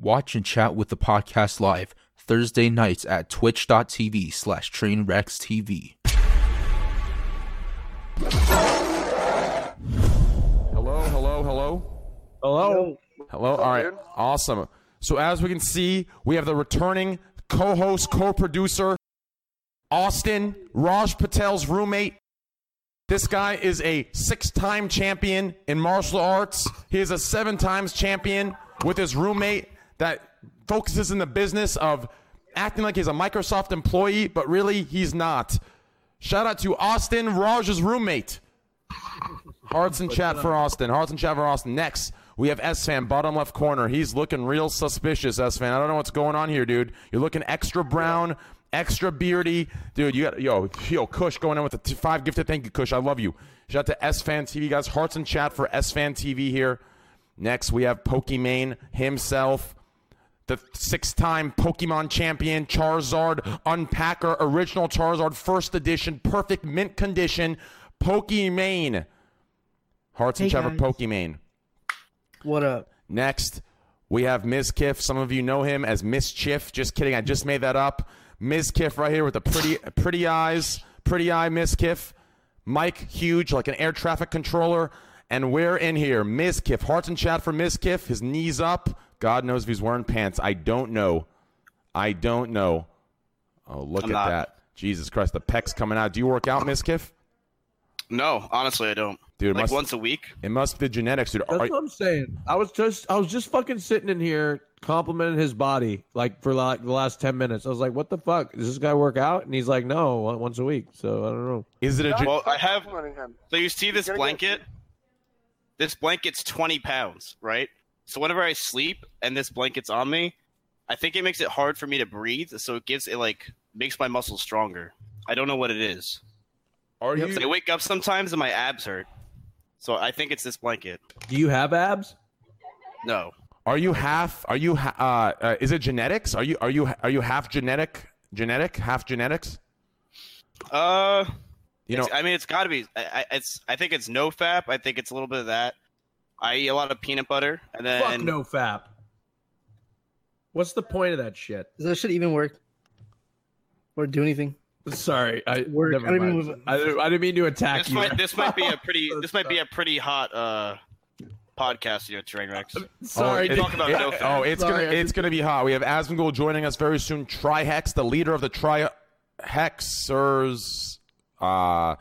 Watch and chat with the podcast live Thursday nights at twitch.tv slash trainwreckstv. Hello, hello, hello. Hello. Hello. All right. Awesome. So as we can see, we have the returning co-host, co-producer, Austin, Raj Patel's roommate. This guy is a six-time champion in martial arts. He is a seven times champion with his roommate that focuses in the business of acting like he's a Microsoft employee, but really he's not. Shout out to Austin, Raj's roommate. Hearts in chat for Austin. Hearts in chat for Austin. Next, we have Esfand, bottom left corner. He's looking real suspicious, Esfand. I don't know what's going on here, dude. You're looking extra brown, extra beardy. Dude, you got, yo, yo, Kush going in with the t- five gifted. Thank you, Kush. I love you. Shout out to Esfand TV, guys. Hearts in chat for Esfand TV here. Next, we have Pokimane himself the six time Pokemon champion, Charizard Unpacker, original Charizard, first edition, perfect mint condition, Pokimane. Hearts and Hey, Trevor guys. Pokimane. What up? Next, we have Mizkif. Some of you know him as Mischief. Just kidding, I just made that up. Mizkif right here with the pretty pretty eyes, pretty eye kiff Mike huge like an air traffic controller. And we're in here. Mizkif. Hearts and chat for Ms. Kiff. His knees up. God knows if he's wearing pants. I don't know. I don't know. Oh, look I'm at not. that. Jesus Christ, the pecs coming out. Do you work out, Mizkif? No, honestly, I don't. Dude, it like must- once a week. It must be the genetics, dude. That's Are- what I'm saying. I was just I was just fucking sitting in here complimenting his body like for like the last ten minutes. I was like, "What the fuck? Does this guy work out?" And he's like, "No, once a week." So I don't know. is it a gen- Well, I have. complimenting him. So you see this blanket? This blanket's 20 pounds, right? So whenever I sleep and this blanket's on me, I think it makes it hard for me to breathe. So it gives it like makes my muscles stronger. I don't know what it is. Are you? So I wake up sometimes and my abs hurt. So I think it's this blanket. Do you have abs? No. Are you half? Are you? ha- Uh, uh, is it genetics? Are you? Are you? Are you half genetic? Genetic? Half genetics? Uh, You know, I mean, it's got to be. I, I, it's. I think it's no fap. I think it's a little bit of that. I eat a lot of peanut butter, and then Fuck no fap. What's the point of that shit? Does that shit even work? Or do anything? Sorry, I Work. never I don't mind. move. I, didn't- I didn't mean to attack this you. might this might be a pretty this might be a pretty hot uh podcast here, Trainwrecks. Sorry, it- talk about it- no oh, it's Sorry, gonna I it's gonna be hot. We have Asmongold joining us very soon. Trihex, the leader of the Trihexers, uh,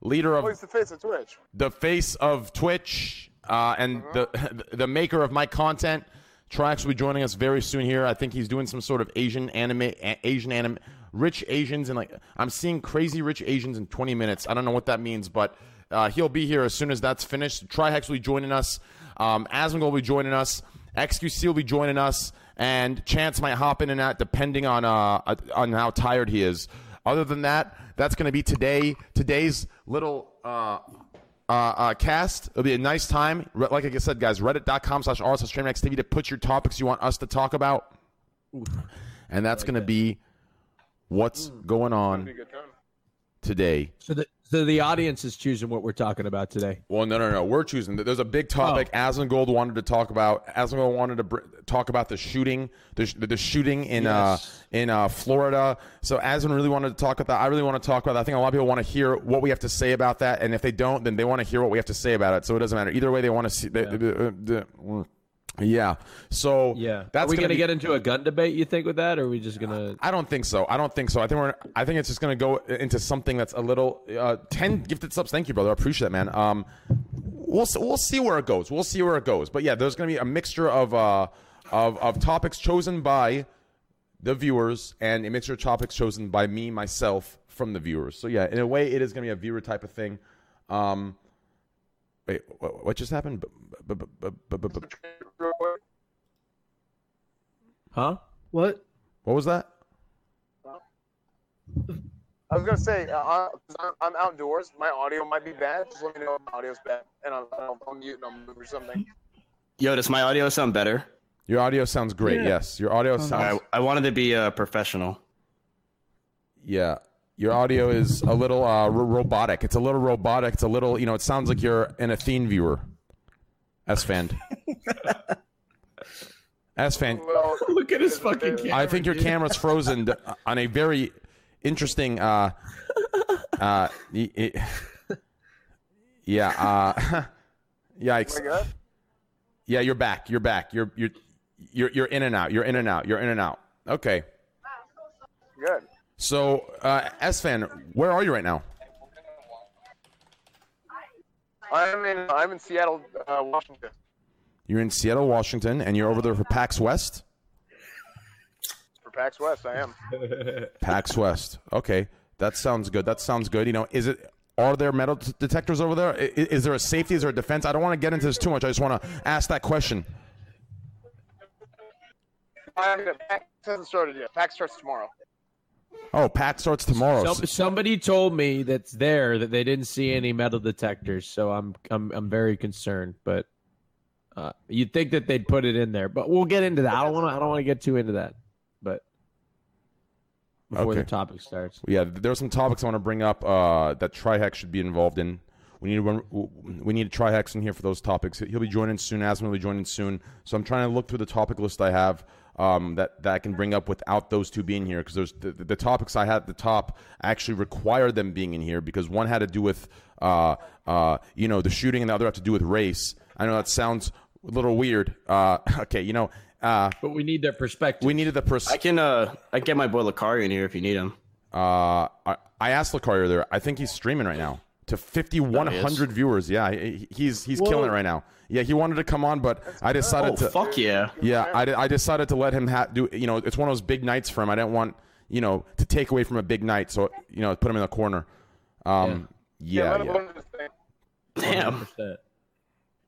leader Oh, of he's the face of Twitch. the face of Twitch, uh, and the the maker of my content. Trihex will be joining us very soon here. I think he's doing some sort of Asian anime, Asian anime, rich Asians, and like I'm seeing crazy rich Asians in 20 minutes. I don't know what that means, but uh, he'll be here as soon as that's finished. Trihex will be joining us. Um, Asmongold will be joining us. XQC will be joining us, and Chance might hop in and out depending on uh on how tired he is. Other than that, that's going to be today. Today's little uh, uh, uh, cast. It'll be a nice time. Re- Like I said, guys, reddit.com slash r slash TV to put your topics you want us to talk about. And that's going to be what's going on Be a good time. today. So the so the audience is choosing what we're talking about today. Well, no, no, no. We're choosing. There's a big topic. Oh. Asmongold wanted to talk about. Asmongold wanted to br- talk about the shooting, the, sh- the shooting in Yes. uh in uh Florida. So Asmon really wanted to talk about that. I really want to talk about that. I think a lot of people want to hear what we have to say about that, and if they don't, then they want to hear what we have to say about it. So it doesn't matter either way. They want to see. They, uh, the- yeah. So Yeah, that's are we gonna gonna get into a gun debate? You think with that, or are we just gonna? I don't think so. I don't think so. I think we're. I think it's just going to go into something that's a little. Uh, Ten gifted subs. Thank you, brother. I appreciate that, man. Um, we'll we'll see where it goes. We'll see where it goes. But yeah, there's going to be a mixture of uh of of topics chosen by the viewers and a mixture of topics chosen by me myself from the viewers. So yeah, in a way, it is going to be a viewer type of thing. Um, wait, what, what just happened? Huh? What? What was that? I was gonna say, uh, I- 'cause I'm, I'm outdoors. My audio might be bad. Just let me know if my audio's bad, and I'll, I'll, I'll mute and I'll move or something. Yo, does my audio sound better? Your audio sounds great. Yeah. Yes, your audio sounds. I, I wanted to be a professional. Yeah. Your audio is a little uh, robotic. It's a little robotic. It's a little, you know, it sounds like you're an Athene viewer. Esfand. Esfand, Well, Look at his fucking camera. I think your dude. camera's frozen on a very interesting. Uh, uh, y- y- yeah. Uh, yikes. my Yeah, you're back. You're back. You're you're you're you're in and out. You're in and out. You're in and out. Okay. Good. So, uh, Esfand, where are you right now? I'm in. I'm in Seattle, uh, Washington. You're in Seattle, Washington, and you're over there for PAX West. For PAX West, I am. PAX West. Okay, that sounds good. That sounds good. You know, is it? Are there metal t- detectors over there? I- i- Is there a safety? Is there a defense? I don't want to get into this too much. I just want to ask that question. I'm gonna, PAX hasn't started yet. PAX starts tomorrow. Oh, PAX starts tomorrow. Some, somebody told me that's there that they didn't see any metal detectors, so I'm I'm I'm very concerned. But uh, you'd think that they'd put it in there, but we'll get into that. I don't want to I don't want to get too into that, but before the topic starts. Yeah, there are some topics I want to bring up uh, that Trihex should be involved in. We need one, we need a Trihex in here for those topics. He'll be joining soon. Asmon will be joining soon. So I'm trying to look through the topic list I have um, that that I can bring up without those two being here because there's the, the topics I had at the top actually require them being in here because one had to do with uh, uh, you know the shooting and the other had to do with race. I know that sounds a little weird. Uh, okay, you know. Uh, But we need their perspective. we needed the perspective. I can uh I can get my boy Lacari in here if you need him. Uh, I, I asked Lacari there. I think he's streaming right now to 5,100 viewers. Yeah, he- he's he's killing it right now. Yeah, he wanted to come on, but I decided Oh to. fuck yeah! Yeah, I, I decided to let him ha- do. You know, it's one of those big nights for him. I didn't want you know to take away from a big night, so you know, put him in the corner. Um, yeah, let him yeah. learn this thing. Damn. 100%.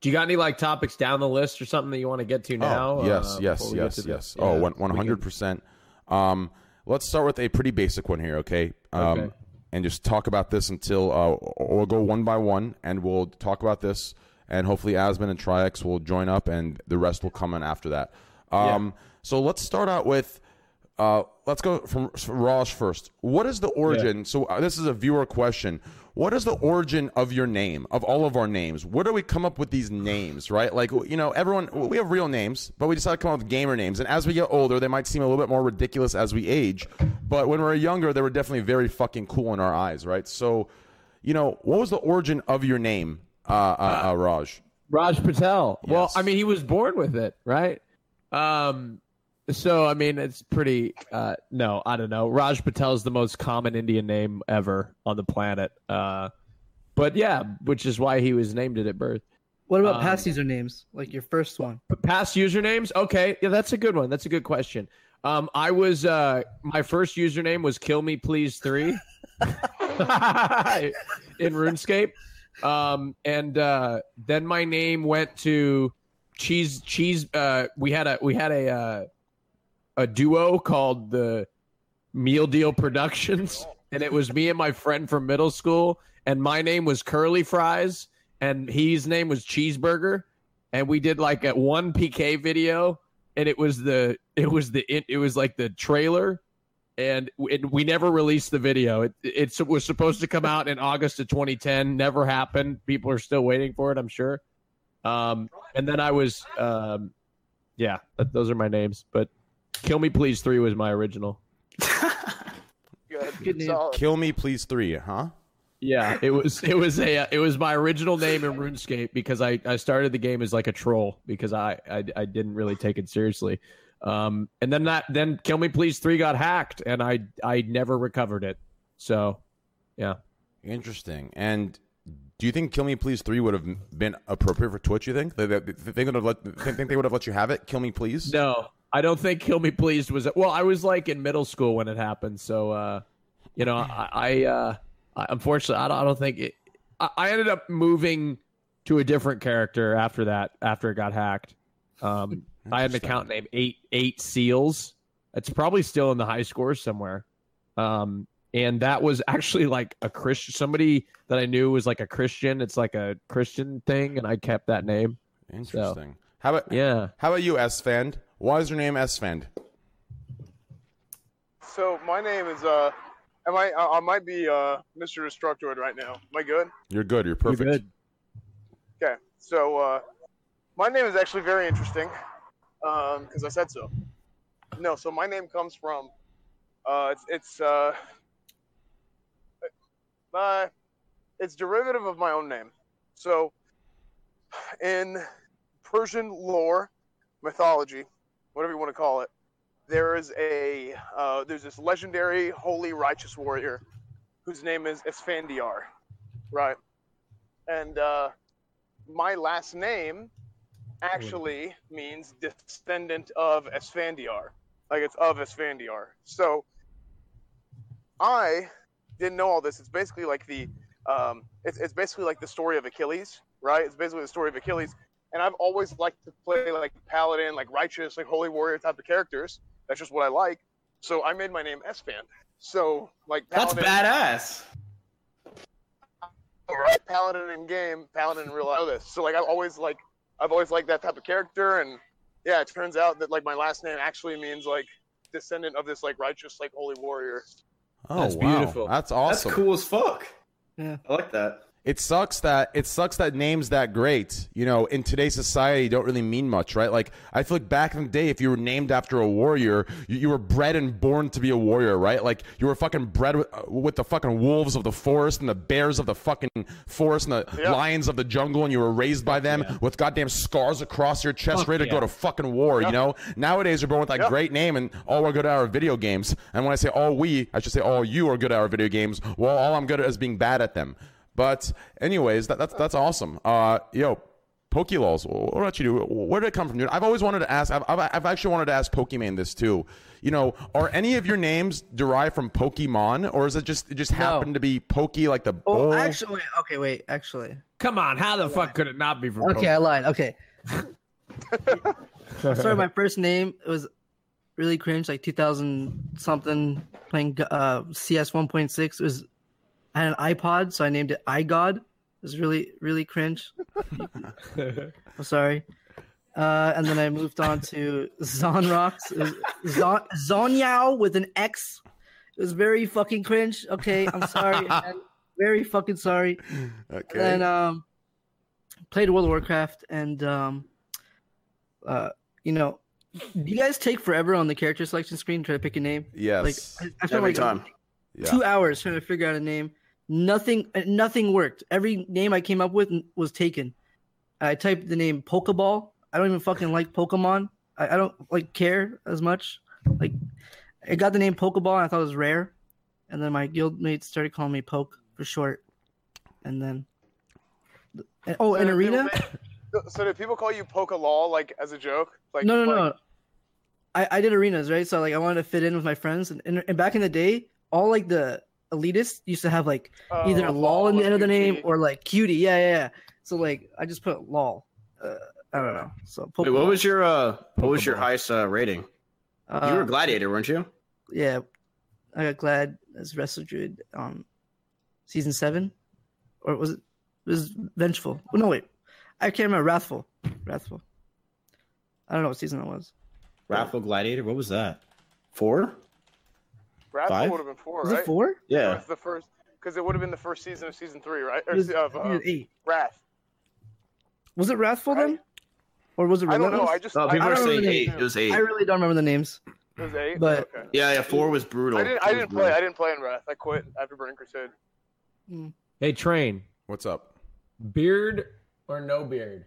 Do you got any like topics down the list or something that you want to get to now? Oh, yes, uh, yes, before yes, the- yes. Yeah, oh, we one can- one hundred percent. Um, let's start with a pretty basic one here, okay? Um, Okay. and just talk about this until uh, we'll go one by one, and we'll talk about this, and hopefully Asmon and Trix will join up, and the rest will come in after that. Um, So let's start out with. Uh, let's go from, from Raj first. What is the origin? So uh, this is a viewer question. What is the origin of your name, of all of our names? Where do we come up with these names, right? Like, you know, everyone, we have real names, but we decided to come up with gamer names. And as we get older, they might seem a little bit more ridiculous as we age. But when we were younger, they were definitely very fucking cool in our eyes, right? So, you know, what was the origin of your name, uh, uh, uh, Raj? Raj Patel. Well, I mean, he was born with it, right? Um, so I mean, it's pretty. Uh, no, I don't know. Raj Patel is the most common Indian name ever on the planet. Uh, but yeah, which is why he was named it at birth. What about Um, past usernames? Like your first one? Past usernames? Okay, yeah, that's a good one. That's a good question. Um, I was uh, my first username was Kill Me Please Three in RuneScape, um, and uh, then my name went to Cheese Cheese. Uh, we had a we had a uh, a duo called the Meal Deal Productions, and it was me and my friend from middle school, and my name was Curly Fries, and his name was Cheeseburger, and we did like a one PK video, and it was the it was the it, it was like the trailer. And it, we never released the video. It, it was supposed to come out in August of 2010. Never happened. People are still waiting for it. I'm sure. Um, and then I was, um, yeah, th- those are my names. But Kill Me Please Three was my original. Good. Good Kill Me Please 3, huh? Yeah, it was it was a uh, it was my original name in RuneScape because I, I started the game as like a troll because I, I I didn't really take it seriously. Um, and then that then Kill Me Please Three got hacked and I I never recovered it. So, yeah. Interesting. And do you think Kill Me Please 3 would have been appropriate for Twitch, you think? They, they, they would have let, think, think they would have let you have it? Kill Me Please? No, I don't think Kill Me Please was. Well, I was like in middle school when it happened, so uh, you know, I, I, uh, I unfortunately, I don't, I don't think it. I, I ended up moving to a different character after that. After it got hacked, um, I had an account named Eight Eight Seals. It's probably still in the high scores somewhere. Um, and that was actually like a Christian. Somebody that I knew was like a Christian. It's like a Christian thing, and I kept that name. Interesting. How about Yeah. How about you, Esfand? Why is your name Esfand? So my name is uh, am I? I I might be uh, Mr. Destructoid right now. Am I good? You're good. You're You're perfect. good. Okay. So uh, my name is actually very interesting. Because I said so. No, so my name comes from. Uh, it's it's uh, uh, it's derivative of my own name. So, in Persian lore, mythology, whatever you want to call it, there is a uh, there's this legendary holy righteous warrior whose name is Esfandiar, right? And uh, my last name actually means descendant of Esfandiar, like it's of Esfandiar. So I didn't know all this. It's basically like the um, it's, it's basically like the story of Achilles, right? It's basically the story of Achilles. And I've always liked to play like paladin, like righteous, like holy warrior type of characters. That's just what I like. So I made my name Esfand. So like That's badass. right? Paladin in game, paladin in real life. This. So like I've always like I've always liked that type of character, and yeah, it turns out that like my last name actually means like descendant of this like righteous like holy warrior. Oh, That's wow. beautiful. That's That's awesome. cool as fuck. Yeah. I like that. It sucks that it sucks that names that great you know in today's society don't really mean much right? Like i feel like back in the day if you were named after a warrior you, you were bred and born to be a warrior right? Like you were fucking bred with, with the fucking wolves of the forest and the bears of the fucking forest and the Yeah. lions of the jungle and you were raised by them with goddamn scars across your chest Fuck ready to yeah. go to fucking war you know? Nowadays you're born with that Yeah. great name and all we're good at are video games. And when i say all we i should say all you are good at our video games. Well all i'm good at is being bad at them but anyways, that, that's that's awesome. Uh, yo, Pokelawls, what about you? Do? Where did it come from, dude? I've always wanted to ask. I've, I've, I've actually wanted to ask Pokemon this too. You know, are any of your names derived from Pokemon, or is it just it just happened to be Pokey like the Oh, bowl? actually, okay, wait, actually. Come on, how the fuck could it not be from? Okay, I lied. Okay. Sorry, my first name it was really cringe, like 2000 something, playing uh, CS 1.6. It was I had an iPod, so I named it iGod. It was really, really cringe. I'm sorry. Uh, and then I moved on to Zonrox. Zon Zonyao with an X. It was very fucking cringe. Okay, I'm sorry. man. Very fucking sorry. okay. And um, played World of Warcraft, and um, uh, you know, do you guys take forever on the character selection screen try to pick a name? yes. Like I, I spent Every like time. Yeah. two hours trying to figure out a name. Nothing, nothing worked. Every name I came up with was taken. I typed the name Pokeball. I don't even fucking like Pokemon. I, I don't like care as much. Like, I got the name Pokeball. And I thought it was rare, and then my guildmates started calling me Poke for short. And then, and, oh, an arena. people So did people call you Pokalol like as a joke? Like no, no, like, no. I, I did arenas, right? So like I wanted to fit in with my friends, and, and, and back in the day, all like the elitists used to have like oh, either a lol in the end of the name or like cutie. Yeah, yeah. yeah. So like I just put lol. Uh, I don't know. So Wait, what was your uh what was your highest uh, rating? Uh, you were gladiator, weren't you? Yeah, I got glad as Resto Druid on season seven, or was it? It was vengeful. Oh, no, wait, I can't remember. Wrathful, wrathful. I don't know what season it was. Wrathful Gladiator. What was that? Four? Wrathful Five? would have been four, Was right? it four? It Yeah. was the first because it would have been the first season of season three, right? Or It was, of uh, eight. Wrath. Was it Wrathful then, or was it? I don't know. I just Oh, people I are don't saying eight. name. It was eight. I really don't remember the names. It was eight. But- okay. Yeah, yeah. Four was brutal. I didn't. I didn't brutal. play. I didn't play in Wrath. I quit after Burning Crusade. Hey, train, What's up? beard or no beard?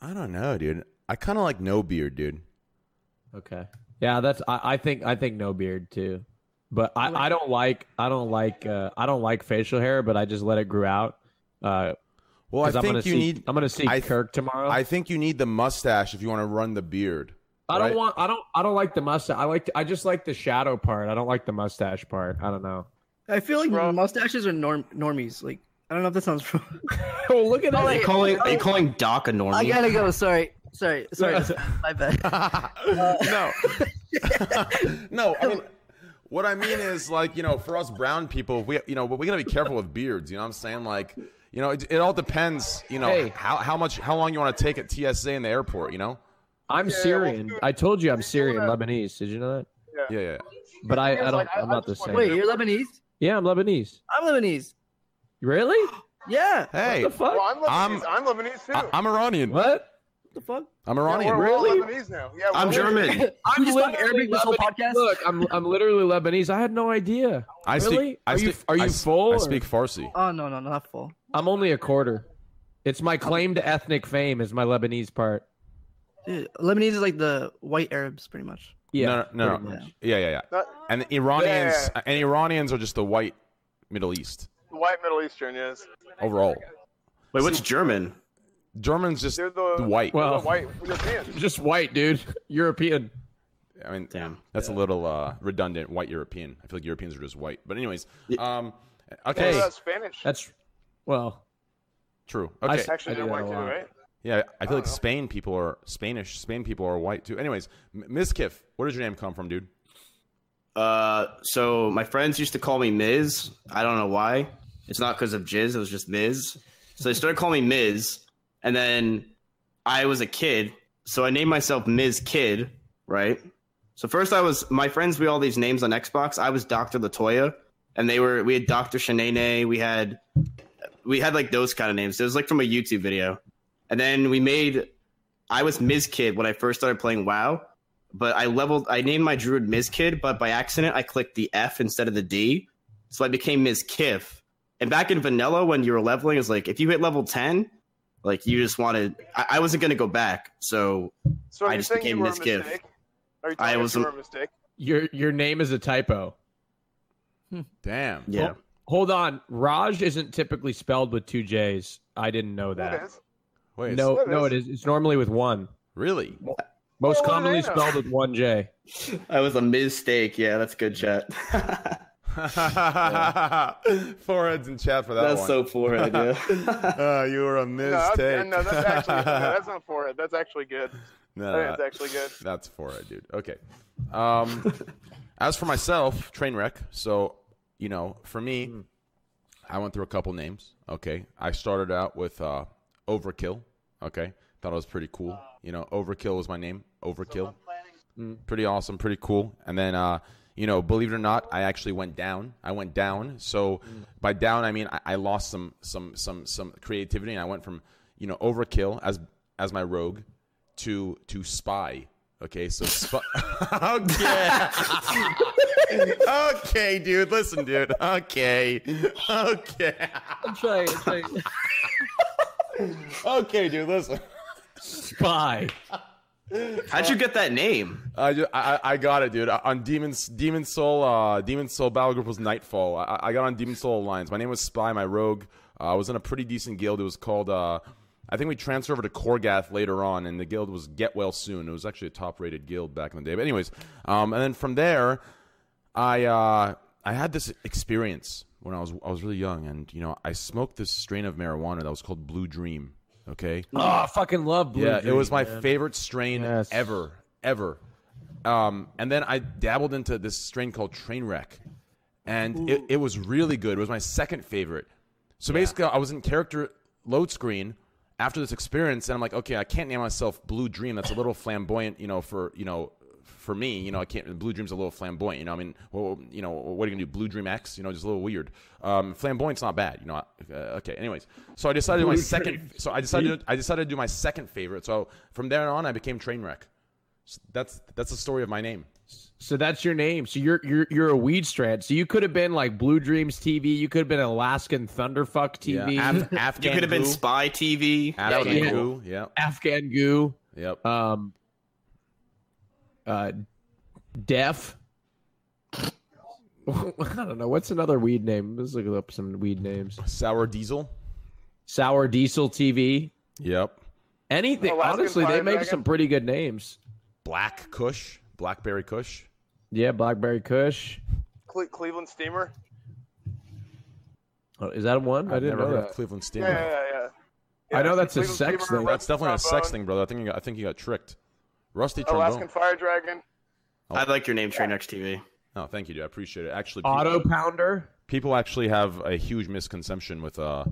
I don't know, dude. I kind of like no beard, dude. Okay. Yeah, that's. I, I think. I think no beard too. But I, I don't like. I don't like. Uh, I don't like facial hair. But I just let it grow out. Uh, Well, I'm think you see, need. I'm gonna see I- Kirk tomorrow. I think you need the mustache if you want to run the beard. I don't want. I don't. I don't like the mustache. I like. I just like the shadow part. I don't like the mustache part. I don't know. I feel like Bro. mustaches are norm normies. Like I don't know if that sounds wrong. oh, look at Are that. you calling? Are you calling Doc a normie? I gotta go. Sorry, sorry, sorry. My bad. no. no, I mean, what I mean is like, you know, for us brown people, we, you know, we gotta be careful with beards. You know what I'm saying? Like, you know, it, it all depends, you know, Hey. how, how much, how long you want to take at TSA in the airport, you know? I'm Yeah, Syrian. well, I told you I'm Syrian, yeah. Lebanese. Did you know that? Yeah. Yeah, yeah. But I, I don't. like, I- I'm I not the same. Wait, you're Lebanese? Yeah, I'm Lebanese. I'm Lebanese. Really? Yeah. Hey, What the fuck? Well, I'm I'm- I'm, Lebanese too. I, am Iranian. What? The fuck? I'm Yeah, Iranian. we're all Really? Lebanese now. Yeah, I'm we're- German. I'm We just talked Arabic this whole podcast? Look, I'm I'm literally Lebanese. I had no idea. I Really? speak. I Are you- speak, are you I s- full, I or- speak Farsi. Oh no, no, not full. I'm only a quarter. It's my claim to ethnic fame is my Lebanese part. Dude, Lebanese is like the white Arabs, pretty much. Yeah, no, no, no, much. Yeah, yeah, yeah. Not- And Iranians Yeah. and Iranians are just the white Middle East white Middle Eastern, yes. overall. Wait, what's German? Germans just They're the, the white. they're the Well- white Europeans. Just white, dude. European. I mean, Damn. that's a little uh, redundant. White European. I feel like Europeans are just white. But anyways, um, What okay, about Spanish? That's well. true. Okay, s- Actually, I they're white too, right? yeah, I feel like know. Spain people are Spanish. Spain people are white too. Anyways, M- Mizkif, where does your name come from, dude? Uh, so my friends used to call me Miz. I don't know why. It's not because of jizz. It was just Miz. So they started calling me Miz, and then I was a kid, so I named myself Mizkid. Right. So first I was my friends. We all these names on Xbox. I was Doctor Latoya, and they were we had Doctor Shanae. We had we had like those kind of names. It was like from a YouTube video, and then we made. I was Mizkid when I first started playing WoW but I leveled. I named my druid Mizkid, but by accident I clicked the F instead of the D, so I became Mizkif. And back in vanilla, when you were leveling, it's like if you hit level ten, like you just wanted. I, I wasn't gonna go back, so So I just became you were a Mizkif. mistake? Are you I was you a- a mistake? Your your name is a typo. Hmm. Damn. yeah. Hold on. Raj isn't typically spelled with two J's. I didn't know that. that. is. Wait. No, It no, is. it is. It's normally with one. Really? Most what do commonly spelled with one J. That was a mistake. Yeah, that's good chat. Foreheads in chat for that one. that's one. so forehead. Yeah. Uh, you were a No, that's, mistake. no, that's actually no, that's not forehead. That's actually good. No, I no, that's actually good. That's forehead, dude. Okay. Um, as for myself, train wreck. So, you know, for me, I went through a couple names. Okay. I started out with uh, Overkill. Okay. Thought it was pretty cool. You know, Overkill was my name. Overkill. Mm, pretty awesome. Pretty cool. And then, uh, you know, believe it or not, I actually went down. I went down. So mm. by down, I mean I, I lost some some some some creativity, and I went from you know Overkill as as my rogue to to spy. Okay, so spy. okay, okay, dude. Listen, dude. Okay, okay, I'm trying. I'm trying. okay, dude. Listen. Spy. How'd you get that name? I, I got it, dude. On Demon's Demon Soul, uh, Demon Soul Battle Group was Nightfall. I, I got on Demon Soul Alliance. My name was Spy. My rogue. Uh, I was in a pretty decent guild. It was called. Uh, I think we transferred over to Korgath later on, and the guild was Get Well Soon. It was actually a top-rated guild back in the day. But anyways, um, and then from there, I uh, I had this experience when I was I was really young, and you know I smoked this strain of marijuana that was called Blue Dream. Okay. Oh, I fucking love Blue Dream. Yeah, it was my man. favorite strain Yes. ever, ever. Um, and then I dabbled into this strain called Trainwreck, and it, it was really good. It was my second favorite. So basically, I was in character load screen after this experience, and I'm like, okay, I can't name myself Blue Dream. That's a little flamboyant, you know, for you know, for me, you know, I can't. Blue Dream's a little flamboyant, you know. I mean, well, you know, what are you gonna do? Blue Dream X, you know, just a little weird. Um, flamboyant's not bad, you know. Uh, okay, anyways, so I decided to do my second. So I decided. To, I decided to do my second favorite. So from there on, I became Trainwreck. So that's that's the story of my name. So that's your name. So you're you're you're a weed strand. So you could have been like Blue Dreams TV. You could have been Alaskan Thunderfuck TV. Yeah, Af- Afghan You could have been Spy TV. Afghan yeah. Goo. Yep. Afghan Goo. Yep. Um. Uh, Def. I don't know. What's another weed name? Let's look up some weed names. Sour Diesel. Sour Diesel TV. Yep. Anything. Alaskan Honestly, they make Dragon? some pretty good names. Black Kush. Blackberry Kush. Yeah, Blackberry Kush. Cle- Cleveland Steamer. Oh, is that a one? I I've didn't never know heard that. of Cleveland Yeah, Steamer. yeah, yeah. I know that's a sex Steamer, thing. That's definitely a sex thing, brother. I think you got, I think you got tricked. Rusty trombone. Alaskan Fire Dragon. I like your name, Trainwrecks TV. Oh, thank you, dude. I appreciate it. Actually, people, Auto Pounder. people actually have a huge misconception with uh,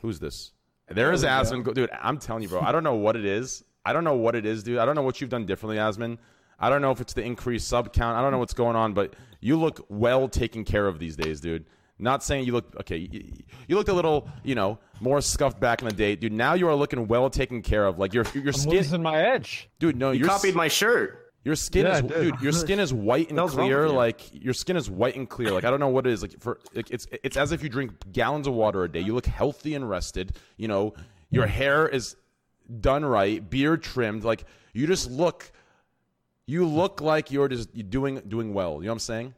who's this? There is Asmon, Go- dude. I'm telling you, bro. I don't know what it is. I don't know what it is, dude. I don't know what you've done differently, Asmon. I don't know if it's the increased sub count. I don't know what's going on, but you look well taken care of these days, dude. Not saying you look okay. You, you looked a little, you know, more scuffed back in the day, dude. Now you are looking well taken care of. Like your your I'm skin, losing my edge. dude. No, You copied my shirt. your skin Yeah, is I dude. Your skin is white and clear. you? Like your skin is white and clear. Like I don't know what it is. Like for like, it's it's as if you drink gallons of water a day. You look healthy and rested. You know, your hair is done right, beard trimmed. Like you just look. You look like you're just doing doing well. You know what I'm saying?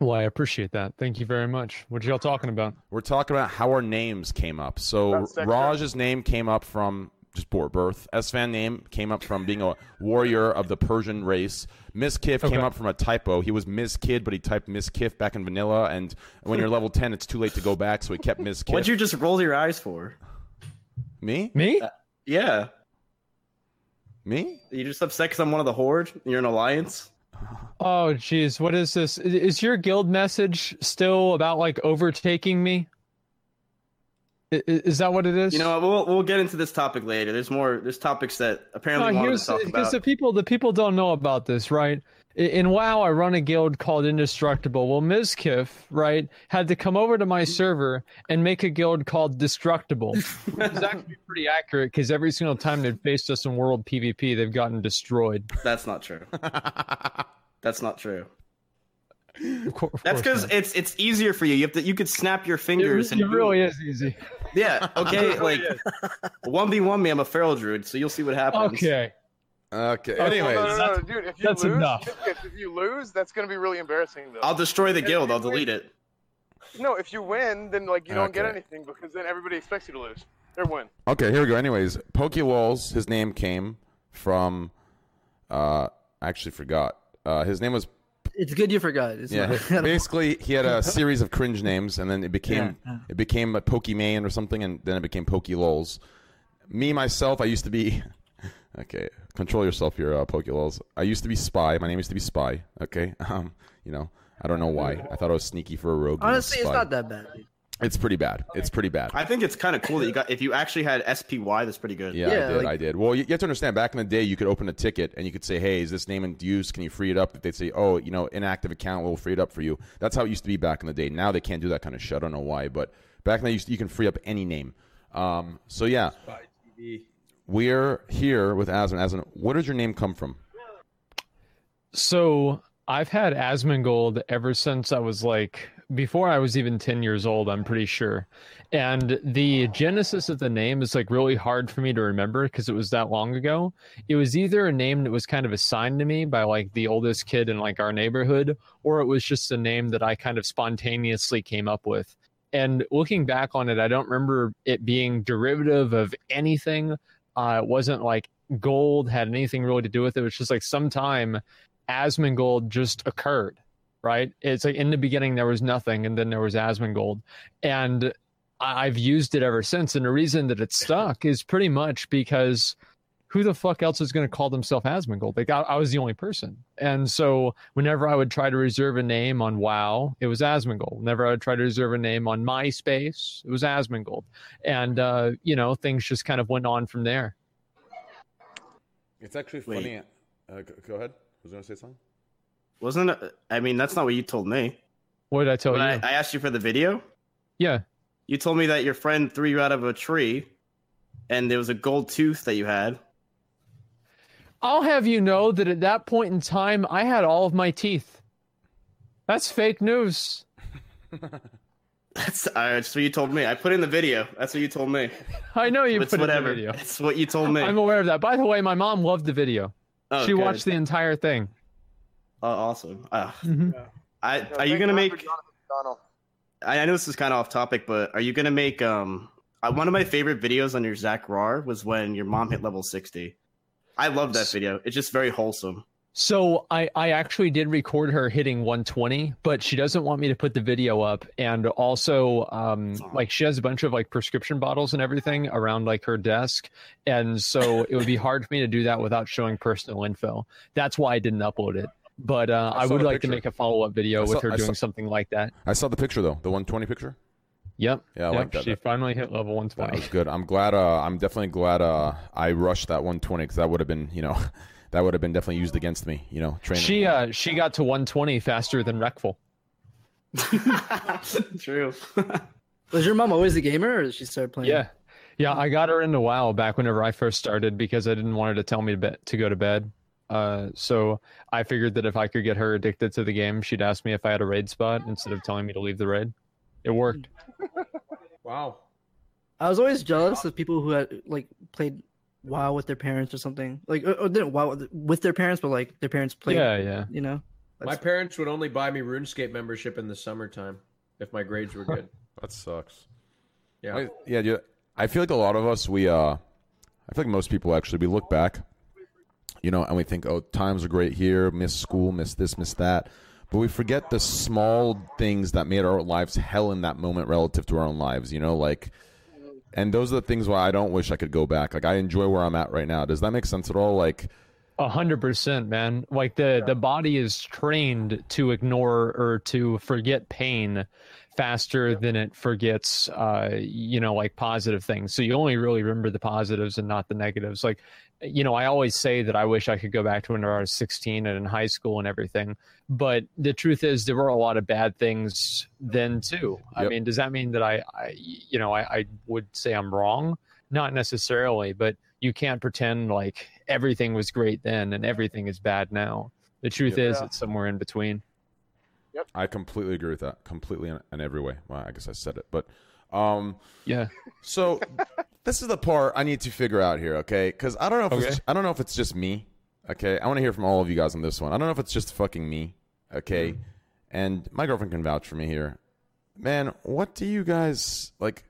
Well, I appreciate that. Thank you very much. What y'all talking about? We're talking about how our names came up. So Raj's name came up from just poor birth. Esfand name came up from being a warrior of the Persian race. Mizkif came up from a typo. He was Mizkid, but he typed Mizkif back in vanilla. And when you're level 10, it's too late to go back, so he kept Mizkif. What'd you just roll your eyes for? Me? Me? Uh, yeah. Me? You just upset because I'm one of the horde? You're an alliance? Oh, jeez. What is this? Is your guild message still about like overtaking me? Is that what it is? You know, we'll we'll get into this topic later. There's more. There's topics that apparently No, here's to talk because about. the people the people don't know about this, right? I- In WoW, I run a guild called Indestructible. Well, Mizkif, right, had to come over to my server and make a guild called Destructible. it's actually pretty accurate because every single time they've faced us in World PvP, they've gotten destroyed. That's not true. That's not true. Of cour- of That's because it's it's easier for you. You have to you could snap your fingers it and it really is easy. yeah. Okay, like one v one me. I'm a feral druid, so you'll see what happens. Okay. Okay. Okay. Anyways. No, no, no, no, that's- dude. If you that's lose, enough. If, if you lose, that's going to be really embarrassing, though. I'll destroy the And guild. I'll you delete it. No, if you win, then like you don't get anything because then everybody expects you to lose. They win. Okay, here we go. Anyways, Pokelawls, his name came from. Uh, I actually forgot. Uh, his name was It's good you forgot. It's Yeah, not- basically, he had a series of cringe names, and then it became Yeah, yeah. it became a Pokemon or something, and then it became Pokelawls. Me myself, I used to be. Okay, control yourself here, uh, Pokelawls. I used to be Spy. My name used to be Spy. Okay, um, you know, I don't know why. I thought I was sneaky for a rogue. Honestly, it's not that bad. It's pretty bad. It's pretty bad. I think it's kind of cool that you got. If you actually had SPY, that's pretty good. Yeah, I did. like- I did. Well, you, you have to understand. Back in the day, you could open a ticket and you could say, "Hey, is this name in use? Can you free it up?" If they'd say, "Oh, you know, inactive account, we'll free it up for you." That's how it used to be back in the day. Now they can't do that kind of shit. I don't know why, but back then you, used you can free up any name. Um, so yeah, we're here with Asmon. Asmon, where does your name come from? So I've had Asmongold ever since I was like before I was even 10 years old, I'm pretty sure. And the genesis of the name is like really hard for me to remember because it was that long ago. It was either a name that was kind of assigned to me by like the oldest kid in like our neighborhood, or it was just a name that I kind of spontaneously came up with. And looking back on it, I don't remember it being derivative of anything. Uh, it wasn't like gold had anything really to do with it. It was just like sometime Asmongold just occurred, right? It's like in the beginning there was nothing, and then there was Asmongold, and I've used it ever since. And the reason that it stuck is pretty much because who the fuck else is going to call themselves Asmongold? Like I, I was the only person, and so whenever I would try to reserve a name on WoW, it was Asmongold. Whenever I would try to reserve a name on MySpace, it was Asmongold, and uh, you know things just kind of went on from there. It's actually funny. Uh, go, go ahead. Was going to say something? Wasn't it? I mean, that's not what you told me. What did I tell When I, you? I asked you for the video, yeah. you told me that your friend threw you out of a tree, and there was a gold tooth that you had. I'll have you know that at that point in time, I had all of my teeth. That's fake news. That's, uh, that's what you told me. I put in the video. That's what you told me. I know you it's put it in the video. It's what you told me. I'm aware of that. By the way, my mom loved the video. Oh, she good. watched the entire thing. Oh, awesome. Uh, Mhm. I, Yeah, are you gonna make? for I, I know this is kind of off topic, but are you gonna make? Um, uh, one of my favorite videos on your Zackrawrr was when your mom hit level sixty. I love that video. It's just very wholesome. So I, I actually did record her hitting 120, but she doesn't want me to put the video up. And also, um, like she has a bunch of like prescription bottles and everything around like her desk, and so it would be hard for me to do that without showing personal info. That's why I didn't upload it. But uh, I I, would like picture. to make a follow up video I with her I doing saw- something like that. I saw the picture though, the 120 picture. Yep. Yeah, I yep. like that. She finally hit level 120. That 120. was good. I'm glad. Uh, I'm definitely glad. Uh, I rushed that 120 because that would have been, you know, that would have been definitely used against me. You know, training. She uh she got to 120 faster than Reckful. True. Was your mom always a gamer, or did she start playing? Yeah, yeah. I got her into WoW back whenever I first started because I didn't want her to tell me to, be- to go to bed. Uh, so I figured that if I could get her addicted to the game, she'd ask me if I had a raid spot instead of telling me to leave the raid. It worked. Wow. I was always jealous of people who had like played WoW with their parents or something. Like, or, or didn't WoW with their parents, but like their parents played. Yeah, yeah. You know. My parents would only buy me RuneScape membership in the summertime if my grades were good. That sucks. Yeah. I, yeah, dude. I feel like a lot of us, we, uh, I feel like most people actually, we look back, you know, and we think, oh, times are great here, miss school, miss this, miss that. But we forget the small things that made our lives hell in that moment relative to our own lives, you know, like, and those are the things why I don't wish I could go back. Like, I enjoy where I'm at right now. Does that make sense at all? Like, A hundred percent, man. Like the the body is trained to ignore or to forget pain faster than it forgets, uh, you know, like positive things. So you only really remember the positives and not the negatives. Like, you know, I always say that I wish I could go back to when I was 16 and in high school and everything. But the truth is, there were a lot of bad things then too. I mean, does that mean that I, I you know, I, I would say I'm wrong? Not necessarily, but you can't pretend like everything was great then and everything is bad now. The truth is, Yeah. it's somewhere in between. Yep. I completely agree with that. Completely in, in every way. Well, I guess I said it, but, um, Yeah. So this is the part I need to figure out here, okay? Because I don't know if Okay. it's, I don't know if it's just me, okay? I want to hear from all of you guys on this one. I don't know if it's just fucking me, okay? Mm-hmm. And my girlfriend can vouch for me here. Man, what do you guys like?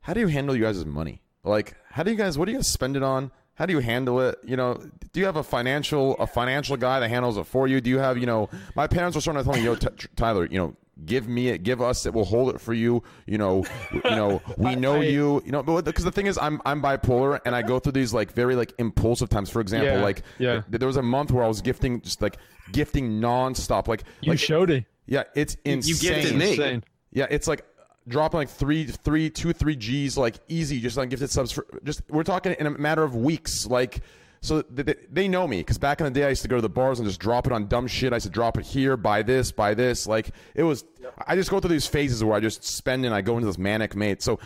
How do you handle you guys' money? Like, how do you guys? What do you guys spend it on? How do you handle it? You know, do you have a financial a financial guy that handles it for you? Do you have you know? My parents were starting to tell me, "Yo, T- Tyler, you know, give me it, give us it, we'll hold it for you." You know, you know, we know I- you. You know, but because the thing is, I'm I'm bipolar and I go through these like very like impulsive times. For example, Yeah, like yeah. there was a month where I was gifting just like gifting nonstop. Like You like showed it. yeah, it's insane. gifted me. Insane. Yeah, it's like dropping like three, three, two, three G's like easy, just on gifted subs. For, just we're talking in a matter of weeks. Like, so they, they, they know me because back in the day I used to go to the bars and just drop it on dumb shit. I used to drop it here, buy this, buy this. Like it was. I just go through these phases where I just spend and I go into this manic mate. So.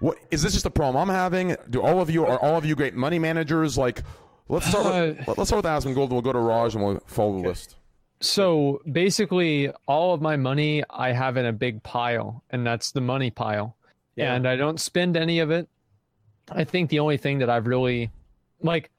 What is this just a problem I'm having? Do all of you are all of you great money managers? Like, let's start. With, Uh, let's start with Asmongold, and we'll go to Raj, and we'll follow the list. So basically, all of my money I have in a big pile, and that's the money pile. Yeah. And I don't spend any of it. I think the only thing that I've really, like,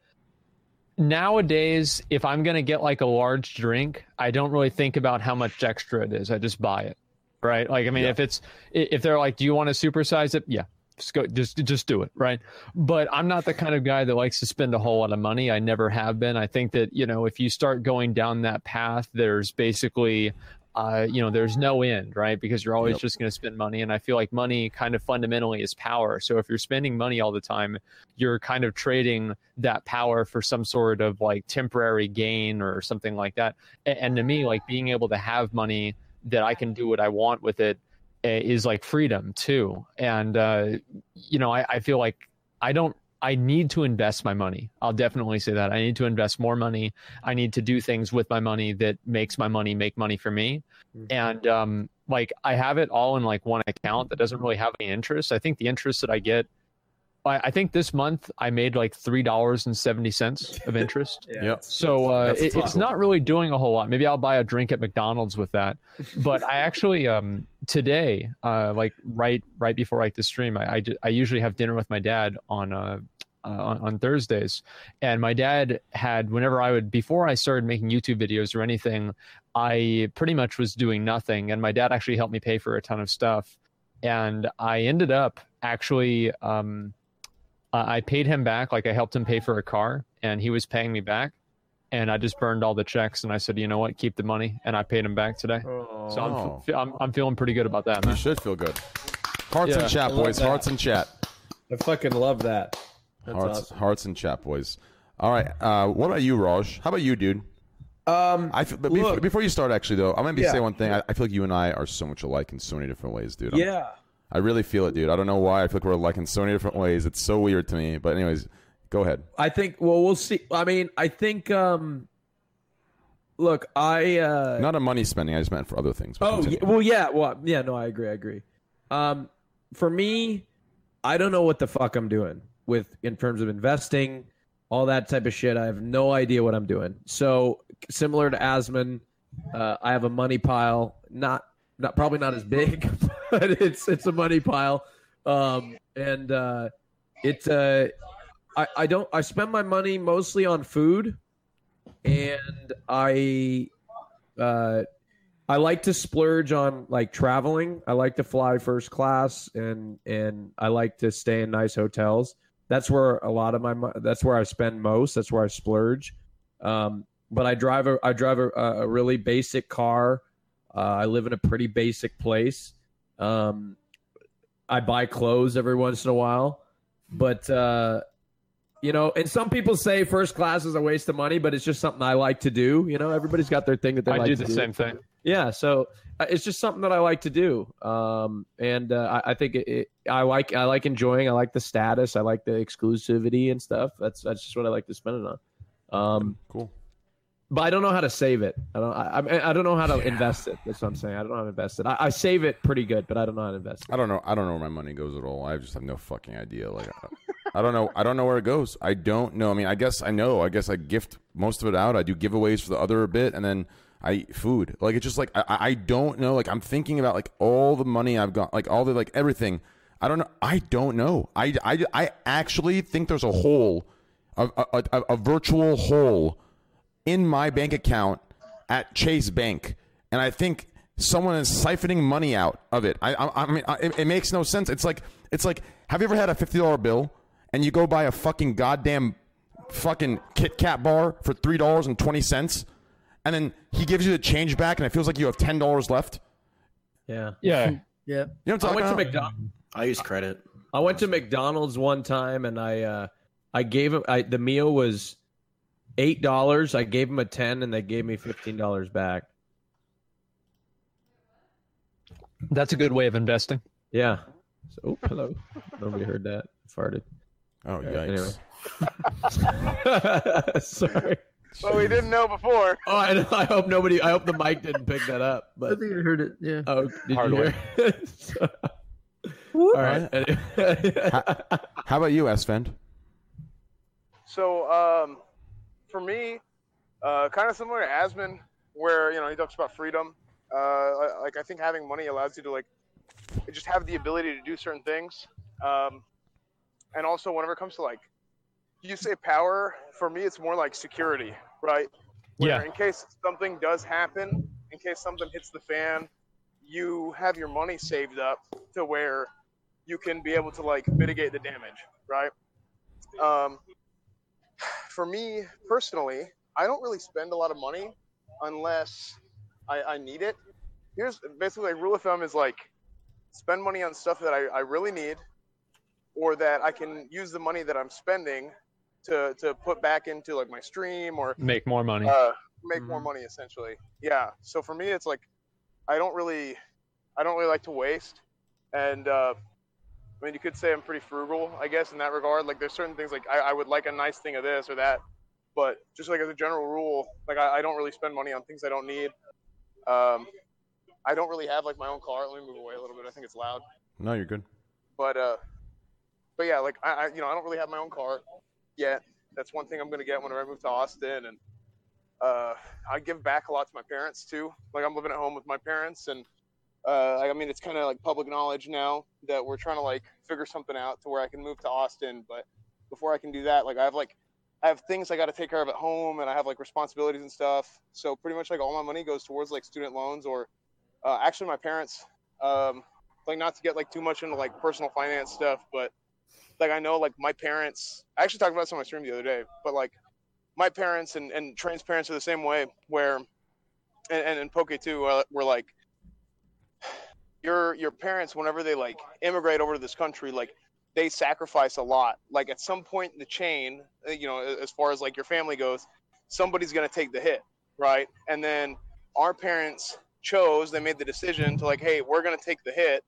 nowadays, if I'm going to get like a large drink, I don't really think about how much extra it is. I just buy it. Right. Like, I mean, if it's, if they're like, do you want to supersize it? Yeah. Just go, just, just do it. Right. But I'm not the kind of guy that likes to spend a whole lot of money. I never have been. I think that, you know, if you start going down that path, there's basically, uh, you know, there's no end, right? Because you're always Yep. just going to spend money. And I feel like money kind of fundamentally is power. So if you're spending money all the time, you're kind of trading that power for some sort of like temporary gain or something like that. A- And to me, like being able to have money that I can do what I want with it eh, like freedom too. And, uh, you know, I, I feel like I don't, I need to invest my money. I'll definitely say that. I need to invest more money. I need to do things with my money that makes my money make money for me. And um, like I have it all in like one account that doesn't really have any interest. I think the interest that I get, I, I think this month I made like three dollars and seventy cents of interest. Yep. So uh, it, it's not really doing a whole lot. Maybe I'll buy a drink at McDonald's with that. But I actually um, today, uh, like right right before like the stream, I, I, I usually have dinner with my dad on uh, uh, on, on Thursdays, and my dad had whenever I would before I started making YouTube videos or anything, I pretty much was doing nothing, and my dad actually helped me pay for a ton of stuff, and I ended up actually. Um, uh, I paid him back, like I helped him pay for a car, and he was paying me back. And I just burned all the checks, and I said, you know what, keep the money, and I paid him back today. So I'm, Oh. f- I'm I'm feeling pretty good about that, You should feel good. Hearts Yeah, in chat, boys. that. Hearts and chat. I fucking love that. That's hearts, awesome. hearts and chat, boys. All right. Uh, what about you, Raj? How about you, dude? Um, I feel, but before, Look. before you start, actually, though, I'm gonna be Yeah. say one thing. I, I feel like you and I are so much alike in so many different ways, dude. I'm- yeah. I really feel it, dude. I don't know why. I feel like we're alike in so many different ways. It's so weird to me. But anyways, go ahead. I think. Well, we'll see. I mean, I think. Um, look, I uh, Not a money spending. I just meant for other things. Oh, yeah, well, yeah, well, yeah. No, I agree. I agree. Um, for me, I don't know what the fuck I'm doing with in terms of investing, all that type of shit. I have no idea what I'm doing. So similar to Asmon, uh, I have a money pile. Not not probably not as big, but it's it's a money pile. Um, and uh, it's uh, I I don't I spend my money mostly on food, and I uh I like to splurge on like traveling. I like to fly first class and and I like to stay in nice hotels. That's where a lot of my that's where I spend most. That's where I splurge. Um, but I drive a I drive a, a really basic car. Uh, I live in a pretty basic place. Um, I buy clothes every once in a while, but uh, you know, and some people say first class is a waste of money, but it's just something I like to do. You know, everybody's got their thing that they I like do to the same thing. yeah so uh, it's just something that i like to do um, and uh, I, I think it, it, i like i like enjoying i like the status i like the exclusivity and stuff that's that's just what i like to spend it on um, cool. But i don't know how to save it i don't i, I- don't know how to invest it that's what i'm saying i don't know how to invest it I, I save it pretty good but i don't know how to invest it I don't know. I don't know where my money goes at all. I just have no fucking idea. Like, I- I don't know. I don't know where it goes. I don't know. I mean, I guess I know. I guess I gift most of it out. I do giveaways for the other bit, and then I eat food. Like it's just like I, I don't know. Like I'm thinking about like all the money I've got, like all the like everything. I don't know. I don't know. I, I, I actually think there's a hole, a, a, a, a virtual hole in my bank account at Chase Bank, and I think someone is siphoning money out of it. I, I, I mean, I, it, it makes no sense. It's like, it's like, have you ever had a fifty dollar bill and you go buy a fucking goddamn fucking Kit Kat bar for three dollars and twenty cents, and then he gives you the change back, and it feels like you have ten dollars left. yeah Yeah. Yeah. You know what i I'm went to talking about? mcdonald's I use credit. I went to McDonald's one time and I uh I gave him I the meal was eight dollars. I gave him a ten and they gave me fifteen dollars back. That's a good way of investing. Yeah. So oh, hello. Nobody heard that. Farted. Oh Yeah, yikes! anyway. Sorry. Well, we didn't know before. Oh, I, know- I hope nobody. I hope the mic didn't pick that up. But I But think I heard it. Yeah. oh, did Hard you hear? it? So- all right. How about you, Esfand? So, um, for me, uh, kind of similar to Asmon, where you know he talks about freedom. Uh, like I think having money allows you to like just have the ability to do certain things. Um, and also, whenever it comes to like, you say power. For me, it's more like security, right? Where Yeah. In case something does happen, in case something hits the fan, you have your money saved up to where you can be able to like mitigate the damage, right? Um, for me personally, I don't really spend a lot of money unless I, I need it. Here's basically like rule of thumb is like spend money on stuff that I, I really need or that I can use the money that I'm spending to, to put back into like my stream or Make more money. uh, make more money essentially. Yeah. So for me, it's like I don't really, I don't really like to waste, and uh, I mean, you could say I'm pretty frugal, I guess, in that regard. Like there's certain things like I, I would like a nice thing of this or that, but just like as a general rule, like I, I don't really spend money on things I don't need. Um, I don't really have like my own car. Let me move away a little bit. I think it's loud No, you're good. but uh but yeah like I, I you know i don't really have my own car yet that's one thing i'm going to get whenever i move to austin and uh i give back a lot to my parents too like i'm living at home with my parents and uh i mean it's kind of like public knowledge now that we're trying to like figure something out to where i can move to austin but before i can do that like i have like i have things i got to take care of at home and i have like responsibilities and stuff so pretty much like all my money goes towards like student loans or uh, actually my parents um like not to get like too much into like personal finance stuff, but like I know like my parents. I actually talked about this on my stream the other day, but like my parents and and Train's parents are the same way. Where and and, and Poke too uh, were like your your parents whenever they like immigrate over to this country like they sacrifice a lot. Like at some point in the chain uh, you know as far as like your family goes somebody's going to take the hit right? And then our parents chose they made the decision to like hey we're going to take the hit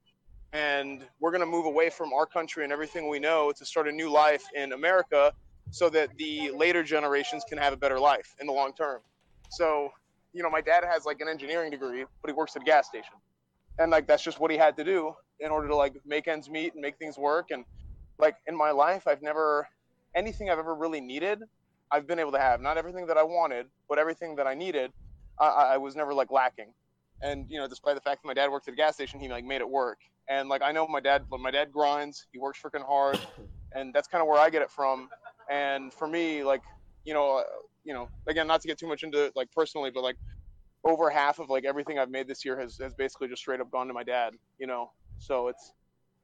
and we're going to move away from our country and everything we know to start a new life in America so that the later generations can have a better life in the long term. So you know, my dad has like an engineering degree, but he works at a gas station, and like that's just what he had to do in order to like make ends meet and make things work. And like in my life, I've never anything I've ever really needed, I've been able to have. Not everything that I wanted, but everything that I needed, I, I was never like lacking. And you know, despite the fact that my dad worked at a gas station, he like made it work. And like I know my dad, my dad grinds. He works freaking hard, and that's kind of where I get it from. And for me, like you know, uh, you know, again, not to get too much into like personally, but like over half of like everything I've made this year has, has basically just straight up gone to my dad. You know, so it's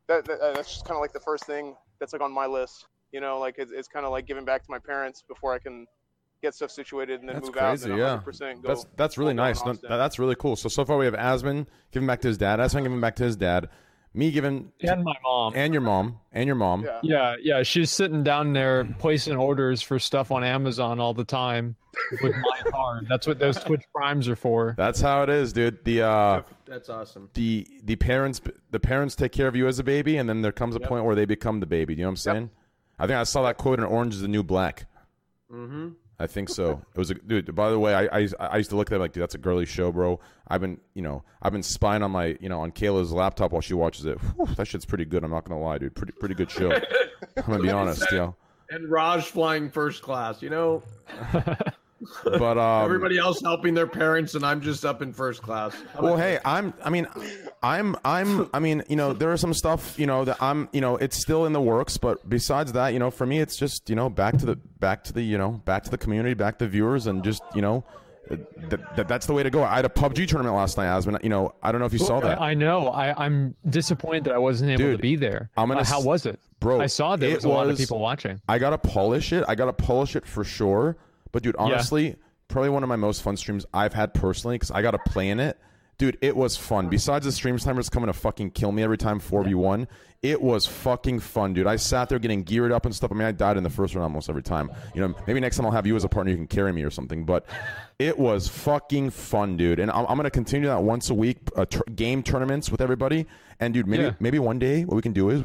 that, that uh, that's just kind of like the first thing that's like on my list. You know, like it's, it's kind of like giving back to my parents before I can get stuff situated and then That's move crazy, out. And yeah. then 100% go. That's that's really nice. No, that's really cool. So so far we have Asmon giving back to his dad, Asmon giving back to his dad, me giving And my mom. and your mom and your mom. yeah. Yeah, yeah, she's sitting down there placing orders for stuff on Amazon all the time with my card. That's what those Twitch Primes are for. That's how it is, dude. The uh That's awesome. the the parents the parents take care of you as a baby and then there comes a point where they become the baby. You know what I'm saying? I think I saw that quote in Orange is the New Black. Mm-hmm. I think so. It was a dude. By the way, I, I I used to look at it like, dude, that's a girly show, bro. I've been, you know, I've been spying on my, you know, on Kayla's laptop while she watches it. Whew, that shit's pretty good. I'm not gonna lie, dude. Pretty pretty good show. I'm gonna be honest, yo. And Raj flying first class. You know, But um, everybody else helping their parents, and I'm just up in first class. How Well, hey, I'm. I mean, I'm. I'm. I mean, you know, there are some stuff, you know, that I'm. You know, it's still in the works. But besides that, you know, for me, it's just, you know, back to the, back to the, you know, back to the community, back to the viewers, and just, you know, that, that that's the way to go. I had a PUBG tournament last night, Asmon. You know, I don't know if you saw that, I, I know. I, I'm disappointed that I wasn't able Dude, to be there. I'm gonna Uh, how was it, bro. I saw there it was a lot of people watching. I gotta polish it. I gotta polish it for sure. But dude, honestly, probably one of my most fun streams I've had personally because I gotta play in it. Dude, it was fun. Besides the stream timers coming to fucking kill me every time 4v1, it was fucking fun, dude. I sat there getting geared up and stuff. I mean, I died in the first round almost every time. You know, maybe next time I'll have you as a partner, you can carry me or something. But it was fucking fun, dude. And I'm, I'm gonna continue that once a week, uh, tur game tournaments with everybody. And dude, maybe Yeah. maybe one day what we can do is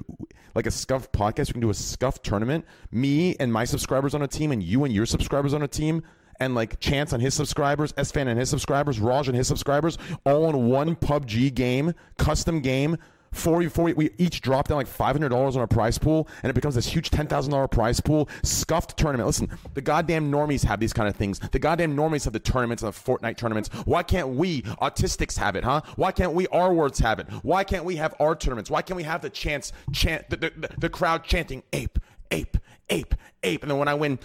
like a scuff podcast. We can do a scuff tournament. Me and my subscribers on a team, and you and your subscribers on a team, and like Chance and his subscribers, Esfand and his subscribers, Raj and his subscribers, all in one PUBG game, custom game. For, for we each drop down like five hundred dollars on our prize pool, and it becomes this huge ten thousand dollar prize pool. Scuffed tournament. Listen, the goddamn normies have these kind of things. The goddamn normies have the tournaments and the Fortnite tournaments. Why can't we autistics have it, huh? Why can't we our words have it? Why can't we have our tournaments? Why can't we have the chance chant the, the, the crowd chanting ape, ape, ape, ape, and then when I win,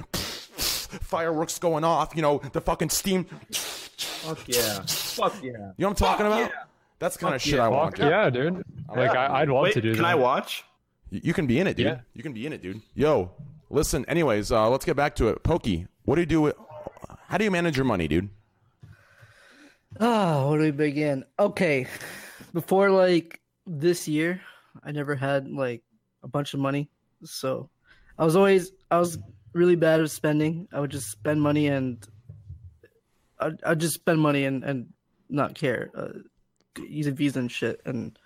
fireworks going off. You know the fucking steam. Fuck yeah. Fuck yeah. You know what I'm talking about? That's the kind of shit yeah. I want. Fuck yeah, dude. Like I, I'd love Wait, to do can that. I watch? You you can be in it, dude. Yeah. You can be in it, dude. Yo, listen. Anyways, uh, let's get back to it. Pokey, what do you do? With, how do you manage your money, dude? Oh, where do we begin? Okay, before like this year, I never had like a bunch of money, so I was always I was really bad at spending. I would just spend money and I'd, I'd just spend money and and not care, uh, use a visa and shit, and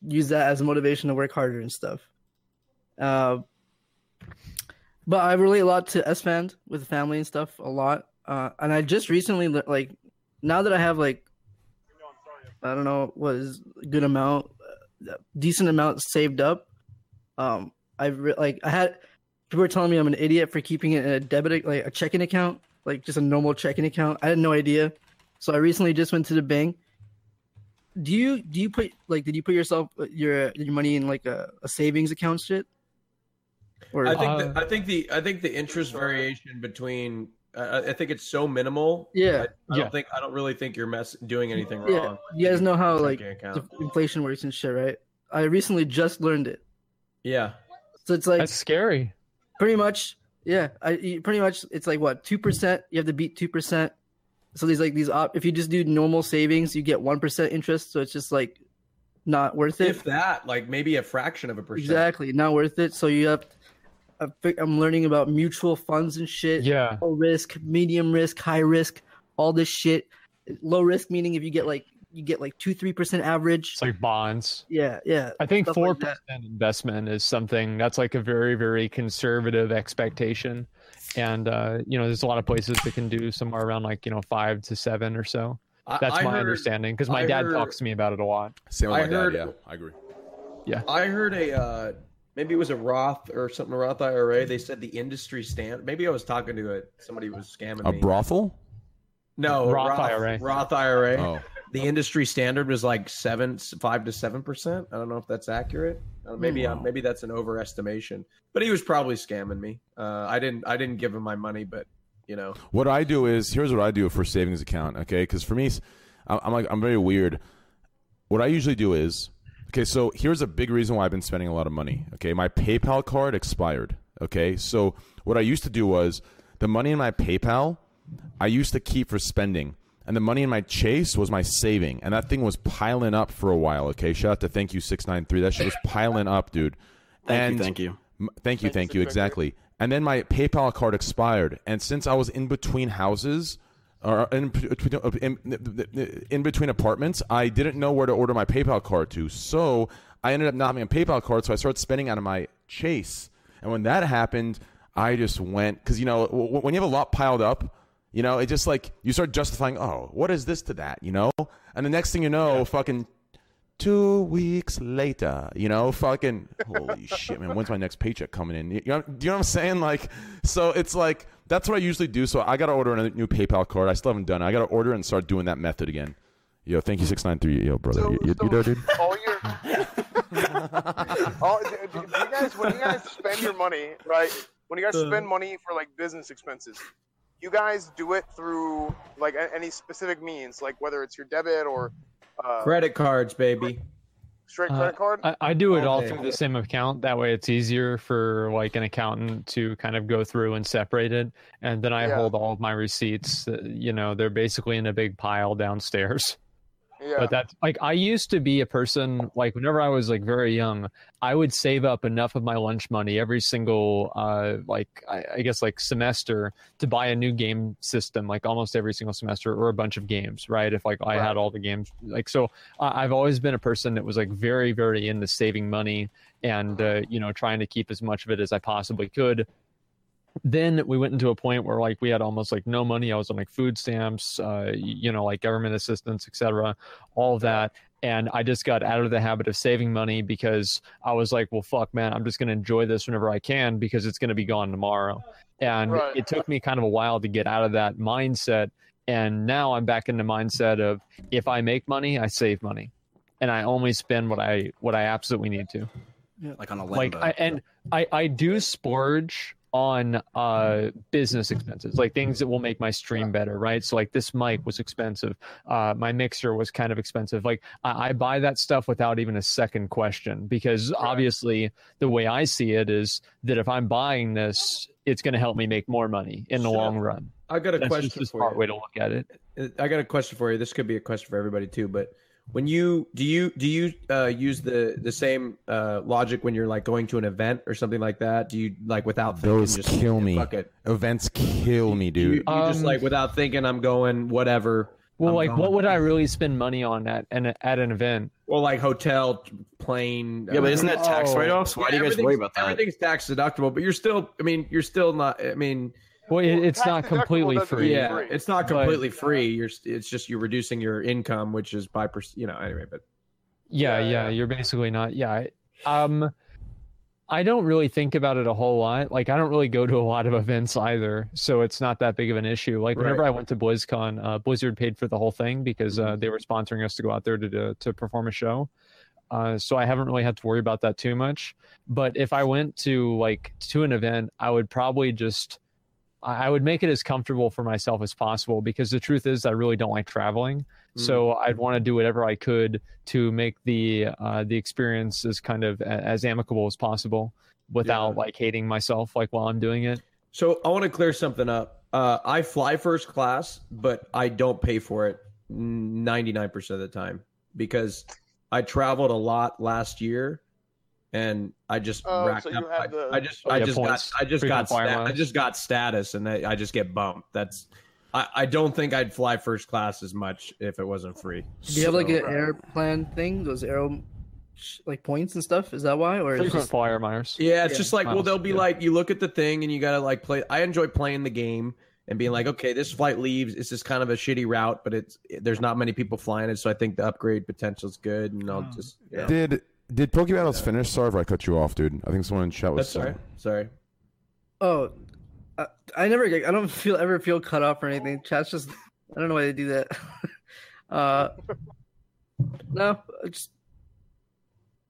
use that as motivation to work harder and stuff. Uh, but I relate a lot to Esfand with the family and stuff a lot. Uh, and I just recently like now that I have like I don't know what is a good amount, uh, decent amount saved up. Um, I re- like I had people were telling me I'm an idiot for keeping it in a debit like a checking account, like just a normal checking account. I had no idea, so I recently just went to the bank. Do you do you put like did you put yourself uh, your your money in like a, a savings account shit? Or I think Uh, the, I think the I think the interest variation between uh, I think it's so minimal. Yeah. I, I Yeah. don't think I don't really think you're mess doing anything wrong. yeah, wrong. you guys know how like account. inflation works and shit, right? I recently just learned it, Yeah. so it's like That's scary. Pretty much yeah i you- pretty much it's like what 2% you have to beat 2% so these like these op if you just do normal savings you get 1% interest so it's just like not worth it? If that, like maybe a fraction of a percent. exactly not worth it. So you have I fi- i'm learning about mutual funds and shit. Yeah. low risk medium risk high risk all this shit. Low risk meaning if you get like you get like two three percent average. It's like bonds. Yeah, yeah. I think stuff four like percent investment is something that's like a very very conservative expectation, and uh, you know there's a lot of places that can do somewhere around like you know five to seven or so. That's I my heard- understanding because my I dad heard- talks to me about it a lot. Same with I my dad. Yeah, I agree. Yeah, I heard a uh, maybe it was a Roth or something, a Roth IRA. They said the industry stand. Maybe I was talking to a somebody was scamming A me. brothel? no, Roth Roth, IRA. Roth IRA. Oh, The industry standard was like seven, five to seven percent. I don't know if that's accurate. Uh, maybe uh, maybe that's an overestimation. But he was probably scamming me. Uh, I didn't I didn't give him my money, but you know, What I do is here's what I do for savings account. Okay, because for me, I'm I'm like I'm very weird. What I usually do is okay. So here's a big reason why I've been spending a lot of money. Okay, my PayPal card expired. Okay, so what I used to do was the money in my PayPal I used to keep for spending. And the money in my Chase was my saving, and that thing was piling up for a while. Okay, shout out to thank you six nine three. That shit was piling up, dude. Thank and you, thank you. M- Thank you, Thank thank you, you, exactly. And then my PayPal card expired, and since I was in between houses, or in, uh, uh, in, in between apartments, I didn't know where to order my PayPal card to. So I ended up not having a PayPal card, so I started spending out of my Chase. And when that happened, I just went because you know w- when you have a lot piled up, you know it just like you start justifying. Oh, what is this to that? You know, and the next thing you know, fucking two weeks later, you know, fucking holy shit, man. When's my next paycheck coming in? You know, do you know what I'm saying? Like, so it's like that's what I usually do. So I got to order a new PayPal card. I still haven't done it. I got to order and start doing that method again. Yo, thank you six nine three. Yo, brother, So- you, you, so you there, dude? all your all, do, do you guys when you guys spend your money right when you guys uh-huh. spend money for like business expenses you guys do it through like any specific means like whether it's your debit or uh, credit cards, baby. straight Uh, credit card I, I do it all Okay. through the same account. That way, it's easier for like an accountant to kind of go through and separate it. And then I Yeah. hold all of my receipts. Uh, you know, they're basically in a big pile downstairs. yeah But that's like I used to be a person like whenever I was like very young, I would save up enough of my lunch money every single uh like I, I guess like semester to buy a new game system like almost every single semester or a bunch of games, right? If like I Right. had all the games like so I I've always been a person that was like very very into saving money and uh, you know trying to keep as much of it as I possibly could then we went into a point where like we had almost like no money. I was on like food stamps uh you know like government assistance etc all that. And i just got out of the habit of saving money because i was like well fuck man i'm just going to enjoy this whenever i can because it's going to be gone tomorrow. And Right. it took me kind of a while to get out of that mindset. And now i'm back in the mindset of if i make money i save money. And i only spend what i what i absolutely need to. Yeah, Like on a like I, and I I do splurge on uh business expenses like things that will make my stream better right? So like this mic was expensive uh my mixer was kind of expensive. Like i, I buy that stuff without even a second question because obviously the way i see it is that if i'm buying this it's going to help me make more money in the Shut long run. I got a that's question just the for smart you. way to look at it. I got a question for you. This could be a question for everybody too. But when you do you do you uh, use the the same uh, logic when you're like going to an event or something like that? Do you like without thinking Those just kill me. Fuck it. Events kill me, Do you, dude. you just Um, like without thinking, I'm going whatever. well I'm like going. what would i really spend money on at an at an event Well, like hotel, plane. yeah, but isn't that tax Oh. write-offs? Why do you guys worry about that? Everything's tax deductible, but you're still. I mean, you're still not. I mean, well it, Well, it's not completely free yeah, free. it's not But- completely free. You're. It's just you're reducing your income, which is by percent. You know. Anyway, but yeah, Yeah, yeah, yeah. you're basically not. Yeah, I- um, I don't really think about it a whole lot. Like, I don't really go to a lot of events either, so it's not that big of an issue. Like, whenever Right. I went to BlizzCon, uh, Blizzard paid for the whole thing because Mm-hmm. uh, they were sponsoring us to go out there to to, to perform a show. Uh, so I haven't really had to worry about that too much. But if I went to like to an event, I would probably just I would make it as comfortable for myself as possible because the truth is I really don't like traveling. So I'd want to do whatever I could to make the uh, the experience as kind of as amicable as possible without Yeah. like hating myself like while I'm doing it. So I want to clear something up. Uh, I fly first class, but I don't pay for it 99% of the time because I traveled a lot last year and I just Oh, racked so you up. have I, the- I just Oh, I yeah, just got I just Frequent got flyer sta- I just got status and I, I just get bumped. That's I, I don't think I'd fly first class as much if it wasn't free. Do you have like So- an airplane thing? Those aero sh- like points and stuff? Is that why? Or is it Frequent just, flyer Myers. Yeah, it's Yeah. just like well, they'll be yeah. like you look at the thing and you gotta like play. I enjoy playing the game and being like, okay, this flight leaves. It's just kind of a shitty route, but it's there's not many people flying it, so I think the upgrade potential is good. And I'll just yeah. Did did Poke Battles finish? Sorry if I cut you off, dude. I think someone in chat was That's sorry, sorry. oh, I, I never. I don't feel ever feel cut off or anything. Chat's just. I don't know why they do that. uh, no, just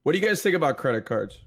What do you guys think about credit cards?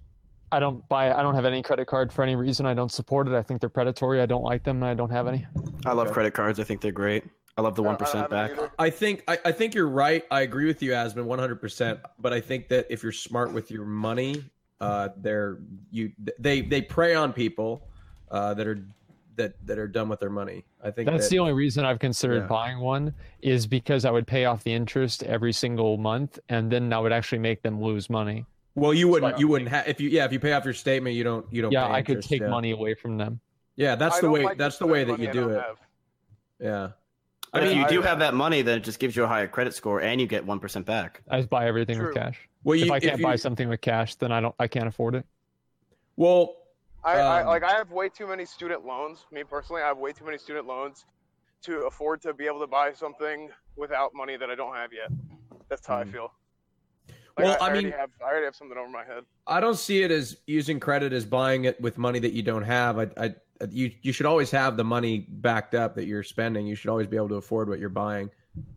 I don't buy. I don't have any credit card for any reason. I don't support it. I think they're predatory. I don't like them. I don't have any. I love credit cards. I think they're great. I love the one I percent don't back. either. I think I, I think you're right. I agree with you, Asmon, 100. percent But I think that if you're smart with your money, uh, they're you they they prey on people uh, that are that that are done with their money. I think That's that, the only reason I've considered Yeah. buying one is because I would pay off the interest every single month, and then I would actually make them lose money. Well, you wouldn't. You wouldn't have if you. Yeah, if you pay off your statement, you don't. You don't. Yeah, pay I could take yeah. money away from them. Yeah, that's I the way. like that's the way that you do it. have. Yeah. But I if mean, you I- do have that money, then it just gives you a higher credit score, and you get one percent back. I just buy everything True. with cash. well, you, if I can't you, buy something with cash, then I don't. I can't afford it. Well, I, I Um, like I have way too many student loans. Me personally, I have way too many student loans to afford to be able to buy something without money that I don't have yet. That's how I feel. Like, Well, I, I already mean- have I already have something over my head. I don't see it as using credit as buying it with money that you don't have. I, I, you, you should always have the money backed up that you're spending. You should always be able to afford what you're buying.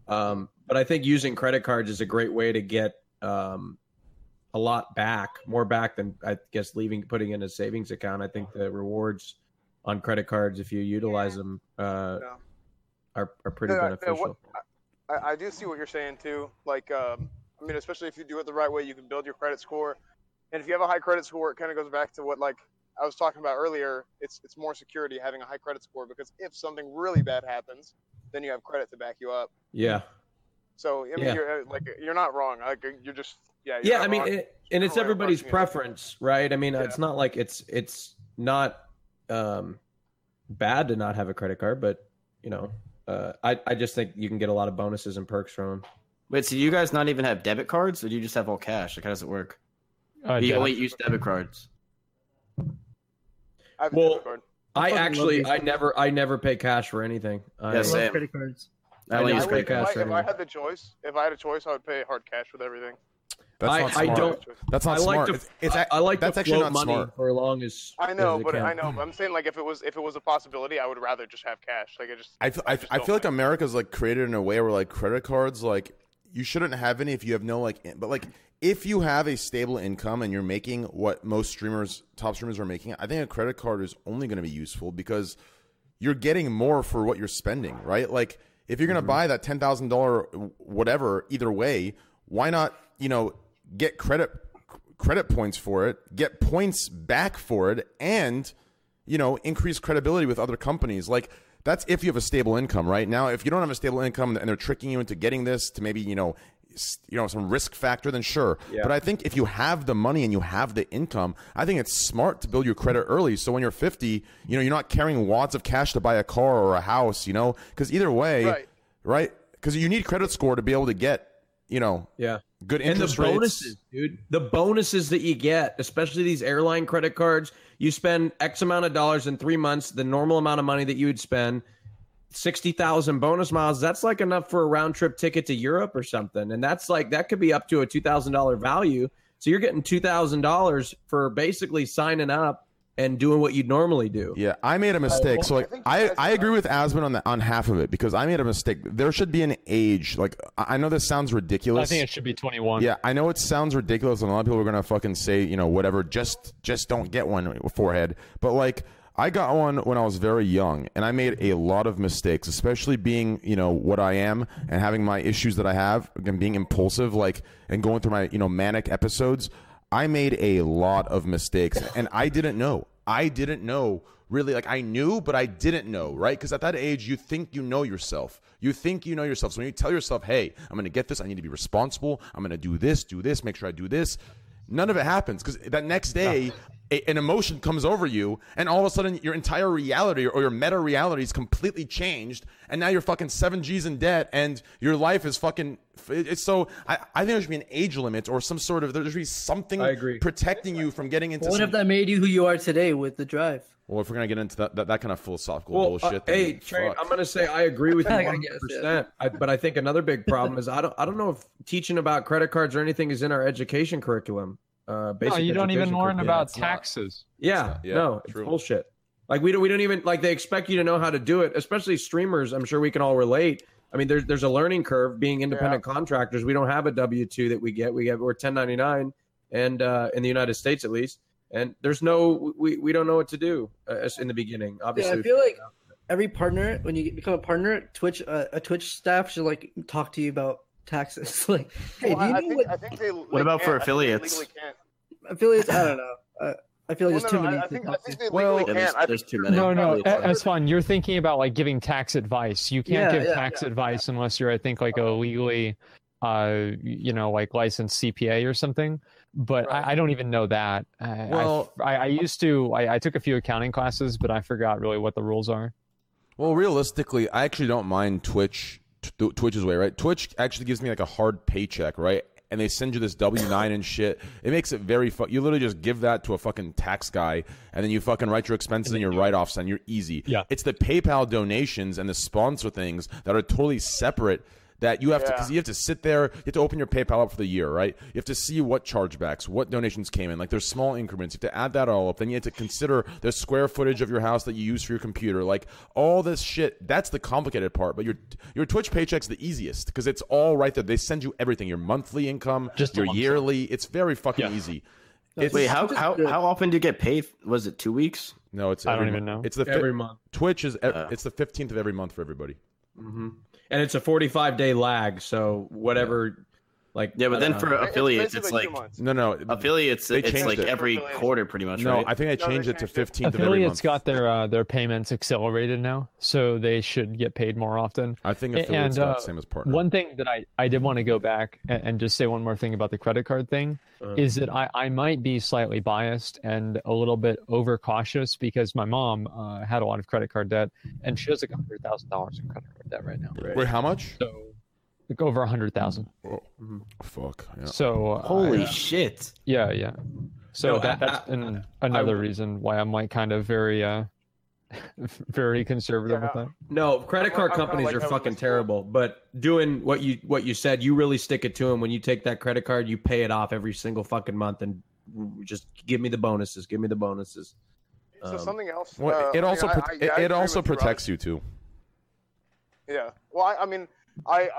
Um, but I think using credit cards is a great way to get um, a lot back, more back than I guess leaving putting in a savings account. I think the rewards on credit cards, if you utilize them, uh, Yeah. are are pretty beneficial. what- I, I do see what you're saying too. Like, um, I mean, especially if you do it the right way, you can build your credit score. And if you have a high credit score, it kind of goes back to what like I was talking about earlier. It's it's more security having a high credit score because if something really bad happens, then you have credit to back you up. yeah. So I mean, Yeah. you're uh, like you're not wrong. Like you're just yeah. You're yeah i mean it, and it's everybody's yeah. preference right i mean Yeah. it's not like it's it's not um bad to not have a credit card but you know uh i i just think you can get a lot of bonuses and perks from them Wait, so you guys not even have debit cards, or do you just have all cash? Like, how does it work? Uh, you debit. only use debit cards. I have a well, debit card. i fucking actually i never i never pay cash for anything I, Yeah, I same. love credit cards. I only I use know. Credit would, if. I, if I had the choice, if I had a choice, I would pay hard cash with everything. That's I- not I smart. don't- That's not I like to it's, it's, I, I like that's to actually float not money smart. for as long as I know, as but can. I know. But I'm saying like if it was if it was a possibility, I would rather just have cash. Like I just I I, just I feel like America's like created in a way where like credit cards like you shouldn't have any if you have no like in- but like if you have a stable income and you're making what most streamers top streamers are making I think a credit card is only going to be useful because you're getting more for what you're spending right like if you're going to mm-hmm. buy that $10,000 whatever either way why not you know get credit credit points for it get points back for it and you know, increase credibility with other companies. Like that's if you have a stable income, right? Now, if you don't have a stable income and they're tricking you into getting this to maybe, you know, you know, some risk factor, then sure. Yeah. But I think if you have the money and you have the income, I think it's smart to build your credit early. So when you're 50, you know, you're not carrying wads of cash to buy a car or a house, you know, because either way, Right. right? Because you need credit score to be able to get, you know, yeah good and the interest rates. bonuses, dude. The bonuses that you get, especially these airline credit cards, you spend X amount of dollars in three months, the normal amount of money that you would spend, sixty thousand bonus miles. That's like enough for a round trip ticket to Europe or something, and that's like that could be up to a two thousand dollar value. So you're getting two thousand dollars for basically signing up and doing what you'd normally do. Yeah, I made a mistake. So like, think I, I agree with Asmon on the on half of it because I made a mistake. There should be an age. Like I I know this sounds ridiculous. I think it should be 21. yeah, I know it sounds ridiculous, and a lot of people are gonna fucking say, you know, whatever. Just just don't get one forehead. But like, I got one when I was very young, and I made a lot of mistakes, especially being, you know, what I am and having my issues that I have, and being impulsive, like, and going through my, you know, manic episodes. I made a lot of mistakes, and I didn't know. I didn't know really. Like, I knew, but I didn't know, right? Because at that age, you think you know yourself. You think you know yourself. So when you tell yourself, "Hey, I'm going to get this. I need to be responsible. I'm going to do this, do this. Make sure I do this." None of it happens because that next day, a, an emotion comes over you, and all of a sudden your entire reality or your meta reality is completely changed, and now you're fucking seven G's in debt, and your life is fucking. It's so. I, I think there should be an age limit or some sort of. There should be something I agree. protecting you from getting into. What some, if that made you who you are today with the drive? well, if we're gonna get into that, that, that kind of philosophical Well, bullshit. uh, then hey, Train. I'm gonna say I agree with you I 100. guess, percent But I think another big problem is I don't I don't know if teaching about credit cards or anything is in our education curriculum. Uh, No, you don't even education learn curriculum. about taxes. Yeah, not- yeah, no, it's true. bullshit. Like we don't we don't even like they expect you to know how to do it, especially streamers. I'm sure we can all relate. I mean, there's there's a learning curve being independent contractors. We don't have a W two that we get. We get we're 1099, and uh, in the United States at least, and there's no we, we don't know what to do uh, in the beginning. Yeah, Obviously, I feel like every partner, when you become a partner, Twitch, uh, a Twitch staff should like talk to you about taxes. like, hey, Well, do you I, I know think, what I think they. What about for affiliates? Affiliates? I don't know. Uh, I feel like Well, there's no, too no, many. I, I to think, I think they Well- legally Yeah, there's, there's too many. No, no, that's fine. You're thinking about like giving tax advice. You can't Yeah, give yeah, tax yeah. advice unless you're, I think, like a legally, uh, you know, like licensed CPA or something. But Right. I, I don't even know that. I, Well- I, I used to. I, I took a few accounting classes, but I forgot really what the rules are. Well, realistically, I actually don't mind Twitch t- Twitch's way, right? Twitch actually gives me like a hard paycheck, right? And they send you this W nine and shit. It makes it very fu- You literally just give that to a fucking tax guy, and then you fucking write your expenses and your write offs, and you're easy. Yeah. It's the PayPal donations and the sponsor things that are totally separate. That you have to, because you have to sit there, you have to open your PayPal up for the year, right? You have to see what chargebacks, what donations came in. Like there's small increments. You have to add that all up. Then you have to consider the square footage of your house that you use for your computer. Like all this shit. That's the complicated part. But your your Twitch paycheck's the easiest because it's all right there. They send you everything: your monthly income, Just your lump sum. yearly. It's very fucking Yeah. easy. It's, Wait, how how how often do you get paid? Was it two weeks? No, it's I don't even month. know. It's the fi- every month. Twitch is. e- Uh. it's the fifteenth of every month for everybody. hmm And it's a 45 day lag, so whatever, like Yeah, but then uh, for affiliates, it's basically like. No, no, affiliates. They It's like it. every quarter, pretty much. no. right? I think I No, they changed it to changed it. fifteenth of every Affiliates month. got their uh, their payments accelerated now, so they should get paid more often. I think A- affiliates and, got uh, the same as partner. One thing that I, I did want to go back and, and just say one more thing about the credit card thing Uh. is that I, I might be slightly biased and a little bit overcautious because my mom uh, had a lot of credit card debt and she has like hundred thousand dollars in credit card debt right now. Wait, how much? So like over a hundred thousand. Fuck. Yeah. So uh, Holy I- shit! yeah, yeah. So No, that, I- that's I- an, another reason why I'm like kind of very uh very conservative with that. No, credit card I'm kinda companies like are fucking was before. terrible. But doing what you what you said, you really stick it to them. When you take that credit card, you pay it off every single fucking month, and just give me the bonuses. Give me the bonuses. So Um, something else. Well, uh, it I also mean, I- I- it, it also with Raj. protects you too. Yeah. Well, I, I mean, I,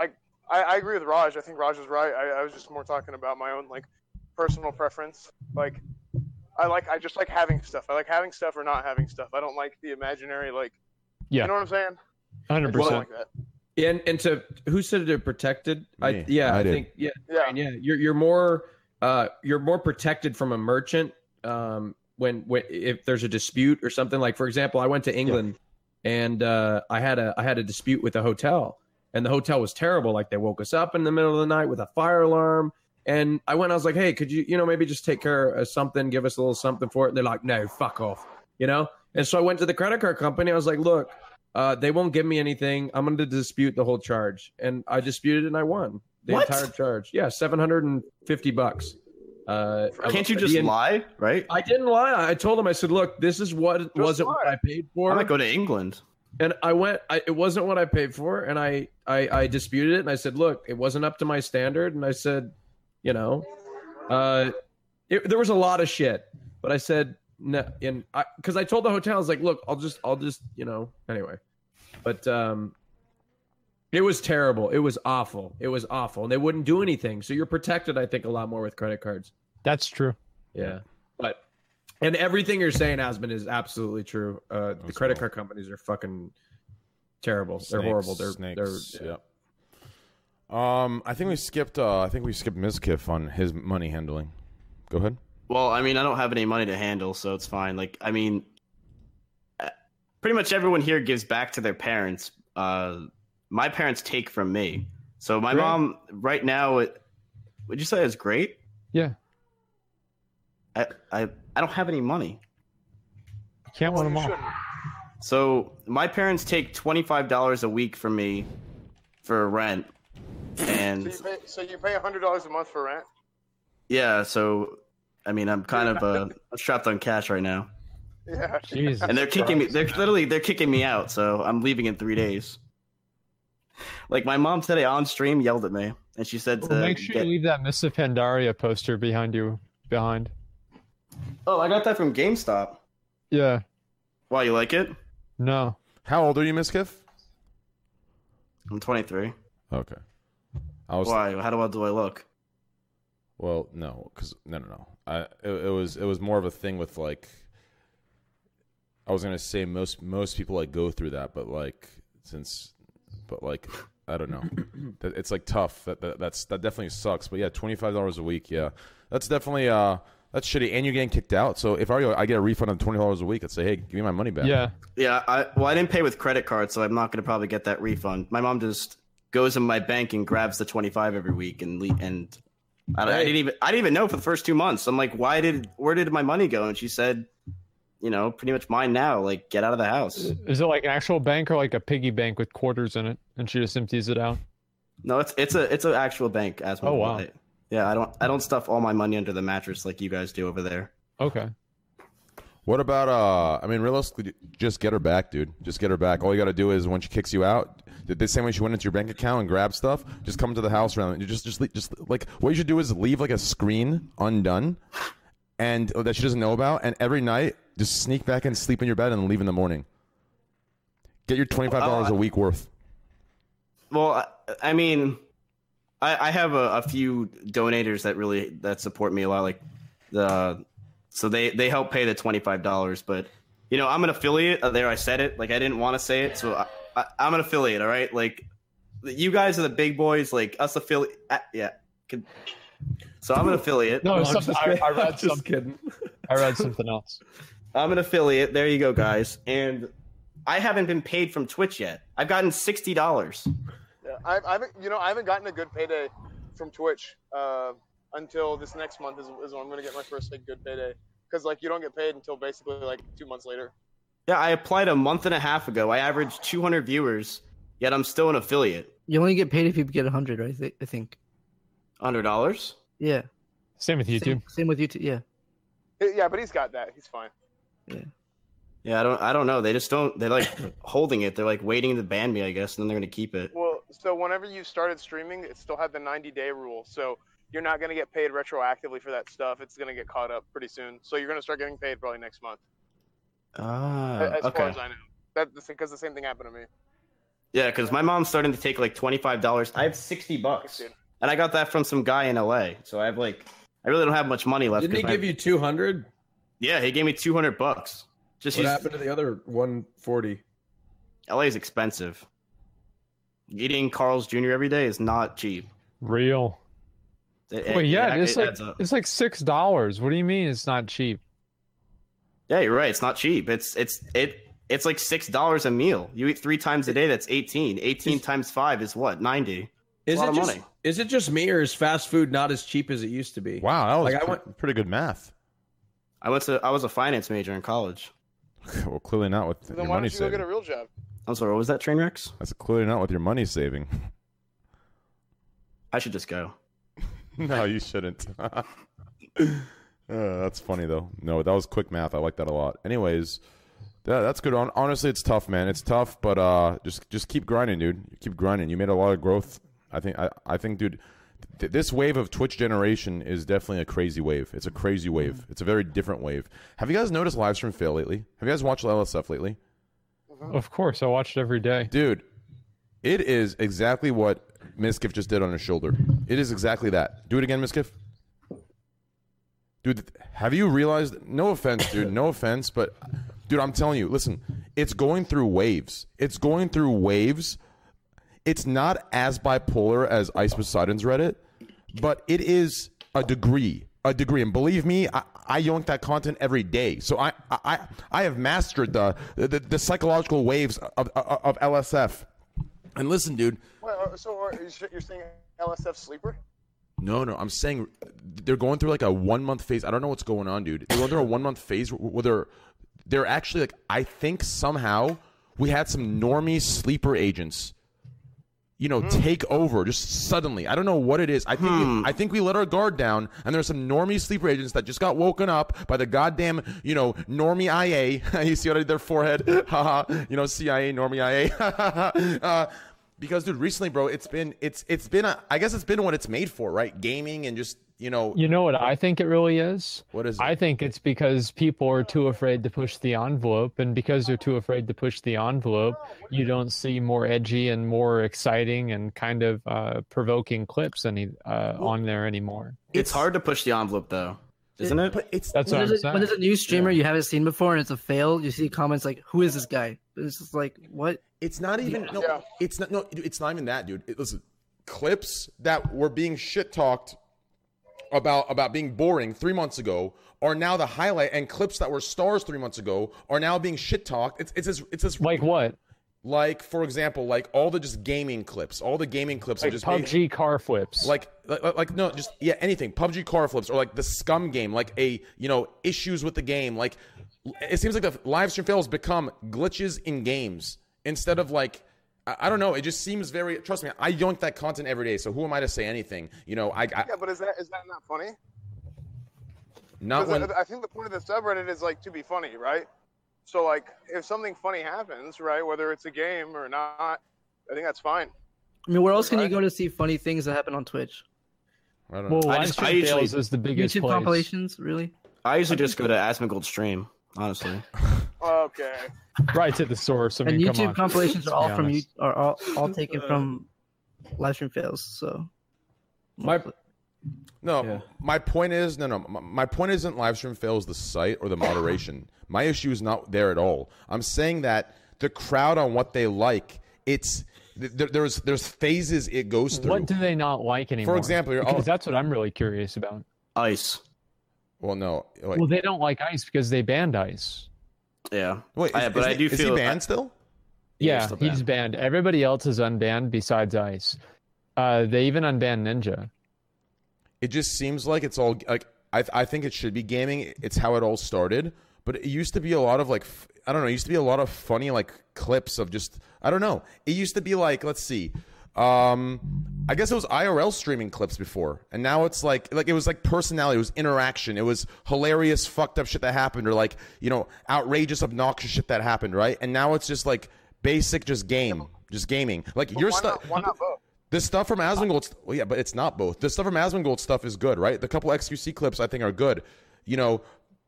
I I I agree with Raj. I think Raj is right. I, I was just more talking about my own like personal preference. Like, I like I just like having stuff. I like having stuff or not having stuff. I don't like the imaginary like. Yeah. You know what I'm saying? I Hundred percent. like that. and and to who said they're protected? I yeah, I I, think yeah, Yeah. And yeah, you're you're more uh you're more protected from a merchant um when when if there's a dispute or something like for example I went to England and uh I had a I had a dispute with a hotel and the hotel was terrible like they woke us up in the middle of the night with a fire alarm and I went I was like hey could you you know maybe just take care of something give us a little something for it and they're like no fuck off you know and so I went to the credit card company I was like look uh, they won't give me anything. I'm going to dispute the whole charge, and I disputed it and I won the What? entire charge. Yeah, seven hundred and fifty bucks. Uh, Can't you just en- lie, right? I didn't lie. I told them, I said, "Look, this is what wasn't what. I paid for. I for." might go to England. And I went. I, it wasn't what I paid for, and I, I I disputed it, and I said, "Look, it wasn't up to my standard." And I said, you know, uh, it, there was a lot of shit, but I said no, and I because I told the hotel, I was like, "Look, I'll just, I'll just, you know, anyway." But um, it was terrible. It was awful. It was awful, and they wouldn't do anything. So you're protected, I think, a lot more with credit cards. That's true. Yeah, and everything you're saying, Asmon, is absolutely true. Uh, the credit cool. card companies are fucking terrible. They're horrible. They're snakes. they're Yep. Um, I think we skipped. Uh, I think we skipped Mizkif on his money handling. Go ahead. Well, I mean, I don't have any money to handle, so it's fine. Like, I mean, uh, pretty much everyone here gives back to their parents. Uh, my parents take from me. So my Great. mom, right now, it, would you say is great? Yeah. I I, I don't have any money. You can't win them You all. shouldn't. So my parents take twenty five dollars a week from me for rent, So and you pay, so you pay hundred dollars a month for rent. yeah, so I mean I'm kind of uh, strapped on cash right now, Yeah. Jesus. and they're kicking me. They're literally they're kicking me out, so I'm leaving in three days. Like my mom today on stream yelled at me, and she said to make sure get- you leave that Miss Pandaria poster behind you. Behind. "Oh, I got that from GameStop." Yeah. Why you like it? No. How old are you, Miss Mizkif? I'm 23. Okay. I was Why? How do I do I look? well, no, because no, no, no. I it, it was it was more of a thing with like. I was gonna say most most people like go through that, but like since, but like I don't know, it's like tough. That, that that's that definitely sucks. But yeah, twenty five dollars a week. Yeah, that's definitely uh that's shitty. And you're getting kicked out. So if I I get a refund of twenty dollars a week, I'd say, hey, give me my money back. Yeah. Yeah, I well, I didn't pay with credit card, so I'm not going to probably get that refund. My mom just goes in my bank and grabs the 25 every week, and le- and I, don't- I didn't even I didn't even know for the first two months. I'm like, why did where did my money go? And she said, you know, pretty much mine now. Like, get out of the house. Is it like an actual bank or like a piggy bank with quarters in it, and she just empties it out? No, it's it's a it's an actual bank. As Oh, wow. I- yeah, I don't I don't stuff all my money under the mattress like you guys do over there. Okay. What about uh? I mean, realistically, just get her back, dude. Just get her back. All you got to do is when she kicks you out, the the same way she went into your bank account and grabbed stuff, just come to the house around. You just just just like what you should do is leave like a screen undone, and that she doesn't know about, and every night just sneak back and sleep in your bed and leave in the morning. Get your twenty five dollars a week worth. Well, I, I mean, I, I have a, a few donators that really that support me a lot. Like the so they they help pay the twenty five dollars. But you know, I'm an affiliate. Uh, there, I said it. Like I didn't want to say it, so I, I, I'm an affiliate. All right, like you guys are the big boys. Like us affiliate. Uh, yeah. Can- So I'm an affiliate. No, I'm just I. I read I'm something. kidding. I read something else. I'm an affiliate. There you go, guys. And I haven't been paid from Twitch yet. I've gotten sixty dollars. Yeah, I, I haven't, you know, I haven't gotten a good payday from Twitch uh, until this next month is, is when I'm gonna get my first like good payday. Because like you don't get paid until basically like two months later. Yeah, I applied a month and a half ago. I averaged 200 viewers, yet I'm still an affiliate. You only get paid if you get 100, right? I thi- I think. Hundred dollars. Yeah. Same with YouTube. Same, same with YouTube. Yeah. Yeah, but he's got that. He's fine. Yeah, I don't. I don't know. They just don't. They're like holding it. They're like waiting to ban me, I guess, and then they're gonna keep it. Well, so whenever you started streaming, it still had the 90 day rule. So you're not gonna get paid retroactively for that stuff. It's gonna get caught up pretty soon. So you're gonna start getting paid probably next month. Ah, as okay. far as I know. That's because the same thing happened to me. Yeah, because my mom's starting to take like twenty five dollars. I have sixty bucks, Dude. and I got that from some guy in L.A. So I have like, I really don't have much money left. Didn't he 'cause my- give you 200? Yeah, he gave me two hundred bucks. Just What use- happened to the other 140? LA is expensive. Eating Carl's Jr. every day is not cheap. Real. It- Well, it- yeah, it it's like it's like six dollars. What do you mean it's not cheap? Yeah, you're right. It's not cheap. It's it's it it's like six dollars a meal. You eat three times a day. That's eighteen. Eighteen times five is what? Ninety. Is lot it of just money. is it just me or is fast food not as cheap as it used to be? Wow, that was Like, I pre- went- pretty good math. I went to I was a finance major in college. well, clearly not with So your then why money don't you go get a real job? I'm sorry. What was that Trainwrecks? That's clearly not with your money saving. I should just go. no, you shouldn't. uh, that's funny though. No, that was quick math. I like that a lot. Anyways, yeah, that's good. Hon- Honestly, it's tough, man. It's tough, but uh, just just keep grinding, dude. Keep grinding. You made a lot of growth. I think. I, I think, dude. Th- this wave of Twitch generation is definitely a crazy wave. It's a crazy wave. It's a very different wave. Have you guys noticed live stream fail lately? Have you guys watched LSF lately? Of course, I watch it every day. Dude, it is exactly what Mizkif just did on his shoulder. It is exactly that. Do it again, Mizkif. Dude, have you realized? No offense, dude. No offense, but dude, I'm telling you. Listen, it's going through waves. It's going through waves. It's not as bipolar as Ice Poseidon's Reddit, but it is a degree. A degree, and believe me, I, I yoink that content every day. So I, I, I have mastered the the, the psychological waves of, of, of LSF. And listen, dude, Well, uh, so are- you're saying LSF sleeper? No, no, I'm saying they're going through like a one month phase. I don't know what's going on, dude. They're going through a one month phase where they're they're actually like I think somehow we had some normie sleeper agents, you know, take over just suddenly. I don't know what it is. I think we, I think we let our guard down, and there's some normie sleeper agents that just got woken up by the goddamn you know normie IA. you see what I did their forehead? Haha. you know CIA normie IA. uh, because dude, recently, bro, it's been it's it's been a, I guess it's been what it's made for, right? Gaming and just you know You know what I think it really is? what is it? I think it's because people are too afraid to push the envelope, and because they're too afraid to push the envelope, you don't see more edgy and more exciting and kind of uh, provoking clips any uh, on there anymore. It's hard to push the envelope though, isn't it? but it's That's When what I'm there's, a, when there's a new streamer you haven't seen before and it's a fail, you see comments like, "Who is this guy?" It's just like, what? It's not even no. Yeah. It's not no. It's not even that, dude. It, listen, clips that were being shit talked about about being boring three months ago are now the highlight, and clips that were stars three months ago are now being shit talked. It's it's this it's this Like what? like for example like all the just gaming clips, all the gaming clips are Like just being- PUBG car flips. like, like like no just yeah anything PUBG car flips or like the scum game like a you know issues with the game like it seems like the live stream fails become glitches in games instead of like I, I don't know it just seems very trust me I yoink that content every day so who am I to say anything you know I, I Yeah, but is that is that not funny? not 'Cause when I, I think the point of the subreddit is like to be funny, right? So like, if something funny happens, right, whether it's a game or not, I think that's fine. I mean, where else can you go to see funny things that happen on Twitch? I don't know well, I just- I usually- is the biggest YouTube place. compilations, really? I usually just go to Asmongold stream, honestly. Okay. Right to the source. I mean, and come YouTube on. compilations are all from you are all, all taken from live stream fails. So my no Yeah. my point is no no my, my point isn't live stream fails the site or the moderation my issue is not there at all i'm saying that the crowd on what they like it's there, there's there's phases it goes through What do they not like anymore? For example, you're- because oh. that's what I'm really curious about. Ice. Well no wait, Well, they don't like ice because they banned ice. Yeah. wait I- is, but is I he, do is feel he banned still Yeah, Yeah, still he's banned. Everybody else is unbanned besides ice. Uh, they even unbanned Ninja. it just seems like it's all like I, I think it should be gaming it's how it all started but it used to be a lot of like I don't know it used to be a lot of funny like clips of just i don't know it used to be like let's see um i guess it was irl streaming clips before and now it's like like it was like personality it was interaction it was hilarious fucked up shit that happened or like you know outrageous obnoxious shit that happened right and now it's just like basic just game just gaming like your stuff not, why not both? this stuff from Asmongold, well, yeah, but it's not both. The stuff from Asmongold stuff is good, right? The couple XQC clips I think are good, you know,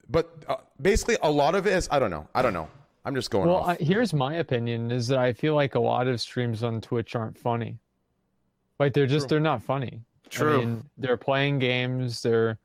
but uh, basically a lot of it is I don't know, I don't know. I'm just going Well, off. I, here's my opinion: is that I feel like a lot of streams on Twitch aren't funny. Like they're just they're not funny. True. I mean, they're playing games. They're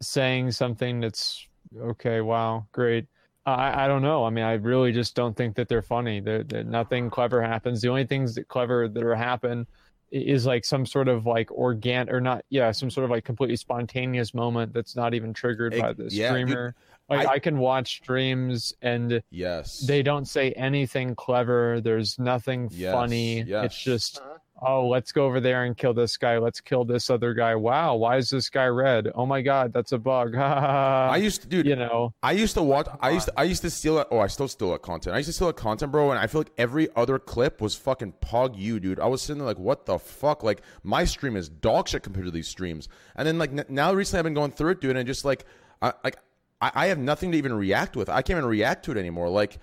saying something that's okay. Wow, great. I I don't know. I mean, I really just don't think that they're funny. They're, they're, nothing clever happens. The only things that clever that are happen is like some sort of like organ or not. Yeah, some sort of like completely spontaneous moment that's not even triggered by the yeah, dude, streamer. Like I- I can watch streams and yes. they don't say anything clever. There's nothing Yes, funny. yes. It's just, Uh-huh. oh, let's go over there and kill this guy. Let's kill this other guy. Wow, why is this guy red? Oh my god, that's a bug. I I, used to, dude. you know, I used to watch. I used to. I used to steal it. Oh, I still steal that content. I used to steal that content, bro. And I feel like every other clip was fucking pog you, dude. I was sitting there like, what the fuck? Like my stream is dog shit compared to these streams. And then like n- now recently I've been going through it, dude, and just like, I like, I, I have nothing to even react with. I can't even react to it anymore. Like.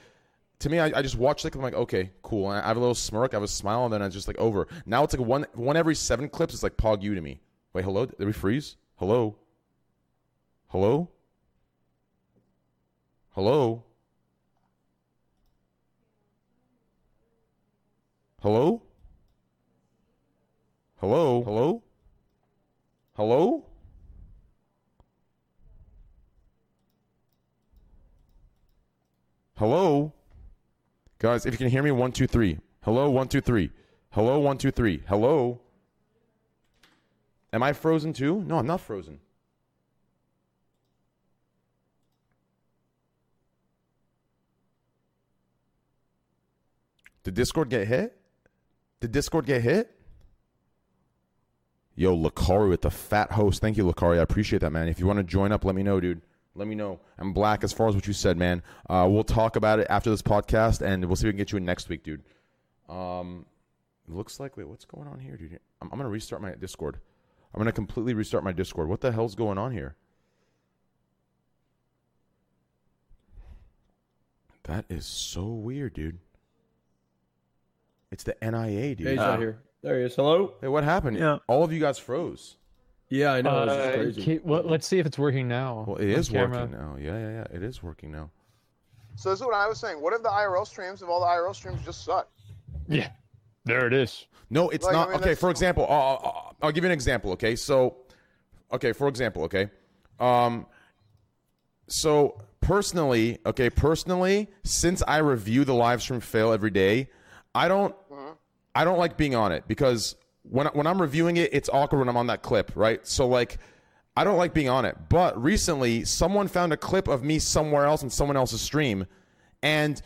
To me, I, I just watch like I'm like okay, cool. And I have a little smirk, I have a smile, and then it's just like over. Now it's like one one every seven clips is like pog you to me. Wait, hello? Did we freeze? Hello? Hello? Hello? Hello? Hello? Hello? Hello? Hello? Guys, if you can hear me, one, two, three. Hello, one, two, three. Hello, one, two, three. Hello? Am I frozen too? No, I'm not frozen. Did Discord get hit? Did Discord get hit? Yo, Lacari with the fat host. Thank you, Lacari. I appreciate that, man. If you want to join up, let me know, dude. Let me know. I'm black as far as what you said, man. Uh, we'll talk about it after this podcast, and we'll see if we can get you in next week, dude. Um, looks like wait, what's going on here, dude? I'm, I'm gonna restart my Discord. I'm gonna completely restart my Discord. What the hell's going on here? That is so weird, dude. It's the NIA, dude. He's Ah. out here. There he is. Hello. Hey, what happened? Yeah. All of you guys froze. Yeah, I know. Uh, crazy. Ki- well, let's see if it's working now. Well, it on is camera. working now. Yeah, yeah, yeah. It is working now. So this is what I was saying. What if the IRL streams, if all the IRL streams just suck? Yeah, there it is. No, it's Like, I not. mean, okay, for example, uh, uh, I'll give you an example. Okay, so, okay, for example, okay, um, so personally, okay, personally, since I review the live stream fail every day, I don't, I don't like being on it because when when I'm reviewing it, it's awkward when I'm on that clip, right? So like. I don't like being on it. But recently, someone found a clip of me somewhere else in someone else's stream, and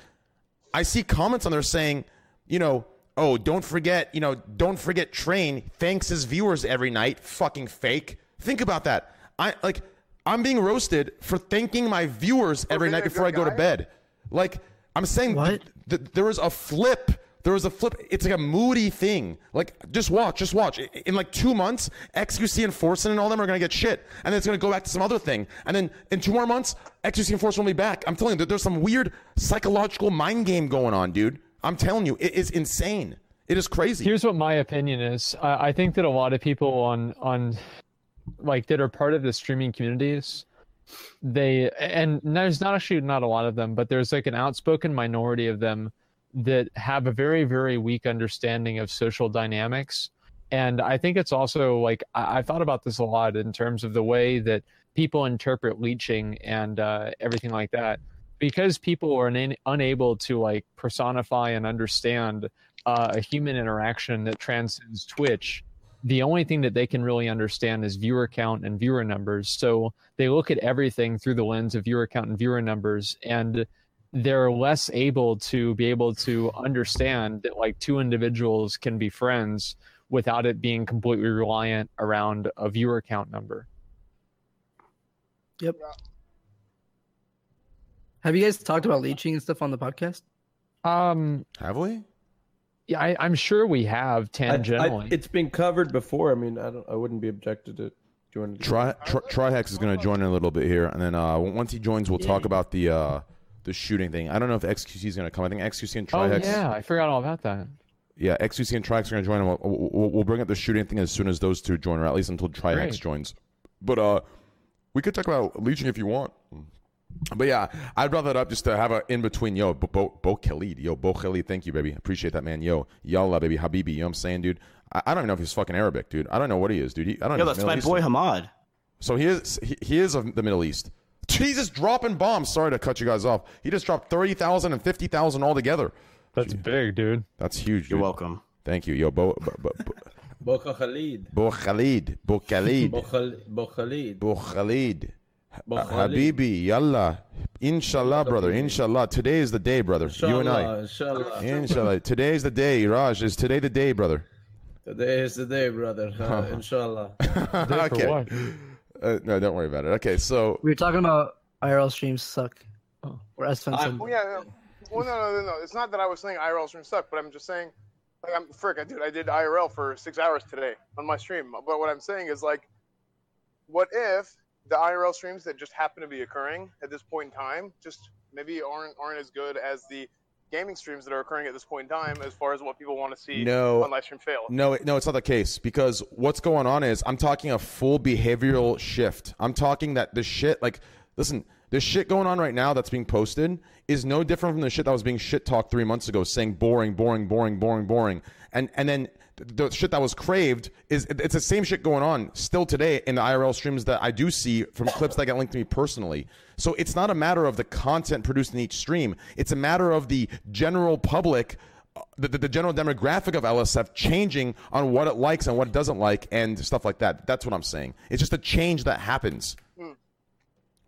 I see comments on there saying, you know, oh, don't forget, you know, don't forget Train thanks his viewers every night. Fucking fake. Think about that. I like I'm being roasted for thanking my viewers every being night before I good go to bed. Like I'm saying, What? th- th- there was a flip. There was a flip. It's like a moody thing. Like just watch, just watch. In like two months, XQC and Forsen and all them are gonna get shit, and then it's gonna go back to some other thing. And then in two more months, XQC and Forsen will be back. I'm telling you, there's some weird psychological mind game going on, dude. I'm telling you, it is insane. It is crazy. Here's what my opinion is. I, I think that a lot of people on on like that are part of the streaming communities, they and there's not actually not a lot of them, but there's like an outspoken minority of them that have a very very weak understanding of social dynamics. And I think it's also like I, I've thought about this a lot in terms of the way that people interpret leeching and uh, everything like that. Because people are una- unable to like personify and understand uh, a human interaction that transcends Twitch, the only thing that they can really understand is viewer count and viewer numbers. So they look at everything through the lens of viewer count and viewer numbers, and they're less able to be able to understand that like two individuals can be friends without it being completely reliant around a viewer count number. Yep. Have you guys talked about leeching and stuff on the podcast? Um, Have we? yeah, I, I'm sure we have I- I- tangentially. it's been covered before. I mean, I don't. I wouldn't be objected to joining. Try, try Trihex is going to join in a little bit here, and then uh, once he joins, we'll talk about the uh, the shooting thing. I don't know if XQC is going to come. I think XQC and oh yeah, I forgot all about that. Yeah, XQC and Trihex are going to join. And we'll, we'll, we'll bring up the shooting thing as soon as those two join, or at least until Trihex Great. joins. But uh, we could talk about leeching if you want. But yeah, I brought that up just to have an in between. Yo, Bo, Bo, Bo Khalid. Yo, Bo Khalid, thank you, baby. Appreciate that, man. Yo, Yallah, baby. Habibi. You know what I'm saying, dude? I, I don't even know if he's fucking Arabic, dude. I don't know what he is, dude. He, I don't Yo, know. that's my boy Hamad. So he is he, he is of the Middle East. Jesus dropping bombs. Sorry to cut you guys off. He just dropped 30,000 and 50,000 altogether. That's big, dude. That's huge. Dude. You're dude. welcome. Thank you. Yo, Bo, Bo, Bo, Bo, Boca Khalid. Bo Khalid. Bo Khalid. Bo Khalid. Bo Khalid. Bo Khalid. Habibi, yallah. Inshallah, brother. Inshallah. Today is the day, brother. You and I. Inshallah. Inshallah. Today is the day, Raj. Is today the day, brother? Today is the day, brother. Uh, inshallah. okay. What? Uh, no, don't worry about it. Okay, so We were talking about IRL streams suck. Oh, or Esfand I- said. Well, yeah. No. Well, no, no, no, no. It's not that I was saying IRL streams suck, but I'm just saying, like, I'm frick. I dude, I did IRL for six hours today on my stream. But what I'm saying is, like, what if the IRL streams that just happen to be occurring at this point in time just maybe aren't aren't as good as the gaming streams that are occurring at this point in time as far as what people want to see No. on live stream fail. No, no, it's not the case because what's going on is I'm talking a full behavioral shift. I'm talking that the shit, like, listen, the shit going on right now that's being posted is no different from the shit that was being shit talked three months ago, saying boring, boring, boring, boring, boring, and and then the shit that was craved is it's the same shit going on still today in the IRL streams that I do see from clips that get linked to me personally. So it's not a matter of the content produced in each stream; it's a matter of the general public uh, the, the, the general demographic of LSF changing on what it likes and what it doesn't like and stuff like that. That's what I'm saying. It's just a change that happens.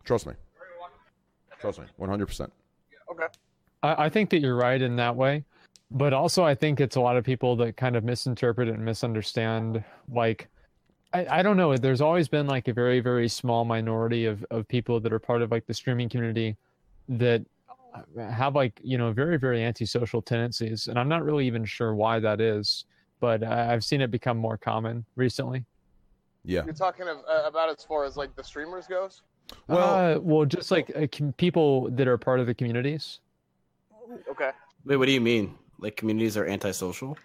Trust me. Trust me. 100%. Okay. I, I think that you're right in that way, but also I think it's a lot of people that kind of misinterpret and misunderstand. Like, I, I don't know. There's always been like a very, very small minority of, of people that are part of like the streaming community that have like, you know, very, very antisocial tendencies. And I'm not really even sure why that is, but I- I've seen it become more common recently. Yeah. You're talking of, uh, about as far as like the streamers goes. Well, uh, well, just like uh, com- people that are part of the communities. Okay. Wait, what do you mean? Like communities are antisocial?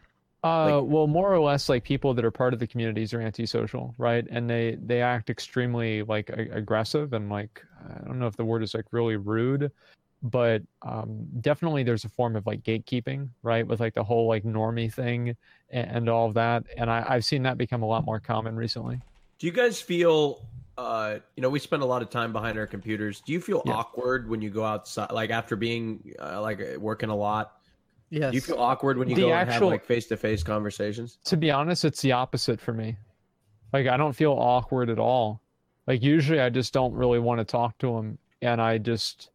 Uh, well, more or less, like people that are part of the communities are antisocial, right? And they they act extremely like a- aggressive and like I don't know if the word is like really rude, but um, definitely there's a form of like gatekeeping, right? With like the whole like normie thing and, and all of that, and I, I've seen that become a lot more common recently. Do you guys feel, uh, you know, we spend a lot of time behind our computers. Do you feel Yeah. awkward when you go outside, like after being uh, like working a lot? Yes. Do you feel awkward when you The go and have actual- like face to face conversations? To be honest, it's the opposite for me. Like I don't feel awkward at all. Like usually I just don't really want to talk to them and I just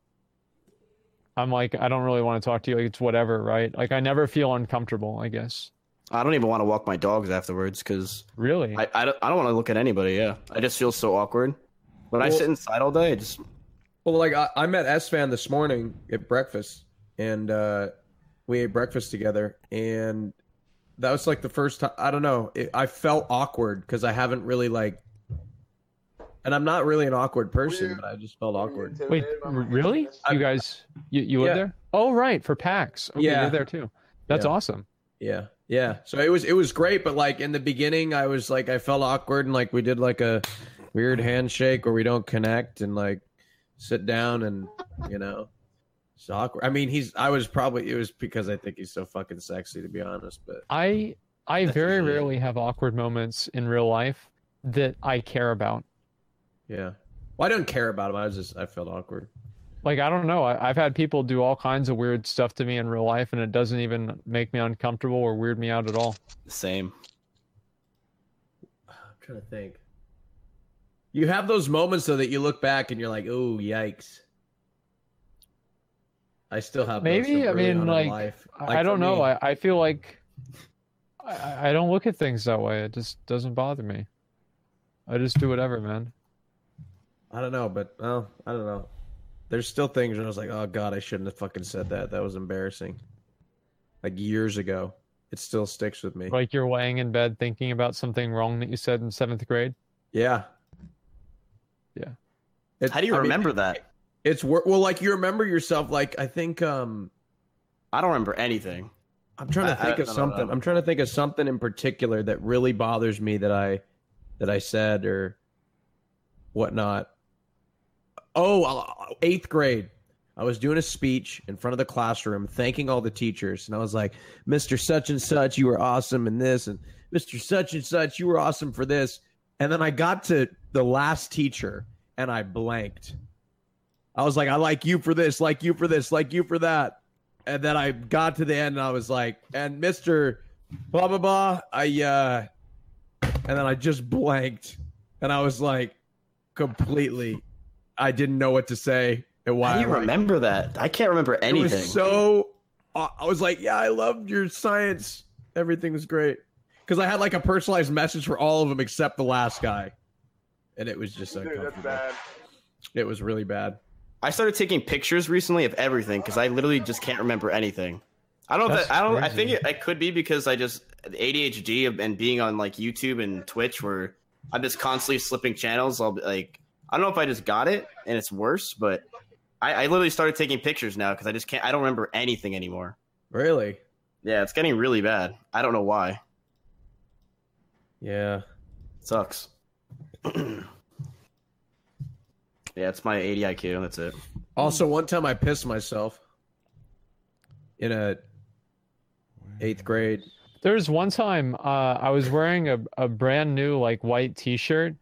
I'm like I don't really want to talk to you like it's whatever, right? Like I never feel uncomfortable, I guess. I don't even want to walk my dogs afterwards because Really? I, I don't, I don't want to look at anybody. Yeah, I just feel so awkward. When I sit inside all day, I just Well, like I, I met Esfand this morning at breakfast, and uh, we ate breakfast together, and that was like the first time. I don't know. It, I felt awkward because I haven't really like, and I'm not really an awkward person, but I just felt awkward. Wait, r- really? You guys you, you live there? Oh right, for PAX. Okay, Yeah. you're there too. That's Yeah. awesome. Yeah, yeah. So it was it was great, but like in the beginning, I was like I felt awkward, and like we did like a weird handshake where we don't connect and like sit down and you know. It's awkward. I mean, he's. I was probably. It was because I think he's so fucking sexy, to be honest. But I I very rarely have awkward moments in real life that I care about. Yeah. Well, I don't care about him. I was just I felt awkward. Like I don't know. I, I've had people do all kinds of weird stuff to me in real life, and it doesn't even make me uncomfortable or weird me out at all. same. I'm trying to think. You have those moments though that you look back and you're like, "Oh, yikes." I still have those Maybe, so I mean, like, life. I- Like, I don't know. me- I, I feel like I, I don't look at things that way. It just doesn't bother me. I just do whatever, man. I don't know, but well, I don't know. There's still things where I was like, "Oh God, I shouldn't have fucking said that. That was embarrassing." Like years ago, it still sticks with me. Like you're laying in bed thinking about something wrong that you said in seventh grade. Yeah. Yeah. It- How do you I mean, remember that? It's wor- well, like you remember yourself. Like I think um I don't remember anything. I'm trying to I- think I- of something. I'm trying to think of something in particular that really bothers me that I that I said or whatnot. Oh, eighth grade. I was doing a speech in front of the classroom, thanking all the teachers, and I was like, "Mr. Such and Such, you were awesome in this," and "Mr. Such and Such, you were awesome for this." And then I got to the last teacher, and I blanked. I was like, "I like you for this, like you for this, like you for that." and then I got to the end and I was like, and Mister blah blah blah, I uh, and then I just blanked, and I was like, completely, I didn't know what to say and why. How do you I- remember that? I can't remember It anything. was so. uh, I was like, yeah, I loved your science. Everything was great because I had like a personalized message for all of them except the last guy, and it was just Dude, that's uncomfortable. bad. It was really bad. I started taking pictures recently of everything because I literally just can't remember anything. I don't. know if That's that, I don't. I think it, it could be because I just ADHD and being on like YouTube and Twitch, where I'm just constantly slipping channels. I'll be like, I don't know if I just got it and it's worse, but I, I literally started taking pictures now because I just can't. I don't remember anything anymore. Really? Yeah, it's getting really bad. I don't know why. Yeah. sucks. yeah, it's my 80 IQ. That's it. Also, one time I pissed myself in a eighth grade. There was one time uh, I was wearing a, a brand new like white T-shirt,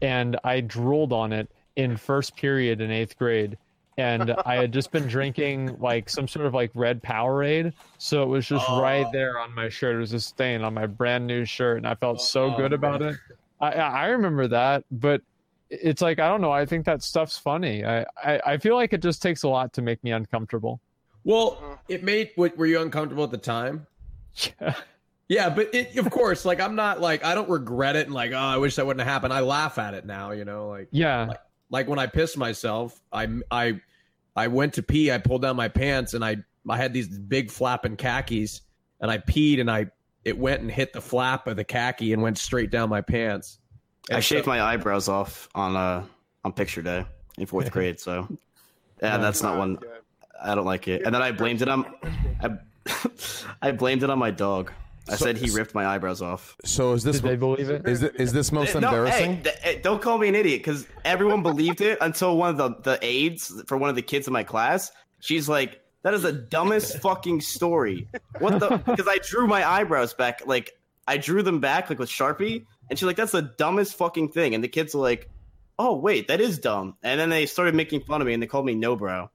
and I drooled on it in first period in eighth grade, and I had just been drinking like some sort of like red Powerade, so it was just right there on my shirt. It was a stain on my brand new shirt, and I felt so good about it. I I I remember that, but it's like I don't know. I think that stuff's funny. I, I I feel like it just takes a lot to make me uncomfortable. Well, uh-huh. it made. Were you uncomfortable at the time? Yeah. Yeah, but it, of course, like I'm not like I don't regret it and like oh I wish that wouldn't have happened. I laugh at it now, you know, like Yeah. like, like when I pissed myself, I I I went to pee, I pulled down my pants and I I had these big flapping khakis and I peed and I it went and hit the flap of the khaki and went straight down my pants. I shaved so- my eyebrows off on uh on picture day in fourth grade, so yeah, that's not one. Good. I don't like it. And then I blamed it on I, I blamed it on my dog. I So- said he ripped my eyebrows off. So is this Did they believe it? is this, is this most No, embarrassing? hey, th- hey, don't call me an idiot because everyone believed it until one of the, the aides for one of the kids in my class. She's like, "That is the dumbest fucking story." What the? Because I drew my eyebrows back, like I drew them back like with Sharpie, and she's like, "That's the dumbest fucking thing." And the kids are like, "Oh wait, that is dumb." And then they started making fun of me and they called me no brow.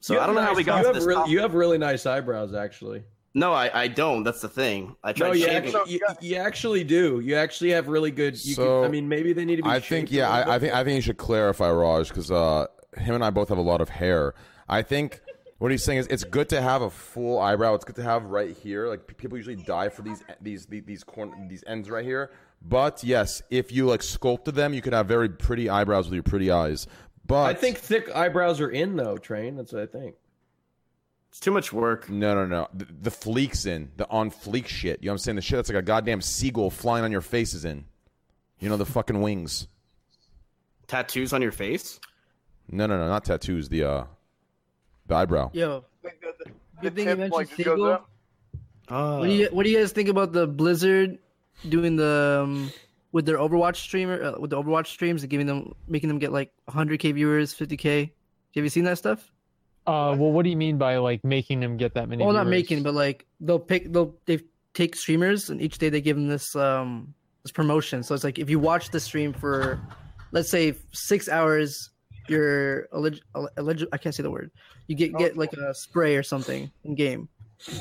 So I don't know how we got you to have this. really, topic. you have really nice eyebrows actually. no, I, I don't. That's the thing. I tried No, you actually, you, you actually do. You actually have really good. You So, can, I mean, maybe they need to be. I think yeah, I, I think I think you should clarify Raj because uh, him and I both have a lot of hair. I think what he's saying is it's good to have a full eyebrow. It's good to have right here. Like people usually die for these these these these, corn, these ends right here. But yes, if you like sculpted them, you could have very pretty eyebrows with your pretty eyes. But I think thick eyebrows are in though. Train. That's what I think. It's too much work. no, no, no. The, the fleeks in the on fleek shit. You know what I'm saying? The shit that's like a goddamn seagull flying on your face is in. You know the fucking wings. Tattoos on your face. No, no, no, not tattoos. The uh, the eyebrow. Yo, Think the, the Good thing you mentioned like Seagull. up. What do you what do you guys think about the Blizzard doing the um, with their Overwatch streamer uh, with the Overwatch streams and giving them making them get like 100k viewers, 50k? Have you seen that stuff? Uh, well, what do you mean by like making them get that many? Well, not making, but like they'll pick they'll they take streamers and each day they give them this um this promotion. So it's like if you watch the stream for let's say six hours, you're elig- elig- I can't say the word. You get get like a spray or something in game.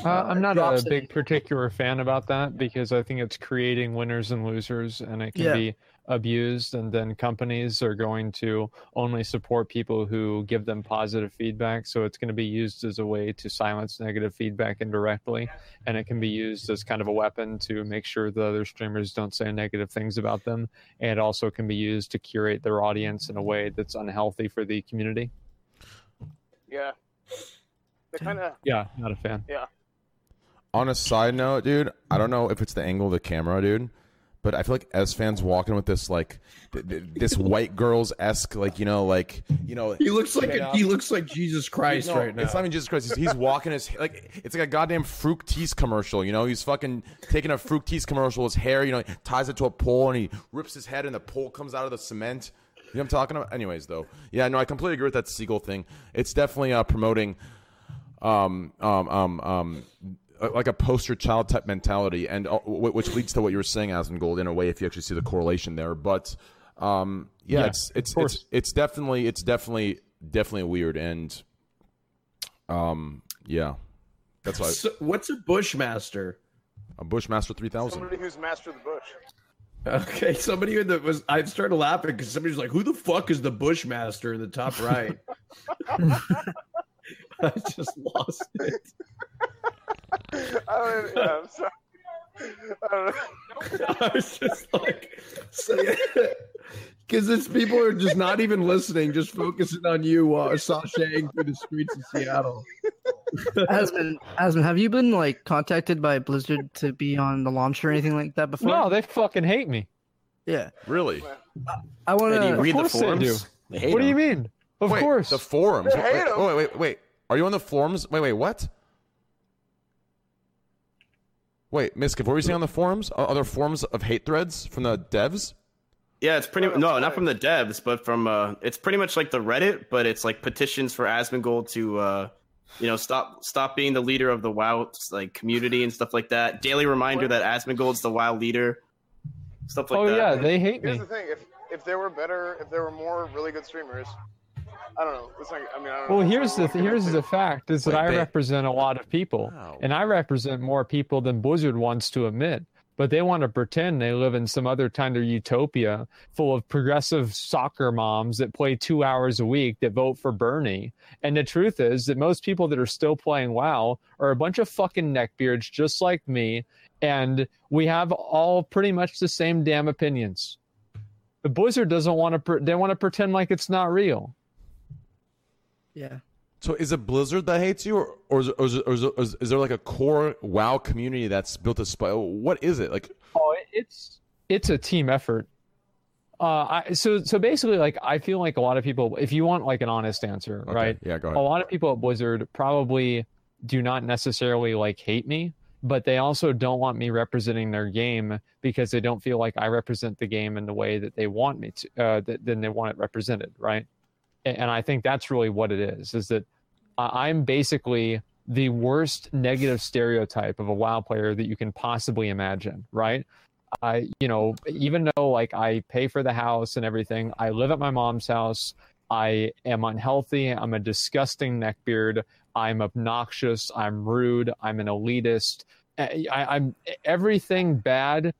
Uh, I'm not drops a it. big particular fan about that because I think it's creating winners and losers, and it can Yeah. be abused. And then companies are going to only support people who give them positive feedback. So it's going to be used as a way to silence negative feedback indirectly, and it can be used as kind of a weapon to make sure the other streamers don't say negative things about them. And it also can be used to curate their audience in a way that's unhealthy for the community. Yeah. They kind of. Yeah, not a fan. Yeah. On a side note, dude, I don't know if it's the angle of the camera, dude, but I feel like Esfand's walking with this like th- th- this white girls esque like you know like you know He looks like a, he looks like Jesus Christ No, right now. It's not even Jesus Christ. He's, he's walking his like it's like a goddamn Fructis commercial. You know, he's fucking taking a Fructis commercial. His hair, you know, he ties it to a pole and he rips his head and the pole comes out of the cement. You know what I'm talking about? Anyways, though, yeah, no, I completely agree with that seagull thing. It's definitely uh, promoting, um, um, um, um, uh, like a poster child type mentality, and uh, which leads to what you were saying, Asmongold, in a way, if you actually see the correlation there. But um, yeah, Yeah, it's it's it's it's definitely it's definitely definitely weird, and um, yeah, that's why So, what's a bushmaster? a Bushmaster three thousand. Somebody who's master of the bush. Okay, somebody in the was I started laughing because somebody was like, "Who the fuck is the bushmaster in the top right?" I just lost it. I don't, yeah, I'm sorry. I don't know. I was just like, because it's people are just not even listening, just focusing on you while sashaying through the streets of Seattle. Asmon, Asmon, have you been like contacted by Blizzard to be on the launch or anything like that before? No, they fucking hate me. Yeah, Really? I want to. read the course they do. forums. They hate What do you mean? Of wait, course. the forums. They hate wait, 'em. wait, wait, wait. Are you on the forums? Wait, wait, what? Wait, Mizkif, what were you saying on the forums? Are are there forums of hate threads from the devs? Yeah, it's pretty no, not from the devs, but from uh, it's pretty much like the Reddit, but it's like petitions for Asmongold to, uh, you know, stop stop being the leader of the WoW like community and stuff like that. Daily reminder that Asmongold's the WoW leader, stuff like oh that. Oh yeah, they hate Here's me. the thing: if if there were better, if there were more really good streamers, I don't know. It's like I mean, I don't. Well, if here's the someone would here's the to- fact is that Wait, I they- represent a lot of people, Wow. and I represent more people than Blizzard wants to admit. but they want to pretend they live in some other kind of utopia full of progressive soccer moms that play two hours a week that vote for Bernie. And the truth is that most people that are still playing WoW are a bunch of fucking neckbeards just like me. And we have all pretty much the same damn opinions. The Blizzard doesn't want to, pre- they want to pretend like it's not real. Yeah. So is it Blizzard that hates you, or or is, or is, or is, or is, is there like a core WoW community that's built to spy? What is it like? Oh, it's it's a team effort. Uh, I, so so basically, like I feel like a lot of people, if you want like an honest answer, Okay, right? Yeah, go ahead. A lot of people at Blizzard probably do not necessarily like hate me, but they also don't want me representing their game because they don't feel like I represent the game in the way that they want me to. Uh, that, then they want it represented, right? And, I think that's really what it is. Is that I'm basically the worst negative stereotype of a WoW player that you can possibly imagine, right? I, you know, even though like I pay for the house and everything, I live at my mom's house. I am unhealthy. I'm a disgusting neckbeard. I'm obnoxious. I'm rude. I'm an elitist. I, I- I'm everything bad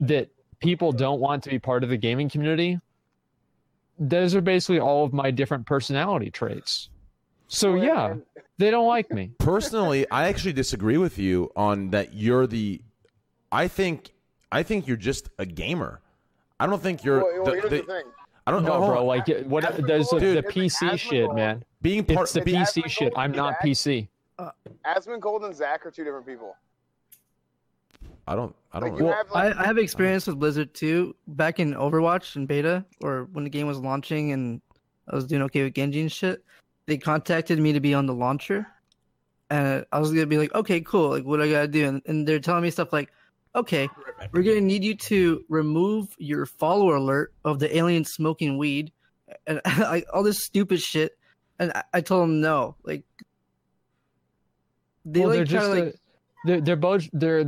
that people don't want to be part of the gaming community. Those are basically all of my different personality traits. So Well, yeah, and- they don't like me. Personally, I actually disagree with you on that. You're the. I think. I think you're just a gamer. I don't think you're. well, well, the- here's the- the thing. I don't No, know, bro. Like it- what? Asmongold- There's the, Dude, the PC shit, man. being part. It's the It's PC Asmongold shit. I'm and not Zach. PC. Asmongold and Zach are two different people. I don't. I don't. Like, you have, I, like, I have experience with Blizzard too. Back in Overwatch and beta, or when the game was launching and I was doing okay with Genji and shit, they contacted me to be on the launcher, and I was gonna be like, okay, cool, like what I gotta do, and, and they're telling me stuff like, okay, we're gonna need you to remove your follower alert of the alien smoking weed, and like all this stupid shit, and I, I told them no, like they well, like they're try to like a- they're they're both they're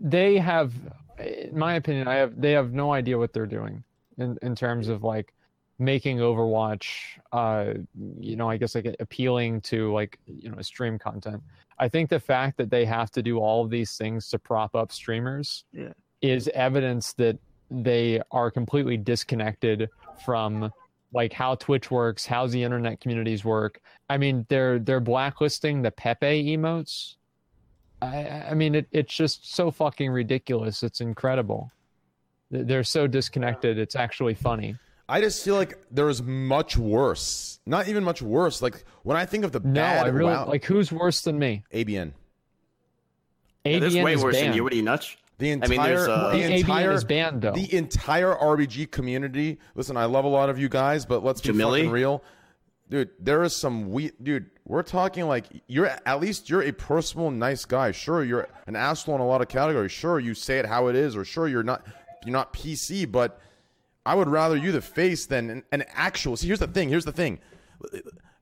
they have, in my opinion, I have they have no idea what they're doing in in terms of like making Overwatch, uh, you know, I guess like appealing to like you know stream content. I think the fact that they have to do all of these things to prop up streamers Yeah. is evidence that they are completely disconnected from like how Twitch works, how the internet communities work. I mean, they're they're blacklisting the Pepe emotes. I I mean, it, it's just so fucking ridiculous. It's incredible. They're so disconnected. It's actually funny. I just feel like there is much worse. Not even much worse. Like when I think of the No, bad I really WoW, like. Who's worse than me? ABN. Yeah, is ABN way is worse than you. What are you nuts? The I entire, mean, uh, the ABN is banned though. the entire RBG community. Listen, I love a lot of you guys, but let's be Jamili? fucking real, dude. There is some we, dude. We're talking like you're at least you're a personal, nice guy. Sure, you're an asshole in a lot of categories. Sure, you say it how it is, or sure, you're not you're not PC, but I would rather you the face than an, an actual. See, here's the thing. Here's the thing.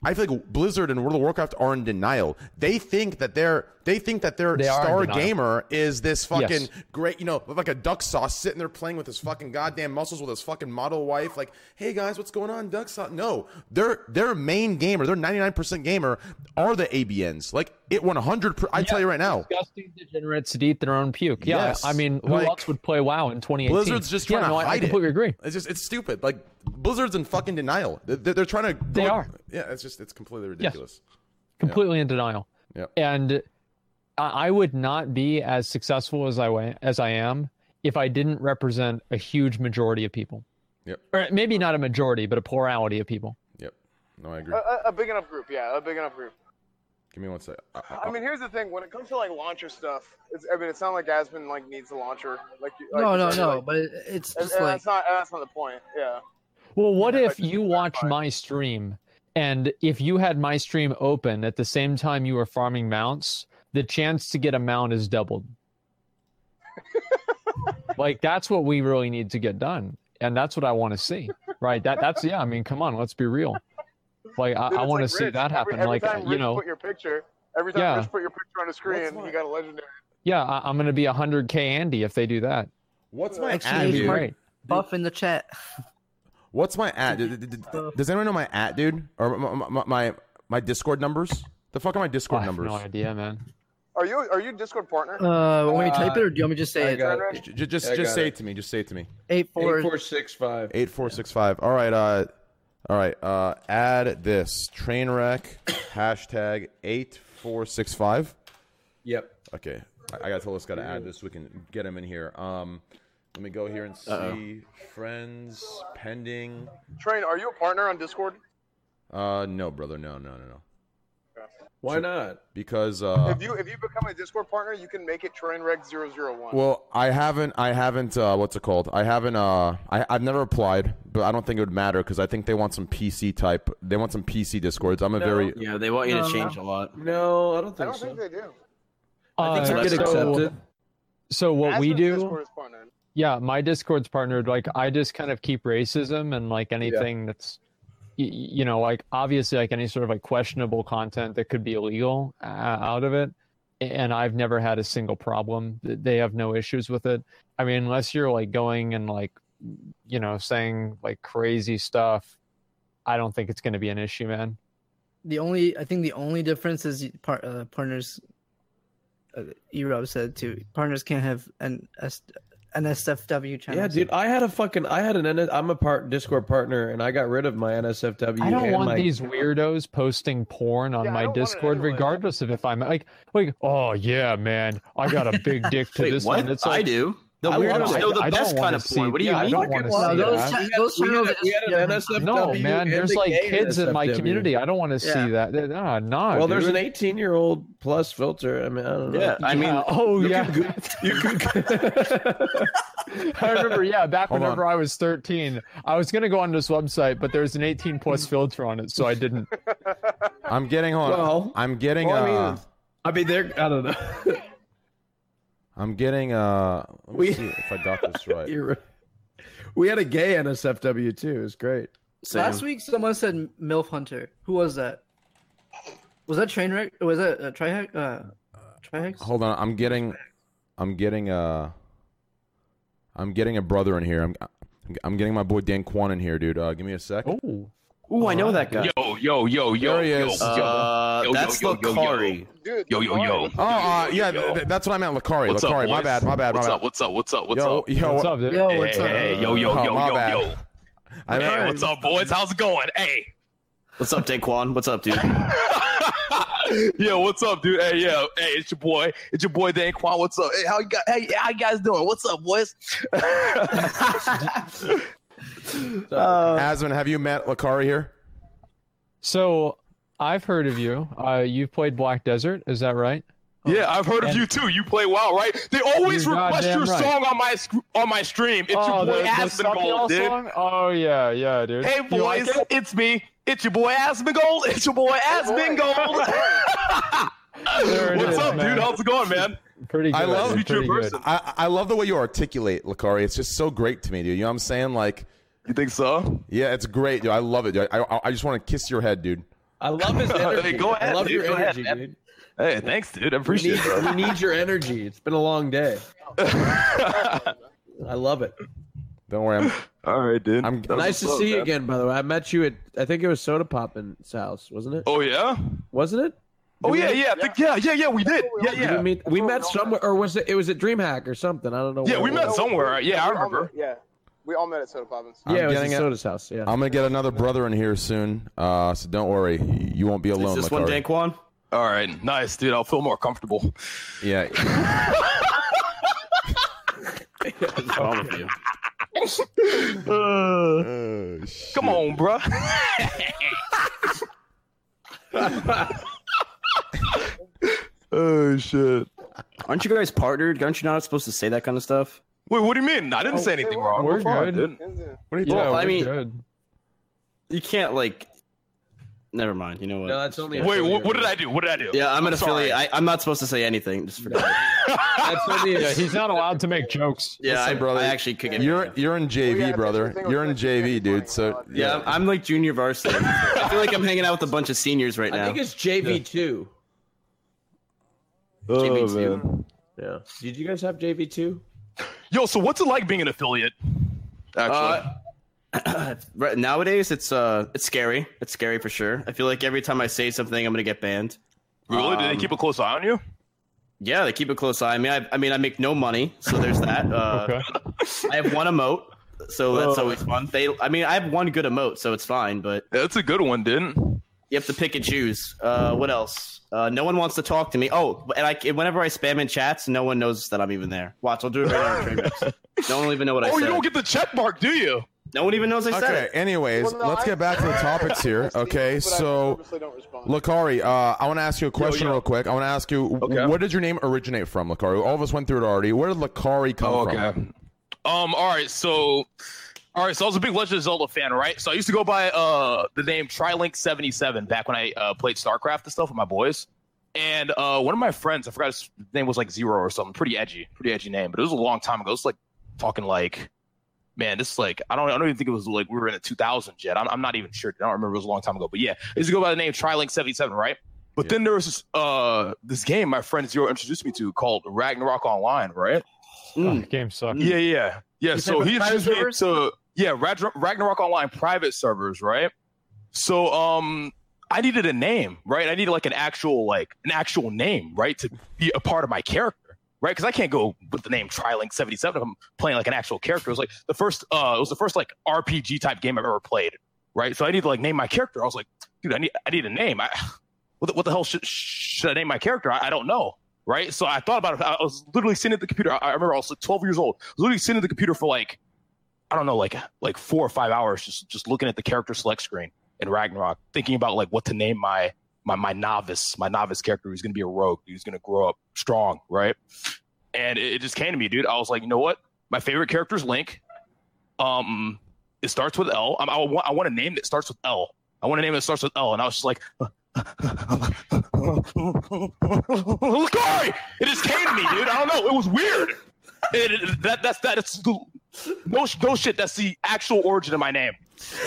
I feel like Blizzard and World of Warcraft are in denial. They think that their they think that their They star gamer is this fucking Yes. great, you know, like a duck sauce sitting there playing with his fucking goddamn muscles with his fucking model wife. Like, hey guys, what's going on, duck sauce? No, their their main gamer, their ninety nine percent gamer, are the ABNs. Like it one hundred. I tell you right now, Disgusting degenerates that eat their own puke. Yeah, Yes, I mean, who like- else would play WoW in 2018? Blizzard's just trying yeah, to no, I- hide I completely it. agree. It's just it's stupid. Like Blizzard's in fucking denial. They're, they're trying to. They are. Yeah, it's just it's completely ridiculous. Yes. completely in denial. Yeah. And I I would not be as successful as I wa- as I am if I didn't represent a huge majority of people. Yep. Or maybe not a majority, but a plurality of people. Yep. No, I agree. A, a, a big enough group, yeah, a big enough group. Give me one sec. I, I mean, here's the thing: when it comes to like launcher stuff, it's, I mean, it's not like Asmon like needs a launcher. Like, like no, no, said, no. like- But it's just and like that's not that's not the point. Yeah. Well, what Yeah, if you watch my stream and if you had my stream open at the same time you were farming mounts, the chance to get a mount is doubled. like that's what we really need to get done. And that's what I want to see. Right? That that's yeah, I mean, come on, let's be real. Like I, Dude, I it's want to like see that happen. Every, every like time you know, put your picture, every time Yeah. Rich put your picture on the screen, What's my- he got a legendary. yeah, I, I'm gonna be a hundred K Andy if they do that. What's my Excellent. ad, That'd be dude? Mark- great. buff in the chat. What's my ad? Did- did- did- Does anyone know my ad, dude? Or my my, my, my Discord numbers? The fuck are my Discord I have numbers? no idea, man. Are you are you Discord partner? Uh, want me to type Uh, it or do you want me to just say I it? got Trainwreck? J- j- just I just got say it. it to me. Just say it to me. Eight four. Eight four six five. Eight four six five. All right. Uh, all right. Uh, add this train wreck hashtag eight four six five. Yep. Okay. I, I gotta tell this guy to add this so we can get him in here. Um, let me go here and see Uh-oh. friends pending. Train, are you a partner on Discord? Uh, no, brother. No, no, no, no. Why not? Because uh, if you if you become a Discord partner, you can make it Trainwreck 001. Well, I haven't. I haven't. Uh, what's it called? I haven't. Uh, I, I've never applied, but I don't think it would matter because I think they want some PC type. They want some PC discords. I'm a very. Yeah, they want you No, to no. change a lot. No, I don't think. I think don't so. think they do. I think Uh, you get accepted. so what we do Discord is partnered. Yeah, my Discord's partnered. Like, I just kind of keep racism and like anything that's, y- y- you know, like obviously like any sort of like questionable content that could be illegal uh, out of it. And I've never had a single problem. They have no issues with it. I mean, unless you're like going and like, you know, saying like crazy stuff, I don't think it's going to be an issue, man. The only I think the only difference is part, uh, partners. Uh, Erob said too. Partners can't have an S- an channel. Yeah, dude, I had a fucking, I had an, I'm a part Discord partner, and I got rid of my NSFW. I don't and want my, these weirdos posting porn on Yeah, my don't want it Discord, anyway. regardless of if I'm like, like, oh yeah, man, I got a big dick to Wait, this what? one. It's like, I do. The I weirdos wanna- know the I don't best wanna kind of porn. see- What do you yeah, I mean? don't wanna Well, see those that. cha- We had- those we had- we had an NSFW. No, man, there's like kids in my community. I don't want to Yeah. see that. Nah, nah. Well, there's an 18 year old plus filter. I mean, I don't know. Yeah, I mean, Yeah, oh you yeah. can you can. I remember, yeah, back Hold whenever I was 13, I was gonna go on this website, but there's an 18 plus filter on it, so I didn't. I'm getting on. Well- I'm getting. Well, I uh, mean, I mean, they're. I don't know. I'm getting. Uh, let me We- see if I got this right. You're, we had a gay NSFW too. It was great. Same. Last week, someone said MILF Hunter. Who was that? Was that Trainwreck? Or was that uh, Trihex? Uh, Trihex? Hold on. I'm getting. I'm getting. Uh, I'm getting a brother in here. I'm. I'm getting my boy Dan Quan in here, dude. Uh, give me a sec. Oh, Ooh, I know that guy. Yo, yo, yo, yo, There he yo, is. Uh, Yo, yo, that's yo, yo, yo. Lacari. Dude, Yo, yo, yo. Oh, uh, yeah, th- th- that's what I meant. Lacari. What's up, Lacari. my bad. My bad. My What's bad. up? What's up? What's up? What's yo, up? yo, what's up, dude? Yo, Hey, what's up? hey, yo, yo, Oh, yo, my yo, bad. yo. I meant, Hey, what's up, boys? How's it going? Hey. What's up, Daquan? What's up, dude? yeah, what's up, dude? Hey, yeah, hey, it's your boy, it's your boy Dan Quan. What's up? Hey, how you guys? Hey, how you guys doing? What's up, boys? Asmon, have you met Lacari here? so I've heard of you. Uh, you've played Black Desert, is that right? yeah, I've heard of you too. You play WoW, right? They always request your right. song on my on my stream. It's oh, your boy the, the Asmongold, dude. Song? Oh yeah, yeah, dude. Hey, You like boys, it? it's me. It's your boy Asmongold. It's your boy Asmongold. There it What's is, up, man. dude? How's it going, man? Pretty good. I love- dude, Feature pretty person. I, I love the way you articulate, Lacari. It's just so great to me, dude. You know what I'm saying? Like, You think so? yeah, it's great, dude. I love it. Dude. I, I, I just want to kiss your head, dude. I love his energy. Hey, go ahead, I love dude. your Go ahead, energy, man. dude. Hey, thanks, dude. I We appreciate need, it. we need your energy. It's been a long day. I love it. Don't worry. I'm, All right, dude. I'm- That's Nice to what's up, see you again, by the way. I met you at I think it was Sodapoppin's house, wasn't it? Oh yeah. Wasn't it? Oh Did yeah, we- yeah, I think, yeah, yeah, yeah. We did. Yeah, Did yeah. we meet, we met somewhere, or was it? It was at DreamHack or something. I don't know. Yeah, where we it met was. somewhere. Yeah, I remember. Yeah, we all met at Sodapoppins. I'm Yeah, it was getting at it. Soda's house. Yeah. I'm gonna get another brother in here soon. Uh, so don't worry. You won't be Is alone, this one Lacari. Daquan? All right, nice, dude. I'll feel more comfortable. Yeah. What's wrong with you? Oh, Come on, bro. oh shit. Aren't you guys partnered? Aren't you not supposed to say that kind of stuff? Wait, what do you mean? I didn't say anything wrong. We're fine, good. dude. What are you Yeah, Well, I we're mean- good. You can't like. Never mind. You know what? No, that's only. Wait, what, what did I do? What did I do? yeah, I'm an sorry. affiliate. I, I'm not supposed to say anything. Just forget it. That's only. Yeah, he's not allowed to make jokes. Yeah, Listen, I, brother, I actually could get. You're you're in JV, yeah, brother. You're in JV, dude. So yeah, I'm, I'm like junior varsity. I feel like I'm hanging out with a bunch of seniors right now. I think it's JV oh, two. JV two. Yeah. Did you guys have JV two? Yo, so what's it like being an affiliate? Actually, Uh, right, nowadays, it's uh, it's scary. It's scary for sure. I feel like every time I say something, I'm gonna get banned. really? do they um, keep a close eye on you? Yeah, they keep a close eye. I mean, I, I mean, I make no money, so there's that. Uh, Okay. I have one emote, so that's Oh. always fun. They, I mean, I have one good emote, so it's fine. But That's a good one, didn't? You have to pick and choose. Uh, what else? Uh, no one wants to talk to me. Oh, and I whenever I spam in chats, no one knows that I'm even there. Watch, I'll do it right now. on Trainwrecks. No one will even know what I Oh, said. you don't get the check mark, do you? no one even knows I said Okay. it. Anyways, Well, no, let's I- get back to the topics here. Okay. So, purposely don't. Lacari, uh, I want to ask you a question yo. real quick. I want to ask you, Okay. where did your name originate from, Lacari? All of us went through it already. Where did Lacari come Oh, from? okay. Um. All right. So, all right. So I was a big Legend of Zelda fan, right? So I used to go by uh the name Trilink seventy seven back when I uh, played StarCraft and stuff with my boys. And uh, one of my friends, I forgot his name was like Zero or something. Pretty edgy, pretty edgy name. But it was a long time ago. It was like talking like, man, this is like I don't I don't even think it was like we were in the two thousands yet. I'm, I'm not even sure. I don't remember. It was a long time ago. But yeah, I used to go by the name Trilink seventy seven, right? But Yeah. then there was this uh this game my friend Zero introduced me to called Ragnarok Online, right? Mm. Oh, game sucks. Yeah, yeah, yeah. You So said he introduced me to yeah Ragnarok Online private servers, right? So um, I needed a name, right? I needed like an actual like an actual name, right, to be a part of my character, right? Because I can't go with the name Trilink seventy seven. I'm playing like an actual character. It was like the first, uh, it was the first like RPG type game I've ever played, right? So I need to like name my character. I was like, dude, I need I need a name. I what the, what the hell should should I name my character? I, I don't know right? So I thought about it. I was literally sitting at the computer. I I remember I was like 12 years old. Literally sitting at the computer for like, I don't know, like like four or five hours, just just looking at the character select screen in Ragnarok, thinking about like what to name my my my novice, my novice character who's gonna be a rogue, who's gonna grow up strong, right? And it, it just came to me, dude. I was like, you know what? My favorite character is Link. Um, it starts with L. I, I want I want a name that starts with L. I want a name that starts with L. And I was just like, Lacari! It just came to me, dude. I don't know. It was weird. It, it- that that's that's the, no no shit. That's the actual origin of my name.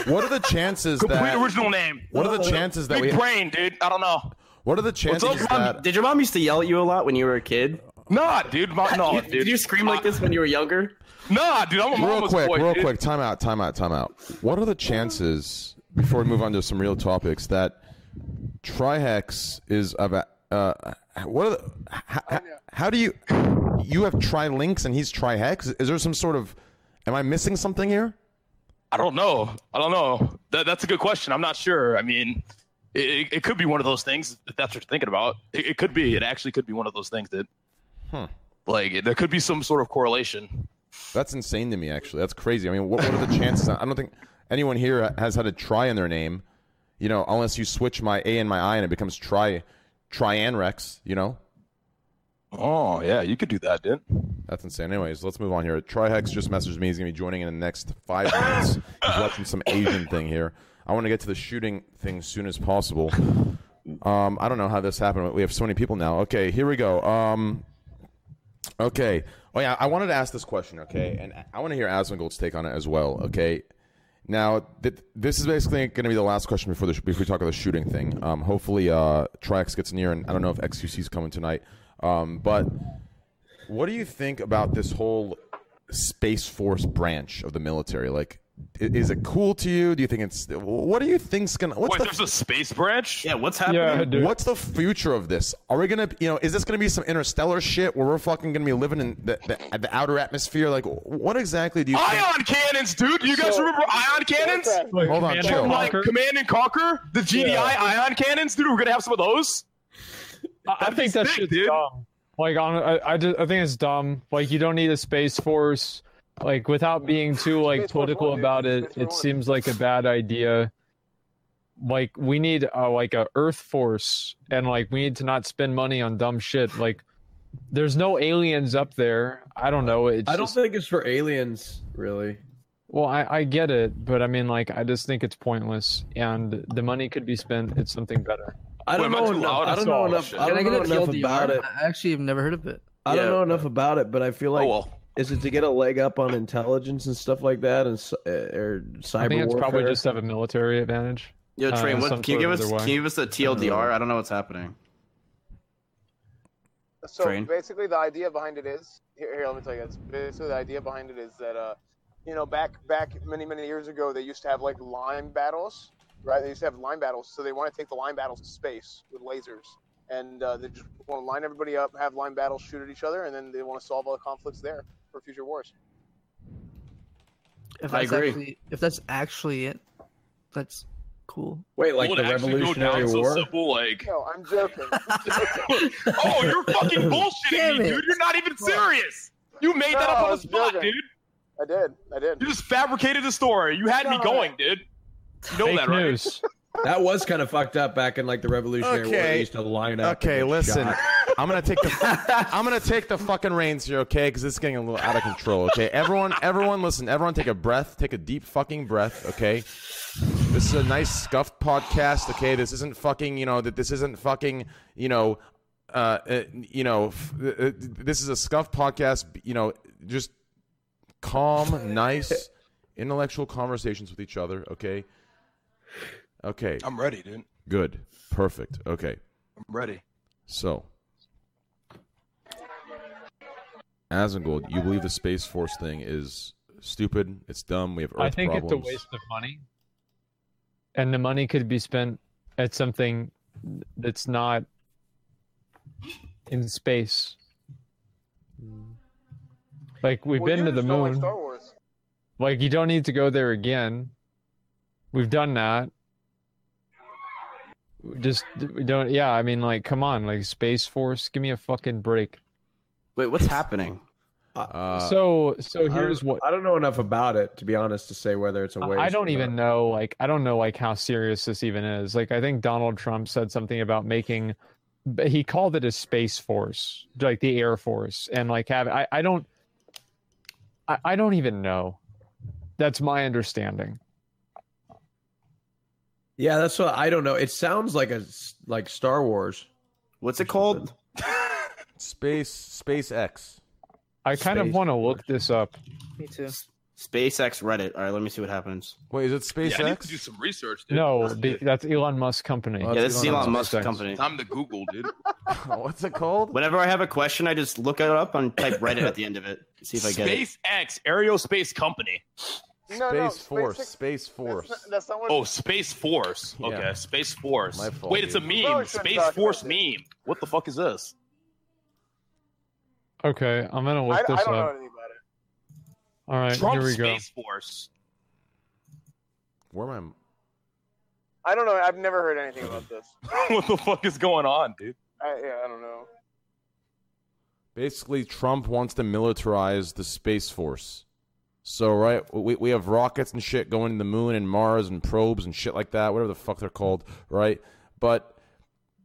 What are the chances Complete that? original name. What are the chances that Big we? brain, dude. I don't know. What are the chances up, that? Did your mom used to yell at you a lot when you were a kid? Nah, dude. My, no, You- dude. Did you scream like this when you were younger? Nah, dude. I'm a Real quick, boy, real dude. quick. Time out. Time out. Time out. What are the chances? Before we move on to some real topics, that Trihex is about. Uh, what are the, how, how do you you have Trilinks and he's Trihex? Is there some sort of am I missing something here? I don't know. I don't know. That, that's a good question. I'm not sure. I mean, it, it could be one of those things if that's what you're thinking about. It, it could be. It actually could be one of those things that, Hmm. like, there could be some sort of correlation. That's insane to me. Actually, that's crazy. I mean, what, what are the chances? I don't think anyone here has had a try in their name. You know, unless you switch my A and my I and it becomes Tri Trianrex. You know, Oh yeah, you could do that, dude. That's insane. Anyways, let's move on here. Trihex just messaged me. He's to be joining in the next five minutes. He's watching some Asian thing here. I want to get to the shooting thing as soon as possible. Um, I don't know how this happened. But we have so many people now. Okay, here we go. Um, okay. Oh, yeah, I wanted to ask this question, okay? And I want to hear Asmongold's take on it as well, okay? Now, th- this is basically going to be the last question before, the sh- before we talk about the shooting thing. Um, hopefully, uh, Trihex gets near, and I don't know if XQC is coming tonight. Um, but what do you think about this whole Space Force branch of the military? Like, is it cool to you? Do you think it's what do you think's gonna? What's Wait, the there's a space branch? Yeah, what's happening? Yeah. What's the future of this? Are we gonna, you know, is this gonna be some interstellar shit where we're fucking gonna be living in the, the, the outer atmosphere? Like, what exactly do you think? Ion cannons, dude. You guys So- remember ion cannons? Like, Hold on, Command chill. Like Command and Conquer, the GDI ion cannons, dude. We're gonna have some of those. I- I That'd be think that sick, shit's dude. dumb. Like, on, I, I, just, I think it's dumb. Like, you don't need a space force. Like, without being too like Space political One, dude. about it, Space it One. seems like a bad idea. Like, we need uh, like a Earth force, and like we need to not spend money on dumb shit. Like, there's no aliens up there. I don't know. It's I don't just- think it's for aliens, really. Well, I, I get it, but I mean, like, I just think it's pointless, and the money could be spent at something better. I don't Wait, know enough. I don't know enough. I don't know enough about it. I actually have never heard of it. I don't know enough about it, but I feel like oh well. is it to get a leg up on intelligence and stuff like that, and uh, or cyber I think it's probably just have a military advantage. Yo, Uh, Train, what, can you give us? way. Can you give us the TLDR? I don't know what's happening. So Train. basically, the idea behind it is here. Here, let me tell you guys. Basically, the idea behind it is that uh, you know, back back many many years ago, they used to have like line battles, right? They used to have line battles, so they want to take the line battles to space with lasers, and uh, they just want to line everybody up, have line battles, shoot at each other, and then they want to solve all the conflicts there for future wars. If I that's agree. Actually, if that's actually it, that's cool. Wait, like Would the actually go Revolutionary War? So simple, like, No, I'm joking. oh, you're fucking bullshitting me, dude. You're not even serious. You made that up I on the spot, joking. dude. I did. I did. You just fabricated the story. You had me going, dude. You know Fake that, right? news. That was kind of fucked up back in like the Revolutionary War. Okay. They used to line up. Okay, and get listen. shot. I'm gonna take the I'm gonna take the fucking reins here, okay? Because it's getting a little out of control. Okay, everyone, everyone, listen. Everyone, take a breath. Take a deep fucking breath. Okay. This is a nice scuffed podcast. Okay, this isn't fucking. You know that this isn't fucking. You know, uh, uh you know, f- uh, uh, this is a scuffed podcast. You know, just calm, nice, intellectual conversations with each other. Okay. Okay. I'm ready, dude. Good. Perfect. Okay. I'm ready. So, Asmongold, you believe the Space Force thing is stupid? It's dumb. We have Earth I think problems. it's a waste of money, and the money could be spent at something that's not in space. Like we've Well, been to the just don't like moon. Star Wars. Like you don't need to go there again. We've done that. Just we don't. Yeah, I mean, like, come on, like Space Force, give me a fucking break. Wait, what's happening? Uh, so, so here's don't- what I don't know enough about it to be honest to say whether it's a waste. I don't even know like I don't know like how serious this even is. Like I think Donald Trump said something about making but he called it a space force, like the Air Force and like have I, I don't I, I don't even know. That's my understanding. Yeah, that's what I don't know. It sounds like a like Star Wars. What's it called? Space SpaceX. I kind of Space want to look this up. Me too. SpaceX Reddit. All right, let me see what happens. Wait, is it Yeah, I need to SpaceX? do some research, dude. No, the, that's Elon Musk company. Oh, Yeah, this is Elon Elon Musk. Musk's company. Time to Google, dude. What's it called? Whenever I have a question, I just look it up and type Reddit at the end of it. See if I get it. SpaceX Aerospace Company. No, no, Space Force. SpaceX Space That's Force. not, that's not what. Oh, Space Force. Yeah. Okay, Space Force. My fault, Wait, it's a meme. Probably Space talk about Force this. meme. What the fuck is this? Okay, I'm gonna I, look I this don't know anything about it. All right, Trump here we go. Space Force. Where am I? I don't know. I've never heard anything about this. what the fuck is going on, dude? I, yeah, I don't know. Basically, Trump wants to militarize the Space Force. So, right, we, we have rockets and shit going to the moon and Mars and probes and shit like that, whatever the fuck they're called, right? But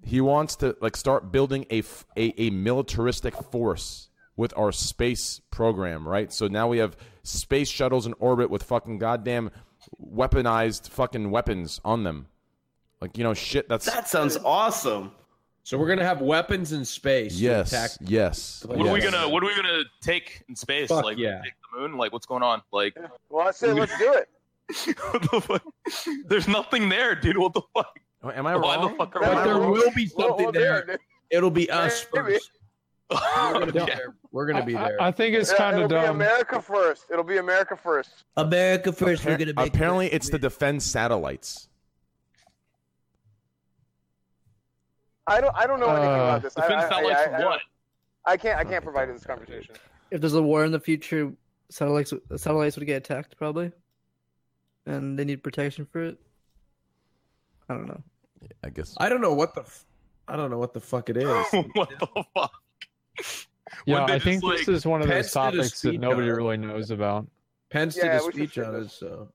he wants to like start building a a militaristic force with our space program, right? So now we have space shuttles in orbit with fucking goddamn weaponized fucking weapons on them. Like, you know, shit that's That sounds awesome. So we're gonna have weapons in space. to yes, attack- yes. What are we gonna What are we gonna take in space? Fuck like yeah. Take the moon? Like what's going on? Like Well, I say let's do it. what the fuck? There's nothing there, dude. What the fuck? Am I Why wrong? the fuck are But we? there will be something well, there. dude, It'll be us first. We're gonna be Yeah. there. We're gonna be I- there. I, I think it's yeah, kind it'll of be dumb. America first. It'll be America first. America first. Appar- apparently, it's to defend satellites. I don't. I don't know anything Uh, about this. I, Defense I, satellites I, for I, what? I can't. I can't provide in this conversation. If there's a war in the future, satellites satellites would get attacked probably, and they need protection for it. I don't know. I guess. I don't know what the. F- I don't know what the fuck it is. what the fuck? Yeah, I think like, this is one of Pence those topics that nobody on really knows about. Pence Yeah, did a we should speech on it. it, so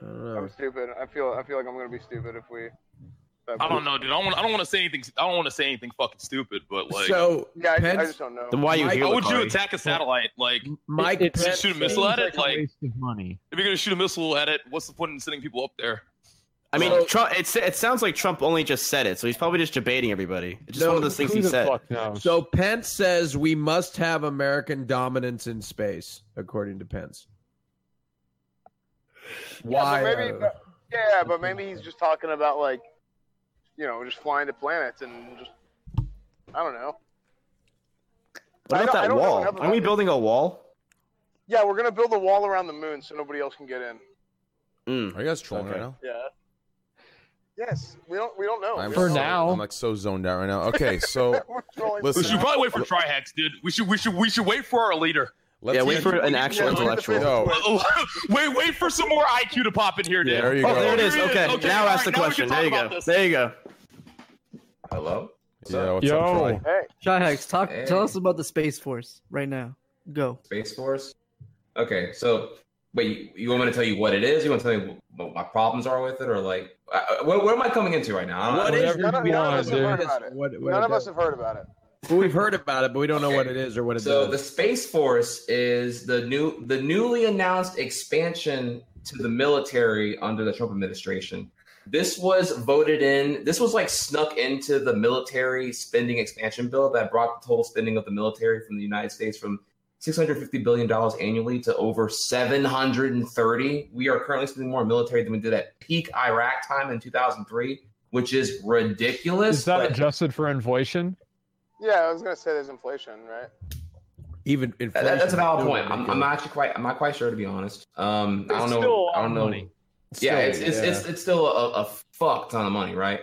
I don't know. I'm stupid. I feel. I feel like I'm gonna be stupid if we. I don't know, dude. I don't. Want, I don't want to say anything. I don't want to say anything fucking stupid. But like, so Yeah, I, I just don't know. Then why are you Mike- here? how would you attack a satellite? Like, Mike It's- Pence, shoot a missile at it, like- waste of money. if you're gonna shoot a missile at it, what's the point in sending people up there? I mean, So- Trump. It's, it sounds like Trump only just said it, so he's probably just debating everybody. It's just No, one of those things he said. So Pence says we must have American dominance in space, according to Pence. Yeah, Why? but maybe. uh, but- yeah, but maybe he's just talking about like, you know, just flying to planets and just. I don't know. What I about don't- I that don't wall? Aren't we building a wall? Yeah, we're gonna build a wall around the moon so nobody else can get in. Mm. Are you guys trolling Okay. right now? Yeah. Yes, we don't we don't know. I'm For don't now. I'm like so zoned out right now. Okay, so We're Listen, We should probably wait for Trihex, dude. We should we should we should wait for our leader. Let's yeah, wait for an actual Yeah, look at the intellectual. Facebook. Yo, wait, wait for some more IQ to pop in here, dude. there you Oh, go. there it is. Okay. Okay, now ask right, the now question. There you go. this. There you go. Hello. Yeah, what's Yo. up, Troy? Hey, Shyhex, talk. Hey. Tell us about the Space Force right now. Go. Space Force. Okay, so wait, you want me to tell you what it is? You want to tell me what my problems are with it, or like, uh, what, what am I coming into right now? I don't- What I is don't- it? none, of- none us have heard about it. What, what None of us have heard about it. Well, we've heard about it, but we don't know what it is or what it So does. the Space Force is the new, the newly announced expansion to the military under the Trump administration. This was voted in. This was like snuck into the military spending expansion bill that brought the total spending of the military from the United States from 650 billion dollars annually to over 730. We are currently spending more military than we did at peak Iraq time in 2003, which is ridiculous. Is that but- adjusted for inflation? Yeah, I was gonna say there's inflation, right? Even That- inflation that's a valid point. I'm, I'm not actually quite. I'm not quite sure to be honest. Um, I don't know. still I don't know. money. Yeah, it's Still, it's, yeah. it's it's still a, a fuck ton of money, right?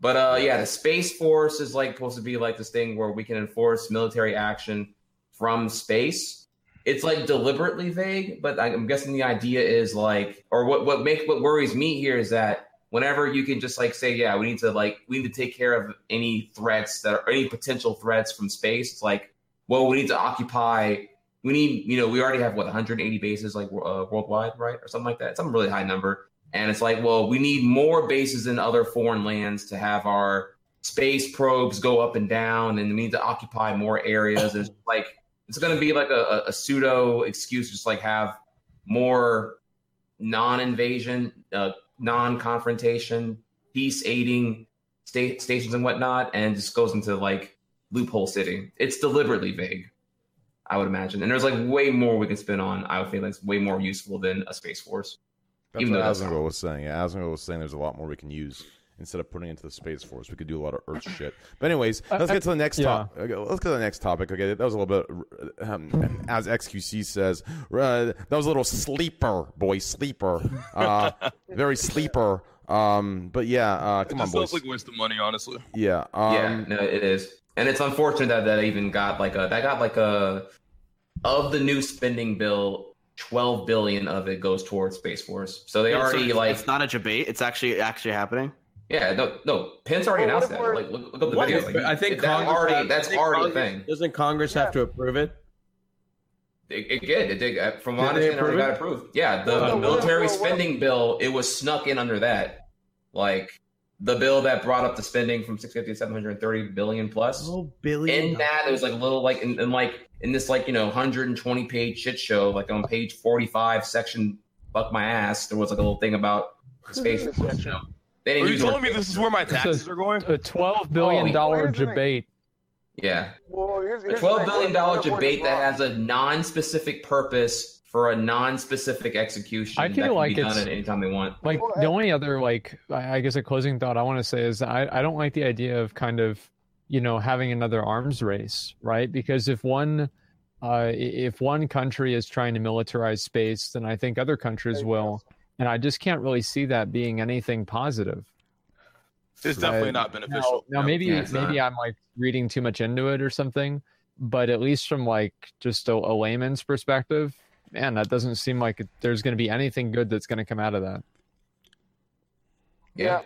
But uh, yeah, the space force is like supposed to be like this thing where we can enforce military action from space. It's like deliberately vague, but I'm guessing the idea is like, or what what make what worries me here is that whenever you can just like say, yeah, we need to like we need to take care of any threats that are any potential threats from space. It's like, well, we need to occupy. We need, you know, we already have what 180 bases like uh, worldwide, right, or something like that. It's some really high number. And it's like, well, we need more bases in other foreign lands to have our space probes go up and down, and we need to occupy more areas. And it's like, it's going to be like a, a, a pseudo excuse, just like have more non-invasion, uh, non-confrontation, peace aiding state stations and whatnot, and just goes into like loophole city. It's deliberately vague, I would imagine. And there's like way more we can spin on. I would feel like it's way more useful than a space force. That's Even what Asmongold was saying. Yeah, Asmongold was saying there's a lot more we can use instead of putting into the space force. We could do a lot of Earth shit. But anyways, let's get to the next yeah. topic. Okay, let's get to the next topic. Okay, that was a little bit, um, as XQC says, uh, that was a little sleeper, boy, sleeper, uh, very sleeper. Um, but yeah, uh, It come on, boys. sounds like a waste of money, honestly. yeah, um, yeah, no, it is, and it's unfortunate that that even got like a that got like a of the new spending bill, twelve billion of it goes towards space force. So they So already it's- like it's not a debate. It's actually actually happening. Yeah, no, no, Pence already Well, announced that. Like, look, look up the What video. Like, I think that's Congress already has- that's think already a thing. Doesn't Congress have to approve it? It, it did. It did. Uh, From what I Did they understand, it already got approved. Yeah, the Well, no, military well, well, well- spending bill, it was snuck in under that. Like the bill that brought up the spending from 650 to 730 billion plus. Oh, billion. In that, there was like a little like in, in like in this like you know 120 page shit show, like on page 45, section "fuck my ass." There was like a little thing about space. Force, you know. They Are didn't you telling me this is where my This is- taxes are going? A twelve billion Oh, dollar here's the thing. debate. Yeah, Well, here's, a here's the twelve thing. billion What- dollar what- what is debate that has a non-specific purpose for a non-specific execution. I that feel can like be done it's- at any time they want. Like the only other like I I guess a closing thought I want to say is I I don't like the idea of kind of you know having another arms race, right? Because if one uh, if one country is trying to militarize space, then I think other countries will, and I just can't really see that being anything positive. It's definitely Right. not beneficial. Now, now maybe Yeah, it's maybe I'm like reading too much into it or something, but at least from like just a, a layman's perspective, man, that doesn't seem like it- there's going to be anything good that's going to come out of that. Yeah.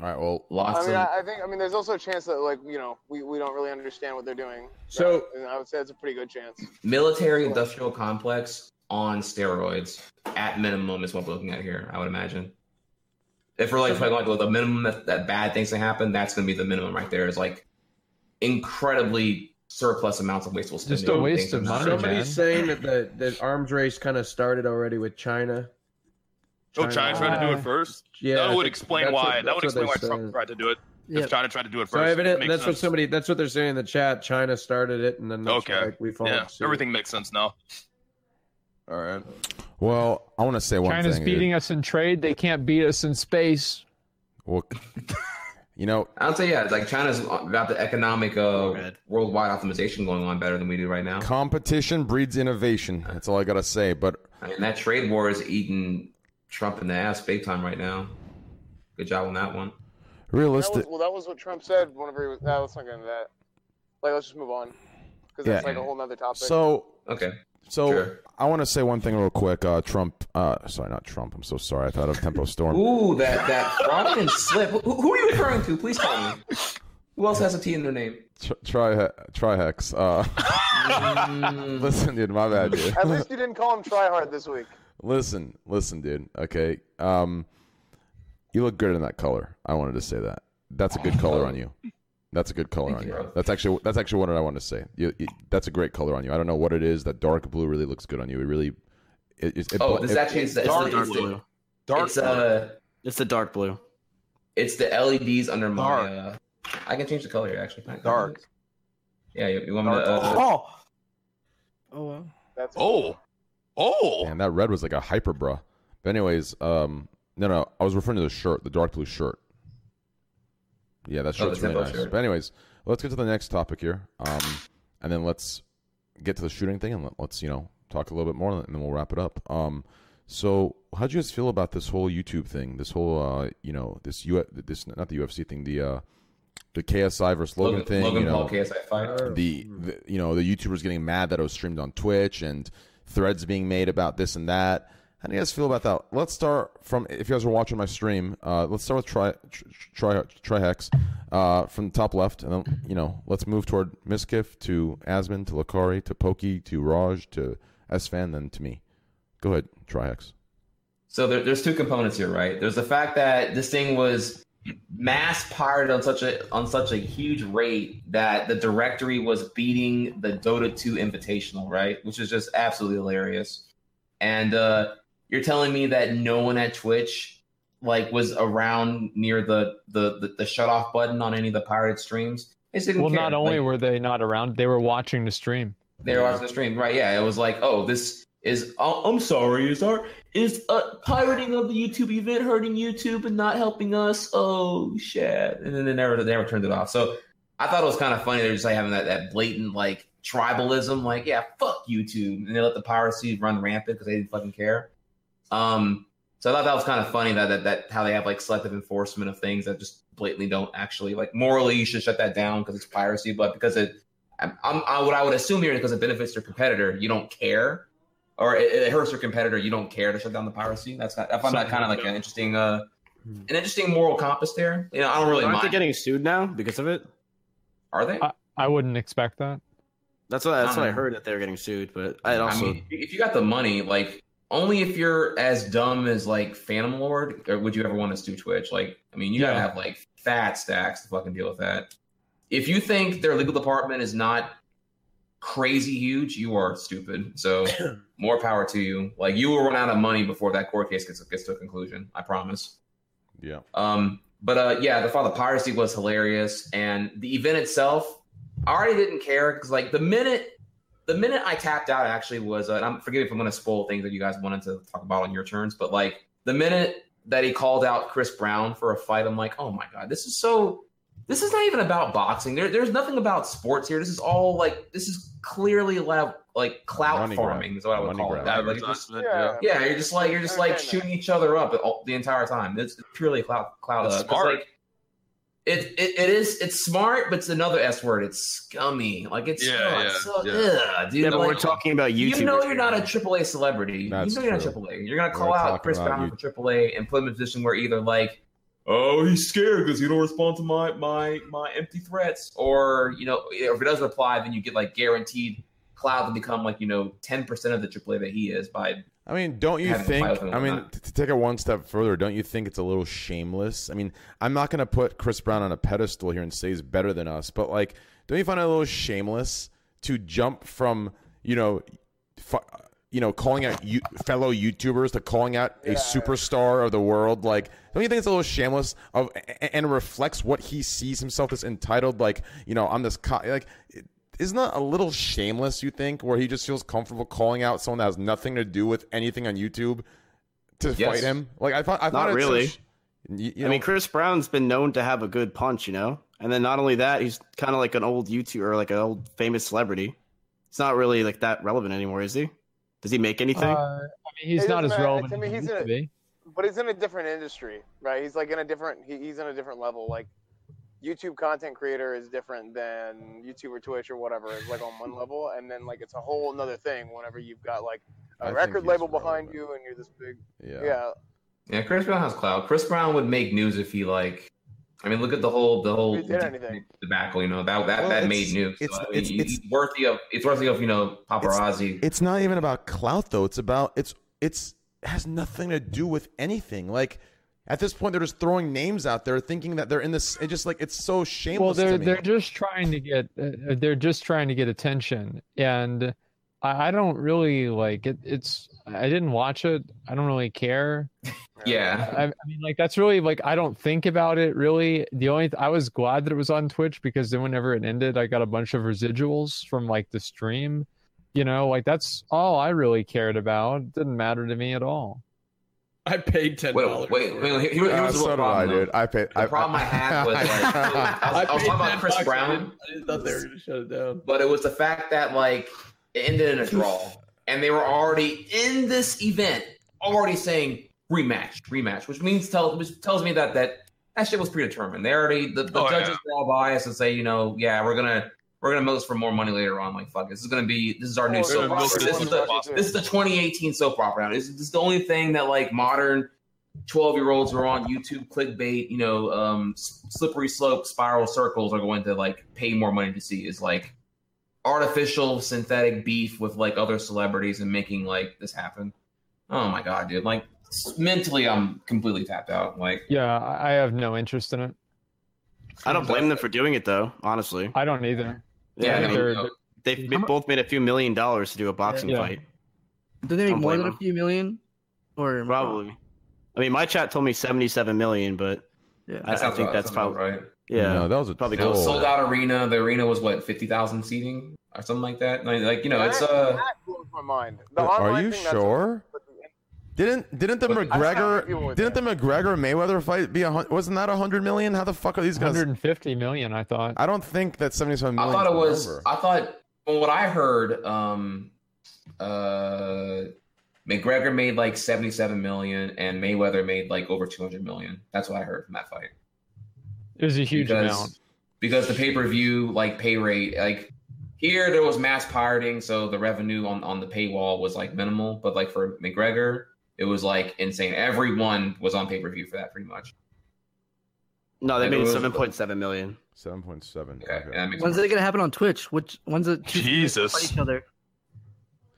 all right. Well, Lots I mean, of I, I think. I mean, there's also a chance that, like, you know, we, we don't really understand what they're doing. So- and I would say it's a pretty good chance. military industrial complex on steroids at minimum is what we're looking at here. I would imagine. If we're like talking like well, the minimum that, that bad things can happen, that's going to be the minimum right there. Is like incredibly surplus amounts of wasteful spending. Just a waste of that are not money, urgent. man. Somebody's saying that the, the arms race kind of started already with China. Oh, China tried to do it uh, first. Yeah, that would explain why. what- that would explain why they're Trump tried to do it. Yeah. If China tried to do it So first, evident, Makes that's what sense. somebody. That's what they're saying in the chat. China started it, and then that's Okay. like we followed Yeah, suit. everything makes sense now. All right. well, I want to say one China's thing. China's beating us in trade; they can't beat us in space. Well, you know, I'll say yeah, it's like China's got the economic uh, worldwide optimization going on better than we do right now. competition breeds innovation. That's all I gotta say. But I mean that trade war is eating Trump in the ass big time right now. Good job on that one. That Realistic. was, well, that was what Trump said whenever he was. No, let's not get into that. Like, let's just move on because that's Yeah. like a whole nother topic. So Okay. So Sure. I want to say one thing real quick. Uh, Trump. Uh, sorry, not Trump. I'm so sorry. I thought of Tempo Storm. Ooh, that that fraudulent slip. Who, who are you referring to? Please tell me. Who else has a T in their name? Tr- Tri Trihex. Uh, Mm, listen, dude. My bad, dude. At least you didn't call him tryhard this week. listen, listen, dude. Okay. Um, you look good in that color. I wanted to say that. That's a good color on you. That's a good color Thank on you, you. That's actually that's actually what I want to say. You, you- that's a great color on you. I don't know what it is. That dark blue really looks good on you. It really. It, it, it, oh, it- this actually is the, it's Dark blue. Dark. it's uh It's the dark blue. it's the LEDs under my. Uh, I can change the color here, actually. Can I- can I do Dark. Yeah, you, you want me to? Dark. Uh, oh, Oh wow. That's oh, oh. And that red was like a hyper, bruh. But anyways, um, no, no, I was referring to the shirt, the dark blue shirt. Yeah, that Oh, the really nice. shirt. But anyways, let's get to the next topic here, um, and then let's get to the shooting thing, and let, let's you know talk a little bit more, and then we'll wrap it up. Um, so how do you guys feel about this whole YouTube thing? This whole, uh, you know, this U, this not the UFC thing, the uh, the KSI versus Logan, Logan, thing, Logan you know, Paul KSI fight. the, the you know the YouTubers getting mad that it was streamed on Twitch and threads being made about this and that. How do you guys feel about that? Let's start from if you guys are watching my stream. Uh, let's start with try try Trihex uh, from the top left, and then you know let's move toward Mizkif to Asmon to Lacari to Pokey to Raj to Esfand, then to me. Go ahead, Trihex. So there, there's two components here, right? There's the fact that this thing was mass pirated on such a on such a huge rate that the directory was beating the Dota 2 Invitational, right? Which is just absolutely hilarious. And uh, you're telling me that no one at Twitch like was around near the the the, the shut off button on any of the pirated streams? Well, care. not only Like, were they not around, they were watching the stream. they were watching the stream, right? Yeah, it was like, oh, this is. Oh, I'm sorry, is our is uh, pirating of the YouTube event hurting YouTube and not helping us? Oh shit! And then they never they never turned it off. So I thought it was kind of funny. They're just like having that that blatant like tribalism, like yeah, fuck YouTube, and they let the piracy run rampant because they didn't fucking care. Um, so I thought that was kind of funny that, that that how they have like selective enforcement of things that just blatantly don't actually like morally you should shut that down because it's piracy, but because it, I'm, I'm I, what I would assume here is because it benefits your competitor, you don't care, or it, it hurts your competitor, you don't care to shut down the piracy. That's not, I find that kind of like an interesting uh an interesting moral compass there. You know, I don't really Aren't they getting sued now because of it? Are they? I, I wouldn't expect that. That's what that's what I Um, heard that they were getting sued. But I also I mean, if you got the money, like only if you're as dumb as like Phantom Lord, or would you ever want to do Twitch? Like, I mean, you gotta have like fat stacks to fucking deal with that. If you think their legal department is not crazy huge, you are stupid. So more power to you. Like you will run out of money before that court case gets gets to a conclusion. I promise. Yeah. Um, but uh, yeah, the father piracy was hilarious, and the event itself, I already didn't care because like the minute, the minute I tapped out actually was, uh, and I'm forgive me if I'm going to spoil things that you guys wanted to talk about on your turns, but like the minute that he called out Chris Brown for a fight, I'm like, oh my god, this is so. This is not even about boxing. There, there's nothing about sports here. This is all like this is clearly like like clout Money grab. farming is what I would Money call grab. it. That, like, just- Yeah. yeah, you're just like you're just like shooting each other up all, the entire time. It's purely cloud cloud. That's uh, 'cause, smart. Like, it, it it is it's smart, but it's another S word. It's scummy. Like it's Yeah, oh, yeah, so, yeah. ugh, dude. yeah, but like, we're talking about YouTube. you know you're not a AAA celebrity. That's you know you're true. not AAA. You're gonna We're call out Chris about Brown you- for AAA and put him in a position where either like, oh, he's scared because he don't respond to my my my empty threats, or you know, if he does reply, then you get like guaranteed cloud to become like you know ten percent of the AAA that he is by I mean, don't you think? fight with him I mean, to take it one step further, don't you think it's a little shameless? I mean, I'm not going to put Chris Brown on a pedestal here and say he's better than us, but like, don't you find it a little shameless to jump from you know, fu- you know, calling out you, fellow YouTubers to calling out a superstar of the world? Like, don't you think it's a little shameless of and reflects what he sees himself as entitled? Like, you know, I'm this co- like. It, isn't that a little shameless? You think, where he just feels comfortable calling out someone that has nothing to do with anything on YouTube to Yes. fight him? Like I thought, I thought Not really. sh- you, you I mean, Chris Brown's been known to have a good punch, you know. And then not only that, he's kind of like an old YouTuber, or like an old famous celebrity. It's not really like that relevant anymore, is he? Does he make anything? Uh, I mean, he's It not as matter. relevant To me, he's used a- to be. but he's in a different industry, right? He's like in a different. He, he's in a different level. Like YouTube content creator is different than YouTube or Twitch or whatever. Is like on one level, and then like it's a whole another thing whenever you've got like I a think record label behind you and you're this big. Yeah. Yeah. Yeah, Chris Brown has clout. Chris Brown would make news if he like. I mean, look at the whole the whole If he did anything. debacle. You know that that, Well, that it's- made news. it's- so, I mean, it's- it's- worthy of it's worthy of you know paparazzi. It's not even about clout though. It's about it's it's has nothing to do with anything. Like at this point, they're just throwing names out there, thinking that they're in this. It just like it's so shameless. well they're to me. they're just trying to get uh, they're just trying to get attention and I, I don't really like it it's i didn't watch it i don't really care yeah, I, I mean like that's really like i don't think about it really the only i was glad that it was on twitch because then whenever it ended i got a bunch of residuals from like the stream you know like that's all i really cared about it didn't matter to me at all I paid ten Wait, dollars. wait, wait. Here, here Uh, was so the did I, problem. dude. I paid. The problem I had was like, I was, I was talking about Chris Brown. I, didn't thought they were gonna shut it down. but it was the fact that like it ended in a draw, and they were already in this event, already saying rematch, rematch, which means tell which tells me that that that shit was predetermined. They already the, the Oh, judges yeah. were all biased and say, you know, yeah, we're gonna we're gonna milk this for more money later on. Like fuck, this is gonna be this is our new Oh, soap opera. it This is the this is the 2018 soap opera. Now. This, this is the only thing that like modern 12 year olds are on YouTube clickbait, you know, um, slippery slope, spiral circles are going to like pay more money to see is like artificial synthetic beef with like other celebrities and making like this happen. Oh my god, dude! Like mentally, I'm completely tapped out. Like, yeah i I have no interest in it I don't blame them for doing it though. Honestly, i don't either yeah, I I mean, mean, they're- you know, they've How both made a few million dollars to do a boxing Yeah. fight. Do they make more blame than a few million? Or Probably. I mean, my chat told me seventy-seven million, but Yeah. I, I think that's probably right. yeah. No, that was a Probably You know, goes. troll. sold out arena. The arena was what fifty thousand seating or something like that. Like, like, you know, it's That- uh. that blows my mind. The Are you thing, that's sure? but- Didn't didn't the But- McGregor didn't the McGregor Mayweather fight be a hun- wasn't that a hundred million? How the fuck are these guys? 150 million i thought I don't think that seventy seven I thought it was. the number. I thought from what I heard, um, uh, McGregor made like seventy-seven million, and Mayweather made like over two hundred million. That's what I heard from that fight. it was a huge because, amount because the pay-per-view like pay rate, like here there was mass pirating, so the revenue on on the paywall was like minimal. But like for McGregor, it was like insane. Everyone was on pay-per-view for that, pretty much. No, they made seven point seven million. Seven point seven. Okay, that When's it gonna happen on Twitch? Which when's it? Jesus. each other.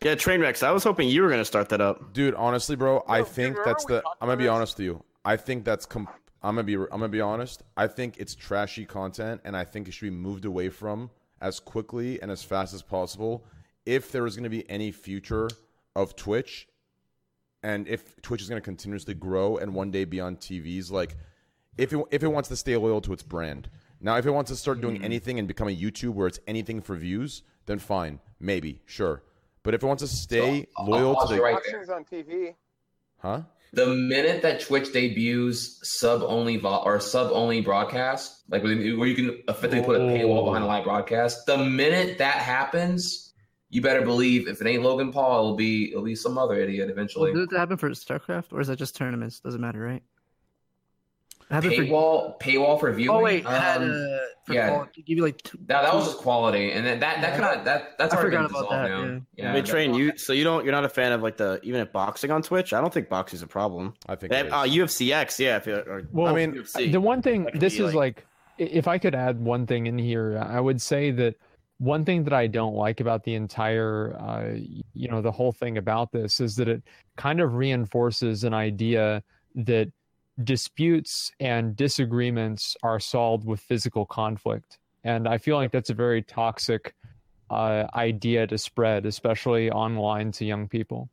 Yeah, Trainwrecks. I was hoping you were gonna start that up. Dude, honestly, bro, I Yo, dude, think that's the. I'm gonna be this? honest with you. I think that's. Com- I'm gonna be. I'm gonna be honest. I think it's trashy content, and I think it should be moved away from as quickly and as fast as possible. If there is gonna be any future of Twitch, and if Twitch is gonna continuously grow and one day be on TVs, like if it if it wants to stay loyal to its brand. Now, if it wants to start doing mm-hmm. anything and become a YouTube where it's anything for views, then fine, maybe, sure. But if it wants to stay I'll- loyal to the, pause right there. Boxing's on TV. huh? The minute that Twitch debuts sub only vo- or sub only broadcast, like where you can effectively put a paywall behind a live broadcast, the minute that happens, you better believe if it ain't Logan Paul, it'll be it'll be some other idiot eventually. Well, did it happen for StarCraft or is that just tournaments? Doesn't matter, right? It happened for- Paywall paywall for viewing. Oh wait, it had Um, uh, for yeah. quality, give you like two, that, that was just quality, and then that that kind of that that's I already forgot been about that, now. yeah. Wait, train you. So you don't. You're not a fan of like the even at boxing on Twitch. I don't think boxing's a problem. I think. Uh. UFCX, yeah. If you, or, Well, I mean, UFC. the one thing this is like i- if i could add one thing in here i would say that one thing that i don't like about the entire uh, you know the whole thing about this is that it kind of reinforces an idea that disputes and disagreements are solved with physical conflict. And i feel like that's a very toxic uh, idea to spread especially online to young people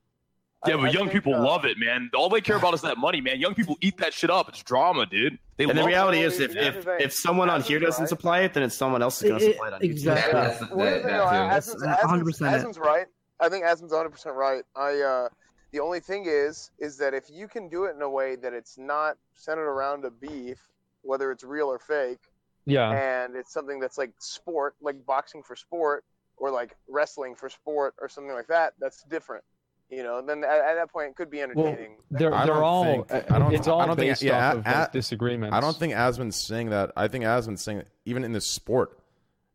Yeah, I- but I young think, people uh, love it, man. All they care about is that money, man. Young people eat that shit up. It's drama, dude. They and the reality it. is, if, if, if someone on here doesn't Right. supply it, then it's someone else is going to supply it on YouTube. exactly. that, that's, that, Well, that, no, no, That's 100% it. Asm's right. I think Asm's 100 percent right. I uh, the only thing is, is that if you can do it in a way that it's not centered around a beef, whether it's real or fake, yeah and it's something that's like sport, like boxing for sport, or like wrestling for sport, or something like that, that's different. You know, then at, at that point it could be entertaining. They're I they're don't all think- uh, I don't- it's all I don't think- based yeah, off of at- like, disagreements. I don't think Asmon's saying that. I think Asmon's saying even in this sport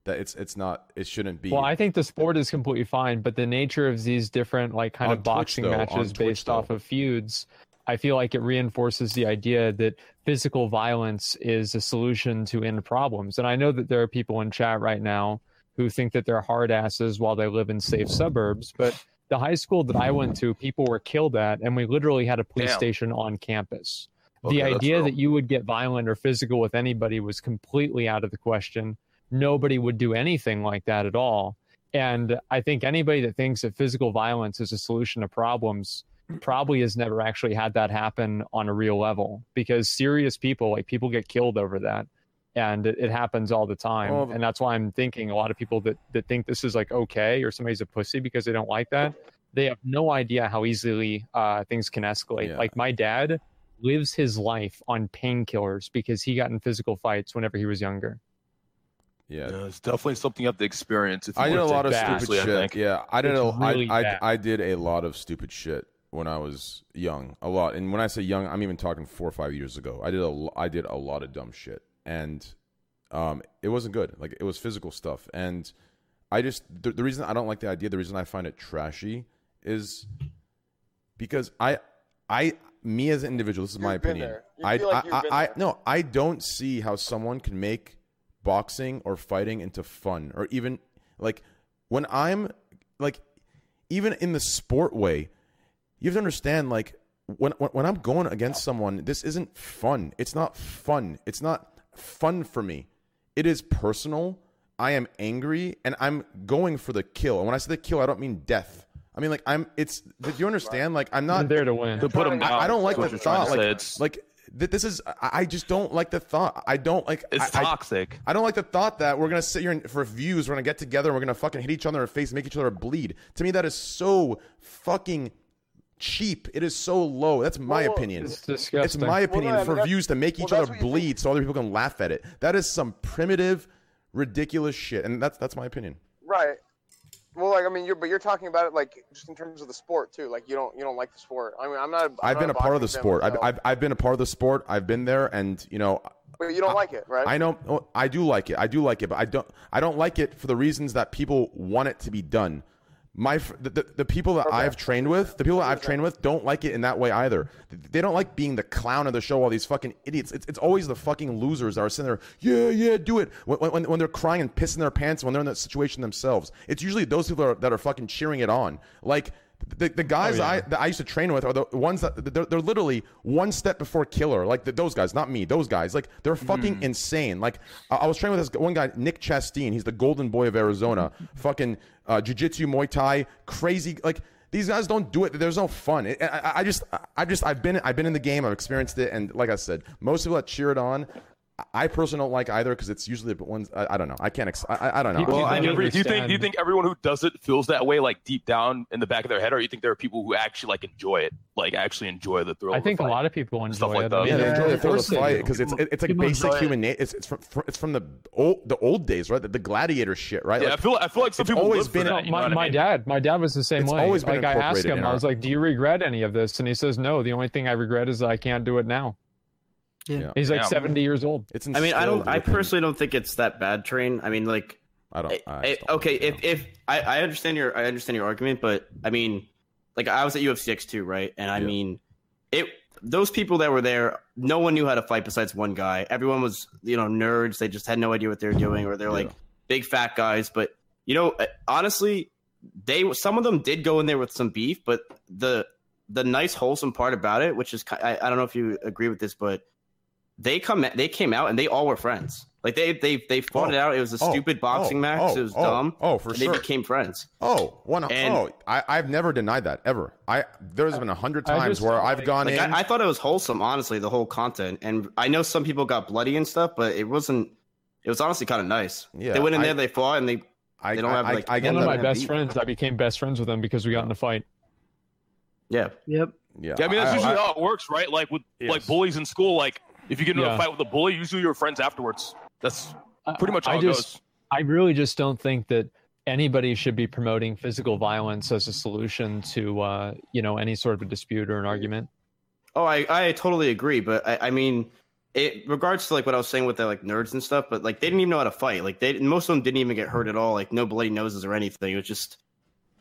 that it's it's not it shouldn't be. Well, I think the sport is completely fine, but the nature of these different like kind On of Twitch, boxing though, matches Twitch, based though. off of feuds, I feel like it reinforces the idea that physical violence is a solution to end problems. And I know that there are people in chat right now who think that they're hard asses while they live in safe suburbs, but the high school that I went to, people were killed at, and we literally had a police Damn. station on campus. Okay, the idea that you would get violent or physical with anybody was completely out of the question. Nobody would do anything like that at all. And I think anybody that thinks that physical violence is a solution to problems probably has never actually had that happen on a real level because serious people, like people get killed over that. And it, it happens all the time. Well, and that's why I'm thinking a lot of people that, that think this is like okay or somebody's a pussy because they don't like that, they have no idea how easily uh, things can escalate. Yeah. Like my dad lives his life on painkillers because he got in physical fights whenever he was younger. yeah. Yeah, it's definitely something you have to experience. If you I did a lot of take it stupid seriously, shit. think. Yeah, I did It's a I, really I, bad. I did a lot of stupid shit when I was young. A lot, and when I say young, I'm even talking four or five years ago. I did a lo- I did a lot of dumb shit, and um, it wasn't good. Like it was physical stuff, and I just the, the reason I don't like the idea, the reason I find it trashy, is because I I me as an individual. This is my You've been opinion. there. You I feel like I, you've I, been I there. no, I don't see how someone can make boxing or fighting into fun or even like when I'm like even in the sport way, you have to understand like when when, when I'm going against someone, this isn't fun. It's not fun. It's not fun for me. It is personal. I am angry and I'm going for the kill. And when I say the kill, I don't mean death. I mean like I'm it's do you understand? Like I'm You're not there to win. To put him down. I, I don't like the thought. Like, say. It's, like th- this is. I I just don't like the thought. I don't like. it's I, I- toxic. I don't like the thought that we're gonna sit here and, for views. We're gonna get together. and We're gonna fucking hit each other in the face, and make each other bleed. To me, that is so fucking cheap. It is so low. That's my Well, opinion. It's disgusting. It's my opinion I mean, for views to make well, each other bleed, so other people can laugh at it. That is some primitive, ridiculous shit, and that's that's my opinion. Right. Well, like I mean, you're but you're talking about it like just in terms of the sport too. Like you don't you don't like the sport. I mean, I'm not. I'm I've not been a part of the sport. I've, I've I've been a part of the sport. I've been there, and you know, but you don't like it, right? I know I do like it. I do like it, but I don't. I don't like it for the reasons that people want it to be done. My the, the, the people that I've trained with, the people that I've trained with, don't like it in that way either. They don't like being the clown of the show. All these fucking idiots. It's, it's always the fucking losers that are sitting there. Yeah, yeah, do it. When, when, when they're crying and pissing their pants when they're in that situation themselves, it's usually those people that are, that are fucking cheering it on. Like the, the guys I that I used to train with are the ones that they're, they're literally one step before killer. Like the, those guys, not me. Those guys, like they're fucking insane. Like I, I was training with this one guy, Nick Chasteen. He's the golden boy of Arizona. fucking uh, jiu-jitsu, Muay Thai, crazy. Like these guys don't do it. There's no fun. It, I, I- I just, I just, I've been, I've been in the game. I've experienced it, and like I said, most people that cheer it on. I personally don't like either because it's usually the ones I, I don't know. I can't. Ex- I, I- I don't know. Well, don't I mean, do you think do you think everyone who does it feels that way, like deep down in the back of their head, or you think there are people who actually like enjoy it, like actually enjoy the thrill? I of the think a lot of people enjoy Stuff like it. that. I mean, Yeah, they Yeah, enjoy the people first say- fight because it's it's like people basic human nature. It's it's from, fr- it's from the old the old days, right? The, the gladiator shit, right? Yeah, I Like, feel I feel like some it's people always live for been- that, No, you know my, I my mean? dad, my dad was the same It's way. always been like I asked incorporated him, I was like, "Do you regret any of this?" And he says, "No. The only thing I regret is that I can't do it now." Yeah. He's like Yeah. 70 years old. it's I mean, I don't. I personally don't think it's that bad. Train. I mean, like, I don't. I I- don't okay, like if if I, I understand your I understand your argument, but I mean, like I was at UFC X two, right? And I Yeah. mean, it those people that were there, no one knew how to fight besides one guy. Everyone was you know nerds. They just had no idea what they were doing, or they're like Yeah. big fat guys. But you know, uh, honestly, they some of them did go in there with some beef, but the the nice wholesome part about it, which is I, I don't know if you agree with this, but they come they came out and they all were friends. Like they they they fought Oh. it out. It was a Oh. stupid oh. boxing Oh. match. Oh. It was Oh. dumb. Oh, for and sure. They became friends. Oh, one. Oh, and- oh, I, I've never denied that ever. I there's been a hundred times just where I've like- gone Like in. I, I thought it was wholesome, honestly, the whole content. And I know some people got bloody and stuff, but it wasn't. It was honestly kind of nice. Yeah, they went in I- there, they fought, and they I, they don't have, I, like, I, I One of my best beat. friends, I became best friends with them because we got in a fight. yeah. Yep. Yeah, Yeah, I mean that's I- usually I- how it works, right? Like with Yes. like bullies in school, like if you get into Yeah. a fight with a bully, usually you're friends afterwards. That's pretty much how I it just, goes. I really just don't think that anybody should be promoting physical violence as a solution to uh, you know any sort of a dispute or an argument. Oh, I, I totally agree, but I, I mean, it regards to like what I was saying with the like nerds and stuff, but like they didn't even know how to fight. Like they most of them didn't even get hurt at all. Like no bloody noses or anything. It was just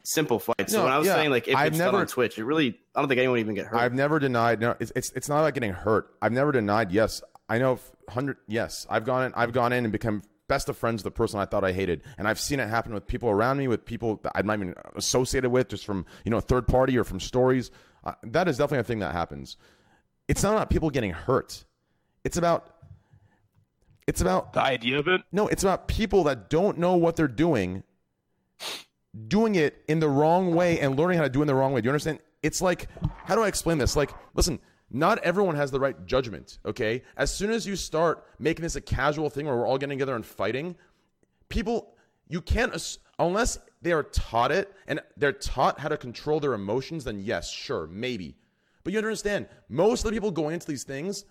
simple fights. So No, when I was yeah, saying like if I've it's done never- on Twitch, it really I don't think anyone even get hurt. I've never denied. No, it's, it's it's not about getting hurt. I've never denied. Yes, I know. Hundred. Yes, I've gone in. I've gone in and become best of friends with the person I thought I hated, and I've seen it happen with people around me, with people that I'm not even associated with, just from you know third party or from stories. Uh, that is definitely a thing that happens. It's not about people getting hurt. It's about. It's about the idea of it. No, it's about people that don't know what they're doing, doing it in the wrong way and learning how to do it in the wrong way. Do you understand? It's like, how do I explain this? Like, listen, not everyone has the right judgment, okay? As soon as you start making this a casual thing where we're all getting together and fighting, people, you can't, unless they are taught it and they're taught how to control their emotions, then yes, sure, maybe. But you understand, most of the people going into these things,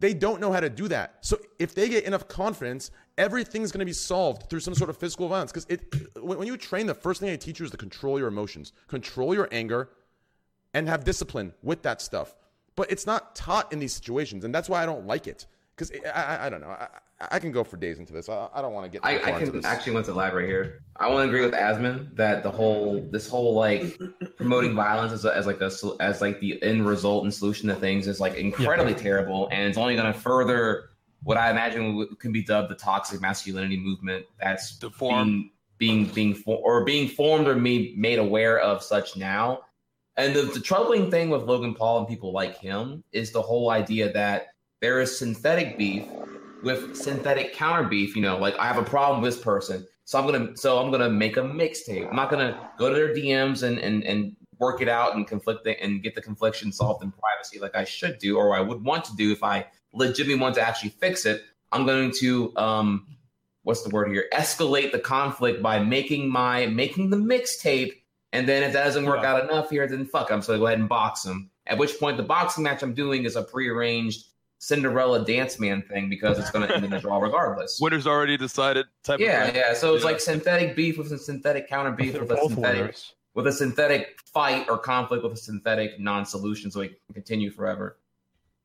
they don't know how to do that. So if they get enough confidence, everything's going to be solved through some sort of physical violence. Because it, when you train, the first thing they teach you is to control your emotions, control your anger, and have discipline with that stuff. But it's not taught in these situations, and that's why I don't like it. Because I, I, I don't know. I, I can go for days into this. I, I don't want to get. I, I into can this. actually want to elaborate here. I want to agree with Asmon that the whole this whole like promoting violence as, a, as like a as like the end result and solution to things is like incredibly terrible, and it's only going to further what I imagine can be dubbed the toxic masculinity movement. That's the being being being for, or being formed or made made aware of such now. And the, the troubling thing with Logan Paul and people like him is the whole idea that there is synthetic beef with synthetic counter beef. You know, like I have a problem with this person, so I'm gonna so I'm gonna make a mixtape. I'm not gonna go to their DMs and and and work it out and conflict and get the confliction solved in privacy like I should do or I would want to do if I legitimately want to actually fix it. I'm going to um what's the word here? Escalate the conflict by making my making the mixtape. And then if that doesn't work out enough here, then fuck, I'm so go ahead and box them. At which point the boxing match I'm doing is a prearranged Cinderella dance man thing because it's going to end in a draw regardless. Winner's already decided. Type Yeah, of yeah. So it's like synthetic beef with a synthetic counter beef with a synthetic winners. with a synthetic fight or conflict with a synthetic non-solution, so it can continue forever.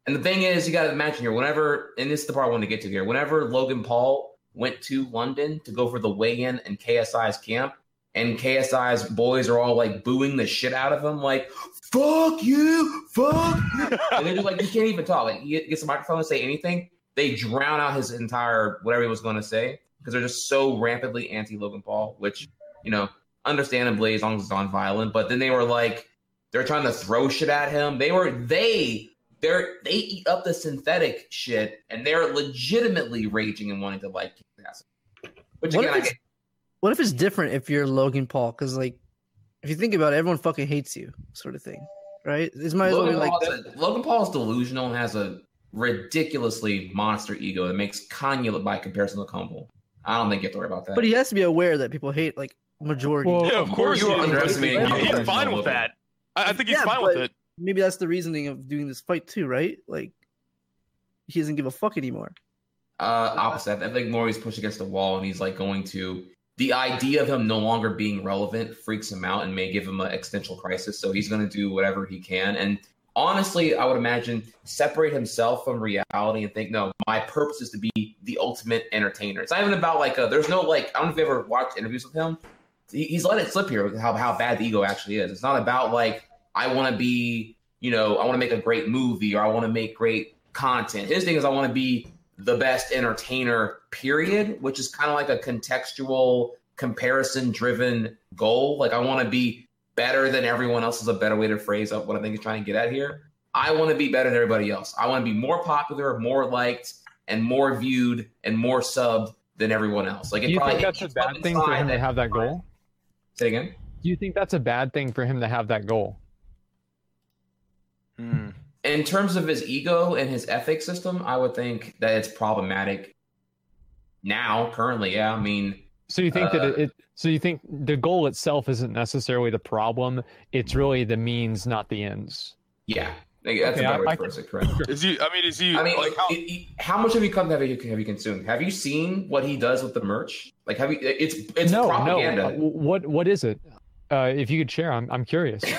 And the thing is, you got to imagine here. Whenever, and this is the part I want to get to here. Whenever Logan Paul went to London to go for the weigh-in in KSI's camp, and KSI's boys are all like booing the shit out of him, like "fuck you, fuck," you." and they're just like, "You can't even talk." Like, he gets a microphone and say anything, they drown out his entire whatever he was going to say because they're just so rampantly anti Logan Paul, which you know, understandably as long as it's non-violent. But then they were like, they're trying to throw shit at him. They were they they're they eat up the synthetic shit, and they're legitimately raging and wanting to like kick ass. Which What if I it's- get. What if it's different if you're Logan Paul? Because like, if you think about it, everyone fucking hates you, sort of thing, right? This might as well be like. Paul's a- Logan Paul's delusional and has a ridiculously monster ego that makes Kanye look by comparison to Humble. I don't think you have to worry about that. But he has to be aware that people hate like majority. yeah, of course. you are underestimating how He's much fine with that. I, I think he's Yeah, fine with it. Maybe that's the reasoning of doing this fight too, right? Like, he doesn't give a fuck anymore. Uh, opposite. I think more he's pushed against the wall, and he's like going to. The idea of him no longer being relevant freaks him out and may give him an existential crisis. So he's going to do whatever he can. And honestly, I would imagine separate himself from reality and think, no, my purpose is to be the ultimate entertainer. It's not even about like, a, there's no like, I don't know if you ever watched interviews with him. He's let it slip here how, how bad the ego actually is. It's not about like, I want to be, you know, I want to make a great movie or I want to make great content. His thing is, I want to be the best entertainer, period, which is kind of like a contextual, comparison driven goal. Like, I want to be better than everyone else, is a better way to phrase up what I think he's trying to get at here. I want to be better than everybody else. I want to be more popular, more liked, and more viewed and more subbed than everyone else. Like, it Do you probably think that's a bad thing for him to have that goal? Say again. Do you think that's a bad thing for him to have that goal? In terms of his ego and his ethics system, I would think that it's problematic now, currently. Yeah, I mean, So you think that Uh, it, it? So you think the goal itself isn't necessarily the problem? It's really the means, not the ends. yeah, Like, that's Okay, a better I- way to phrase it, correct? Is he? I mean, is he? I mean, like how? it- it- how much of your content have you have you consumed? Have you seen what he does with the merch? Like, have you? It's it's no, propaganda. no. What what is it? Uh, if you could share, I'm I'm curious.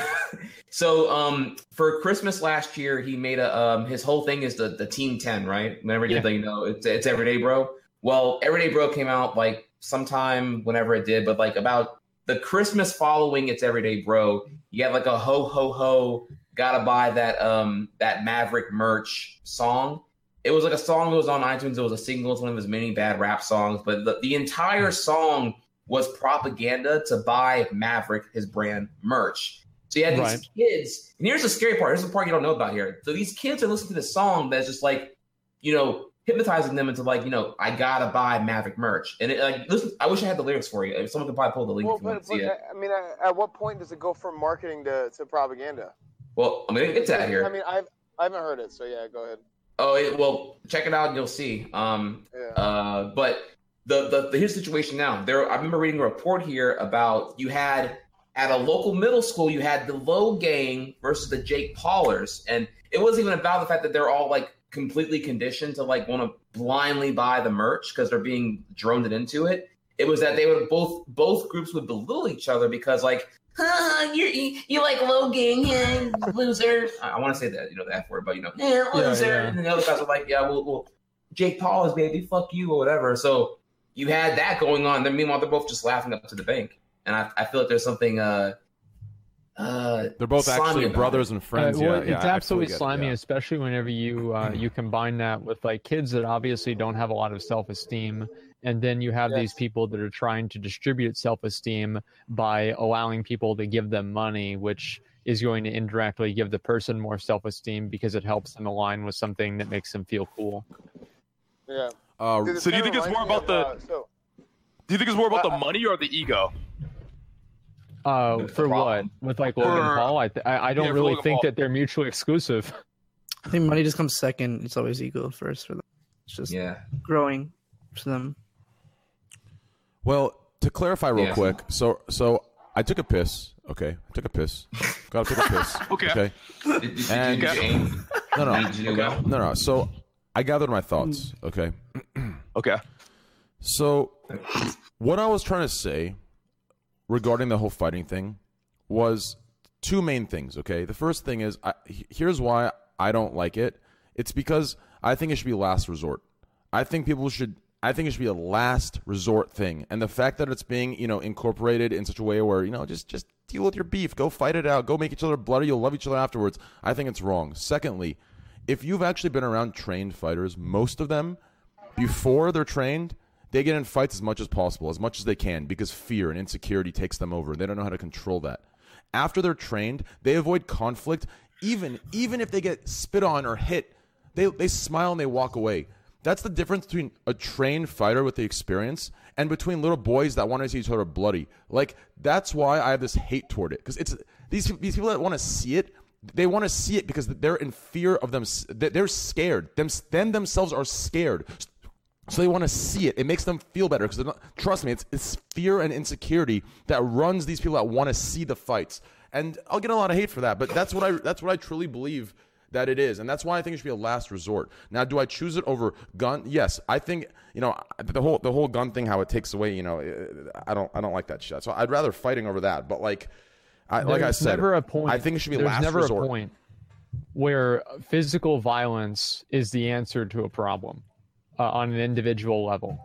So, um, for Christmas last year, he made a um, his whole thing is the the Team Ten, right? Whenever he Yeah. did you know, it's it's Everyday Bro. Well, Everyday Bro came out like sometime whenever it did, but like about the Christmas following it's Everyday Bro, you have like a ho ho ho, gotta buy that um that Maverick merch song. It was like a song that was on iTunes. It was a single. It's one of his many bad rap songs, but the, the entire song was propaganda to buy Maverick his brand merch. So you had these Right. kids, and here's the scary part. Here's the part you don't know about here. So these kids are listening to this song that's just like, you know, hypnotizing them into like, you know, I gotta buy Maverick merch. And it, like, listen, I wish I had the lyrics for you. If someone could probably pull the link Well, if you want but, to see but, it. I mean, at, at what point does it go from marketing to, to propaganda? Well, I'm gonna get to that here. I mean, I've I haven't heard it, so yeah, go ahead. Oh, it, well, check it out and you'll see. Um, Yeah. uh, but the, the the here's the situation now. There, I remember reading a report here about you had at a local middle school, you had the Logang versus the Jake Paulers, and it wasn't even about the fact that they're all like completely conditioned to like want to blindly buy the merch because they're being droned into it. It was that they would both both groups would belittle each other because like. Huh, you're, you you like Logang, yeah, loser. I, I want to say that, you know, the F word, but you know, yeah, Yeah, loser. yeah. And the other guys are like, yeah, well, well Jake Paul is baby, fuck you or whatever. So you had that going on. Then meanwhile, they're both just laughing up to the bank, and I, I feel like there's something. uh uh, They're both actually brothers and friends. Uh, well, yeah, yeah, it's I absolutely fully get it, slimy, yeah. especially whenever you uh, you combine that with like kids that obviously don't have a lot of self esteem, and then you have these people that are trying to distribute self esteem by allowing people to give them money, which is going to indirectly give the person more self esteem because it helps them align with something that makes them feel cool. Yeah. Uh, Dude, So do you think it's more reminds me about of, uh, so Do you think it's more about the Uh, money or the ego? Uh, for what? With like Logan For- Paul, I, th- I I don't Yeah, really Logan think Paul. that they're mutually exclusive. I think money just comes second. It's always ego first for them. It's just Yeah, growing for them. Well, to clarify real Yeah. quick, so so I took a piss. Okay, I took a piss. Got to take a piss. Okay. Okay. did, did, did And- you aim? No, no, Did you go? no, no. So I gathered my thoughts. Mm. Okay. Okay. So what I was trying to say regarding the whole fighting thing was two main things. Okay. The first thing is, I, here's why I don't like it. It's because I think it should be last resort. I think people should. I think it should be a last resort thing, and the fact that it's being, you know, incorporated in such a way where you know, just just deal with your beef, go fight it out, go make each other bloody, you'll love each other afterwards. I think it's wrong. Secondly, if you've actually been around trained fighters, most of them, before they're trained, they get in fights as much as possible, as much as they can, because fear and insecurity takes them over. They don't know how to control that. After they're trained, they avoid conflict, even even if they get spit on or hit, they they smile and they walk away. That's the difference between a trained fighter with the experience and between little boys that want to see each other bloody. Like that's why I have this hate toward it because it's these these people that want to see it. They want to see it because they're in fear of them. They're scared. Them, them themselves are scared. So they want to see it. It makes them feel better because trust me, it's, it's fear and insecurity that runs these people that want to see the fights. And I'll get a lot of hate for that, but that's what I that's what I truly believe that it is, and that's why I think it should be a last resort. Now, do I choose it over gun? Yes, I think you know the whole the whole gun thing, how it takes away. You know, I don't I don't like that shit. So I'd rather fighting over that. But like, I, like I said, never a point. I think it should be there's last never resort. a point where physical violence is the answer to a problem uh, on an individual level.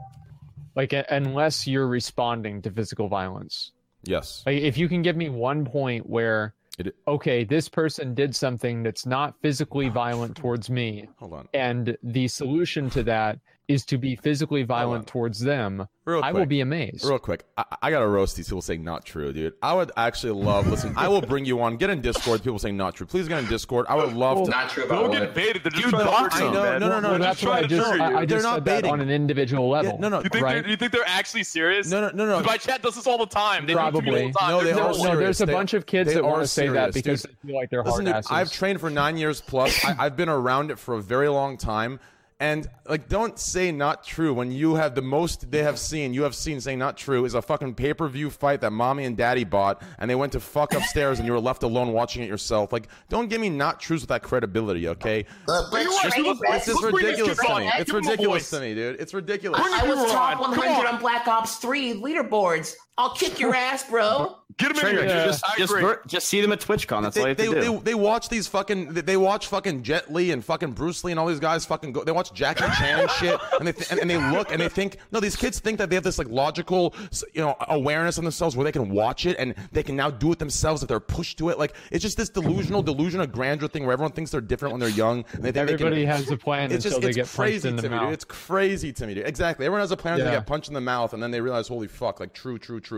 Like a- unless you're responding to physical violence. Yes, Like if you can give me one point where It- okay, this person did something that's not physically violent towards me, hold on. and the solution to that is to be physically violent towards them, Real I will be amazed. Real quick, I, I gotta roast these people saying not true, dude. I would actually love. Listen, I will bring you on. Get in Discord. People saying not true. Please get in Discord. I would love to. Not true about Don't get baited. They're just You trying to dox you, I no, no, no, Well, just that's what I trying to just trigger I, you. I just They're not baiting. on an individual level. no, no. You think, right? they're, you think they're actually serious? No, no, no, no. 'Cause My chat does this all the time. They do it to me all the Probably. time. No, they They're No, so- no, serious. there's a They- bunch of kids that want to say that because dude. they feel like they're Listen, hard asses. I've trained for nine years plus. I've been around it for a very long time, And like, don't say not true when you have the most they have seen. You have seen saying not true is a fucking pay per view fight that mommy and daddy bought, and they went to fuck upstairs, and you were left alone watching it yourself. Like, don't give me not trues with that credibility, okay? It's It's just ridiculous to me. It's Give him a ridiculous to me, dude. It's ridiculous. I was top 100 on Black Ops 3 leaderboards. I'll kick your ass, bro. Get him in wreck, here. just, I just, just see them at TwitchCon. That's all you They, have they, to do. they, they watch these fucking they watch fucking Jet Li and fucking Bruce Lee and all these guys fucking go they watch Jackie Chan and shit and they th- and, and they look and they think no these kids think that they have this like logical you know awareness of themselves where they can watch it and they can now do it themselves if they're pushed to it like it's just this delusional delusion of grandeur thing where everyone thinks they're different when they're young and they think they Everybody can, has a plan it's until just they it's get punched crazy in the to me mouth. dude it's crazy to me dude exactly everyone has a plan until they get punched in the mouth and then they realize holy fuck like true true true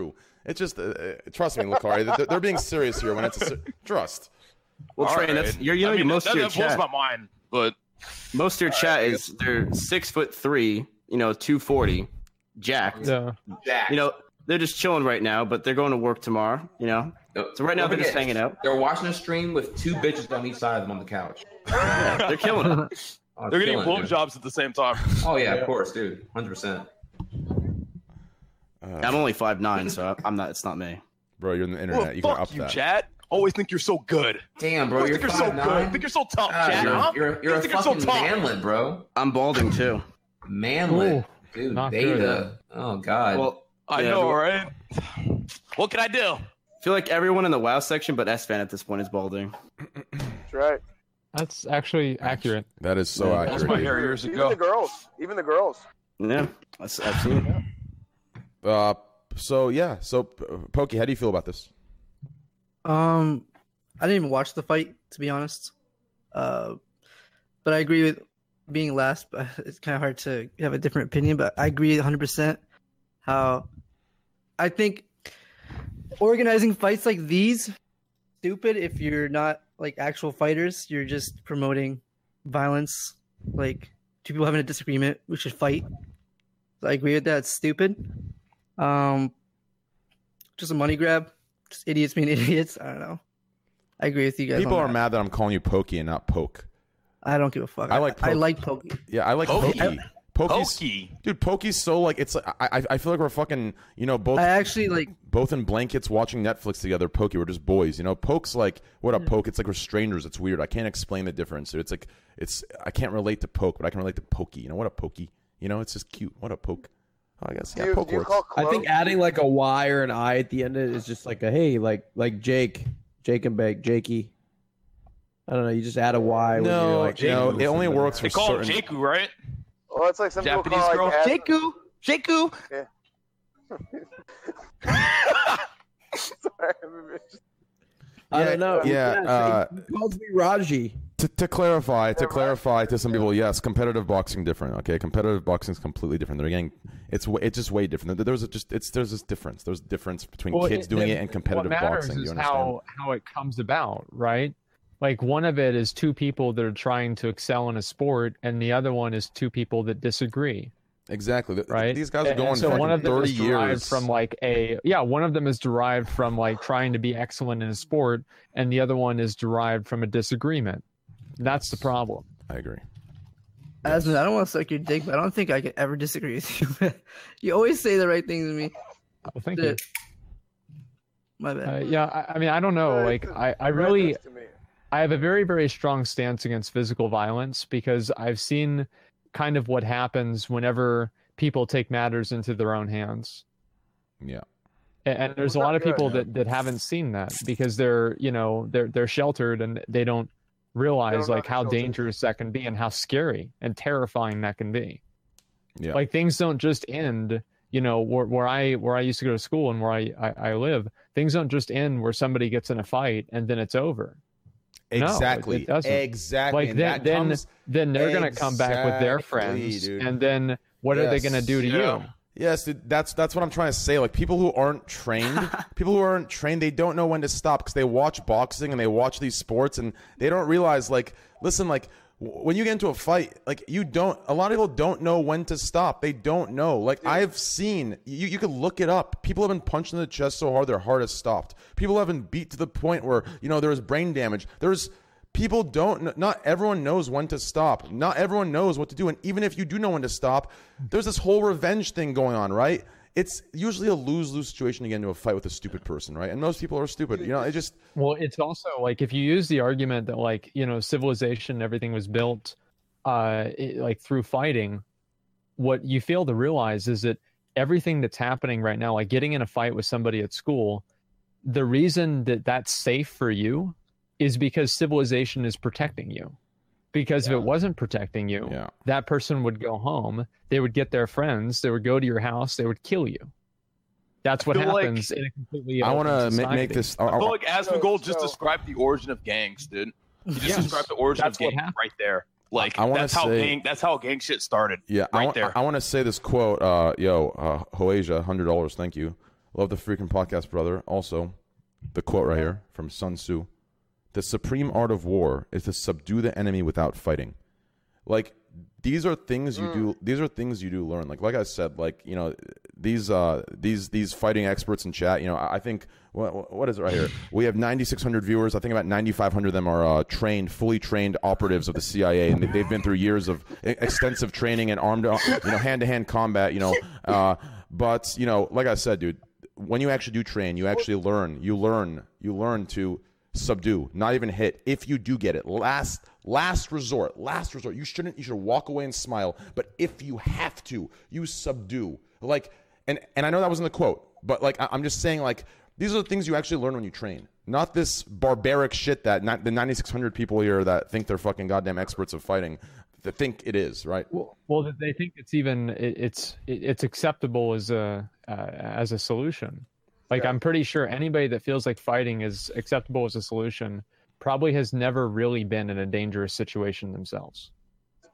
it's just uh, uh, trust me Lacari they're, they're being serious here when it's a, ser- trust Well, All Train, right. that's you're, you know I mean, most that, of your that blows chat. my mind, but Most of your chat is they're six foot three, you know, two forty, jacked. Yeah. Jacked. You know, they're just chilling right now, but they're going to work tomorrow. You know, so right now Don't they're just forget, hanging out. They're watching a stream with two bitches on each side of them on the couch. Yeah, they're killing them. Oh, they're getting killing it, blowjobs at the same time. Oh yeah, of course, dude, hundred percent. I'm only five nine, so I'm not. It's not me. bro you're on the Well, internet you can fuck up you, that chat. Always think you're so good. Damn, bro, Always you're think you're so five good. nine. Think you're so tough, Ah, chat. you're, huh? you're, you're You a think you're so fucking tough. manlet, bro. I'm balding too. Manlet, Ooh, dude. not Beta. good. Oh god. Well, I yeah, know, but- right? What can I do? I feel like everyone in the WoW section, but Esfand at this point is balding. That's right. That's actually accurate. that is so Yeah, accurate That's my hair years ago. Even the girls. Even the girls. Yeah, that's, I've seen it. Uh, so yeah, so Pokey, how do you feel about this? Um, I didn't even watch the fight to be honest. Uh, but I agree with being last. But it's kind of hard to have a different opinion. But I agree 100 percent. How I think organizing fights like these stupid if you're not like actual fighters. You're just promoting violence. Like two people having a disagreement, we should fight. So I agree with that. It's stupid. Um, just a money grab. Just idiots being idiots. I don't know. I agree with you guys. People are that. mad that I'm calling you Pokey and not Poke. I don't give a fuck. I like I like Pokey. Yeah, I like Pokey? Pokey. Pokey's, Pokey. dude, Pokey's so like it's. Like, I I- I feel like we're fucking you know both I actually like. both in blankets watching Netflix together. Pokey, we're just boys. You know, Poke's like what a Poke. It's like we're strangers. It's weird. I can't explain the difference. Dude. It's like it's I can't relate to Poke, but I can relate to Pokey. You know what a Pokey? You know, it's just cute. What a Poke. Oh, I guess yeah, you, Poke do you I think adding like a Y or an I at the end of it is just like a hey, like like Jake, Jake and Bake, Jakey. I don't know. You just add a Y. when you're No, like, no, it only works for They call him certain. Jaku, right? Well, it's like some people Japanese call girl. like Aspen- Jaku. Jaku. Sorry, I Yeah, don't know. yeah, it's- uh, he calls me Raji. To, to clarify, to clarify to some people, yes, competitive boxing different. Okay, competitive boxing is completely different. They're getting it's it's just way different. There- There's a just it's there's this difference. There's a difference between Well, kids it- doing then it and competitive what matters boxing. Is how how it comes about, right? Like one of it is two people that are trying to excel in a sport, and the other one is two people that disagree. Exactly. Right. These guys are going and so one of them is derived years. from like a yeah, one of them is derived from like trying to be excellent in a sport, and the other one is derived from a disagreement. That's the problem. I agree. Asmon, I don't want to suck your dick, but I don't think I could ever disagree with you. you always say the right things to me. Well, thank you. My bad. Uh, yeah, I, I mean, I don't know. Like, I, I really, I have a very, very strong stance against physical violence because I've seen kind of what happens whenever people take matters into their own hands. Yeah. And, and there's a lot of people good. that, that haven't seen that because they're, you know, they're they're sheltered and they don't realize like how sheltered. dangerous that can be and how scary and terrifying that can be. Yeah. Like things don't just end, you know, where, where I where I used to go to school and where I, I, I live, things don't just end where somebody gets in a fight and then it's over. No, it- Exactly. it. Exactly. Like then that then comes- then they're gonna come back with their friends, dude. and then what are they gonna do to you? Yes, that's that's what I'm trying to say. Like people who aren't trained, people who aren't trained, they don't know when to stop because they watch boxing and they watch these sports and they don't realize like, listen, like w- when you get into a fight, like you don't. A lot of people don't know when to stop. They don't know. Like I've seen, you you can look it up. People have been punched in the chest so hard their heart has stopped. People have been beat to the point where you know there is brain damage. There's people don't. Not everyone knows when to stop. Not everyone knows what to do. And even if you do know when to stop, there's this whole revenge thing going on, right? It's usually a lose lose situation to get into a fight with a stupid person, right? And most people are stupid. You know, it just Well, it's also like if you use the argument that like you know civilization, everything was built, uh, it- like through fighting. What you fail to realize is that everything that's happening right now, like getting in a fight with somebody at school, the reason that that's safe for you is because civilization is protecting you. Because if it wasn't protecting you, that person would go home, they would get their friends, they would go to your house, they would kill you. That's what feel like- happens in a completely I want to make this. I feel like Asmongold just described the origin of gangs, dude. He just Yes. described the origin of gangs right there. Like I wanna that's how say- gang that's how gang shit started. Yeah, I right want, there. I, want to say this quote. Uh, yo, uh, Hoasia, hundred dollars. Thank you. Love the freaking podcast, brother. Also, the quote right here from Sun Tzu: "The supreme art of war is to subdue the enemy without fighting." Like these are things you do. These are things you do learn. Like like I said, like you know these uh these these fighting experts in chat. You know, I think what what is it right here? We have ninety six hundred viewers. I think about ninety five hundred of them are uh, trained, fully trained operatives of the CIA, and they- they've been through years of extensive training and armed, uh, you know, hand to hand combat. You know, uh, but you know, like I said, dude, when you actually do train, you actually learn. You learn. You learn to subdue, not even hit. If you do get it, last last resort, last resort. You shouldn't. You should walk away and smile. But if you have to, you subdue. Like, and and I know that wasn't the quote, but like I, I'm just saying, like these are the things you actually learn when you train. Not this barbaric shit that not, the 9,600 people here that think they're fucking goddamn experts of fighting, that think it is right. Well, that they think it's even it, it's it, it's acceptable as a uh, as a solution. Like I'm pretty sure anybody that feels like fighting is acceptable as a solution probably has never really been in a dangerous situation themselves.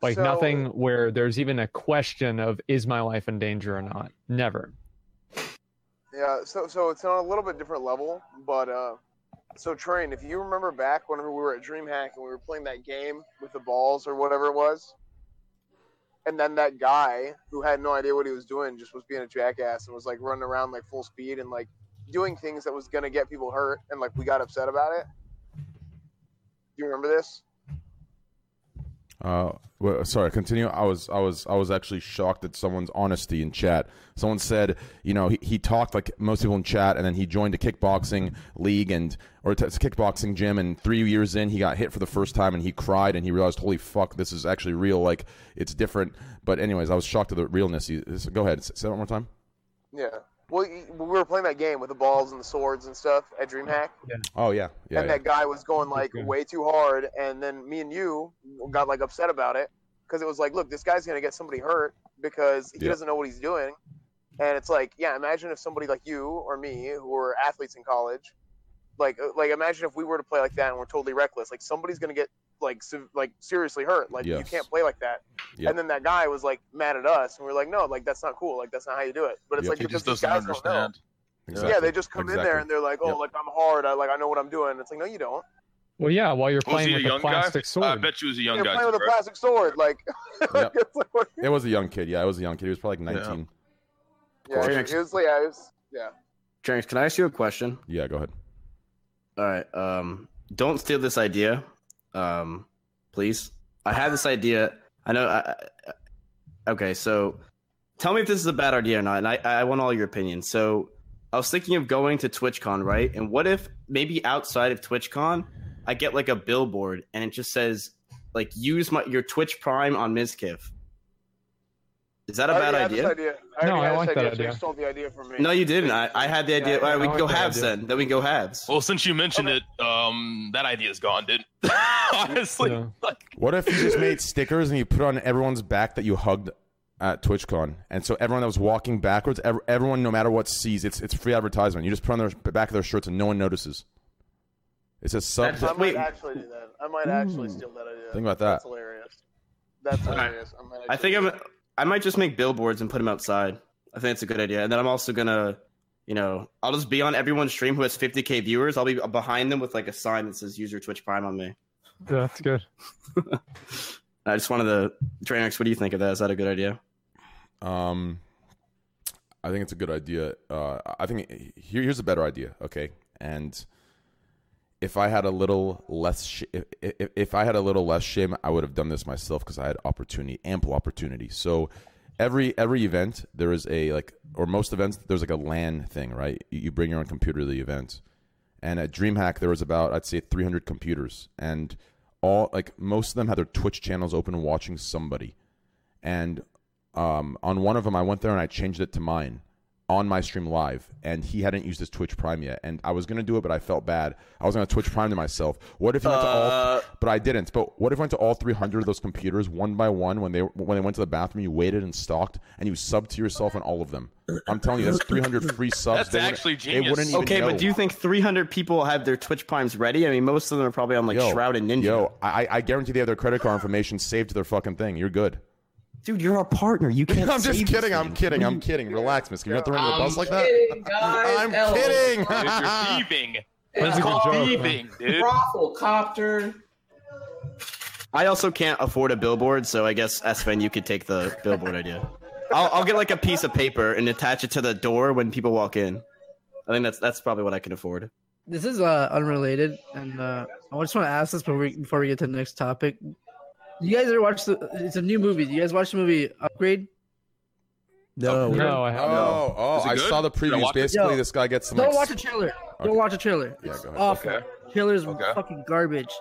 Like So- nothing where there's even a question of is my life in danger or not. Never. Yeah, so so it's on a little bit different level, but uh, so train. If you remember back whenever we were at DreamHack and we were playing that game with the balls or whatever it was, and then that guy who had no idea what he was doing just was being a jackass and was like running around like full speed and like doing things that was gonna get people hurt, and like we got upset about it. Do you remember this? Uh, well, sorry, continue. I was, I was, I was actually shocked at someone's honesty in chat. Someone said, you know, he, he talked like most people in chat, and then he joined a kickboxing league and or t- kickboxing gym, and three years in, he got hit for the first time, and he cried, and he realized, holy fuck, this is actually real. Like it's different. But anyways, I was shocked at the realness. He, go ahead, say that one more time. Yeah. Well, we were playing that game with the balls and the swords and stuff at DreamHack. Oh yeah, yeah. and yeah. that guy was going like way too hard and then me and you got like upset about it because it was like look this guy's gonna get somebody hurt because he Yeah. doesn't know what he's doing and it's like yeah imagine if somebody like you or me who were athletes in college like like imagine if we were to play like that and we're totally reckless like somebody's gonna get like se- like seriously hurt like you can't play like that Yep. and then that guy was like mad at us and we are like no like that's not cool like that's not how you do it but it's Yep. like He because just these doesn't guys don't know. Exactly. yeah they just come in there and they're like oh Yep. like i'm hard I like i know what i'm doing it's like no you don't Well, yeah, while you're playing he a with a young guy? plastic sword. I bet you was a young guy. You're guy. playing with a plastic sword, like. Yep. like, It was a young kid. Yeah, it was a young kid. He was probably like 19. yeah, course. it was, yeah, it was, yeah. James, can I ask you a question? Yeah, go ahead. All right. Um, don't steal this idea, um, please. I have this idea. I know. I, okay, so tell me if this is a bad idea or not, and I, I want all your opinions. So I was thinking of going to TwitchCon, right? And what if maybe outside of TwitchCon, I get like a billboard and it just says like use my your Twitch Prime on Mizkif. Is that a I bad already had idea? idea. I No, I like that idea. so you stole the idea from me. No, you didn't. I, I had the idea. Yeah, All right, we can go halves then. Then we can go halves. Well, since you mentioned it, um, that idea's gone, dude. Honestly, Yeah. like, What if you just made stickers and you put on everyone's back that you hugged at TwitchCon, and so everyone that was walking backwards, ev- everyone, no matter what, sees it's it's free advertisement. You just put on their back of their shirts and no one notices. It's a sub. That's- I might Wait. actually do that. I might actually steal that idea. Think about that. That's hilarious. That's hilarious. I, might I think I'm. I might just make billboards and put them outside. I think it's a good idea. And then I'm also gonna, you know, I'll just be on everyone's stream who has 50k viewers. I'll be behind them with like a sign that says "Use your Twitch Prime on me." Yeah, That's good. I just wanted to, Trainwrecks, what do you think of that? Is that a good idea? Um, I think it's a good idea. Uh, I think here, here's a better idea. Okay, and if I had a little less, sh- if, if, if I had a little less shame, I would have done this myself because I had opportunity, ample opportunity. So every every event there is a like, or most events there's like a LAN thing, right? You, you bring your own computer to the event, and at DreamHack there was about I'd say 300 computers, and all like most of them had their Twitch channels open watching somebody, and um, on one of them I went there and I changed it to mine on my stream live and he hadn't used his Twitch Prime yet and I was gonna do it but I felt bad. I was gonna Twitch Prime to myself. What if he went to Uh. all but I didn't. But what if I went to all three hundred of those computers one by one when they when they went to the bathroom you waited and stalked and you subbed to yourself on all of them? I'm telling you that's three hundred free subs. That's They wouldn't- actually They genius. wouldn't even Okay, know. but do you think 300 people have their Twitch Primes ready? I mean, most of them are probably on like Yo, Shroud and Ninja. Yo, I, I guarantee they have their credit card information saved to their fucking thing. You're good. Dude, you're our partner. You can't. I'm just kidding. I'm kidding. I'm kidding. Relax, Miss. You're not throwing the bus like that. guys. I'm Hello. kidding. Dude, you're thieving. It's That's a good called joke. Thieving, dude. brothel copter. I also can't afford a billboard, so I guess Sven, you could take the billboard idea. I'll, I'll get like a piece of paper and attach it to the door when people walk in. I think that's that's probably what I can afford. This is uh, unrelated, and uh, I just want to ask this before we, before we get to the next topic. You guys ever watch the? It's a new movie. You guys watch the movie Upgrade? No, No, I haven't. Oh, oh! I saw the previews. Basically, this guy gets some. Don't like, watch the trailer. Don't watch the trailer. Yeah, It's go ahead. awful. Okay. Trailer's Okay. fucking garbage.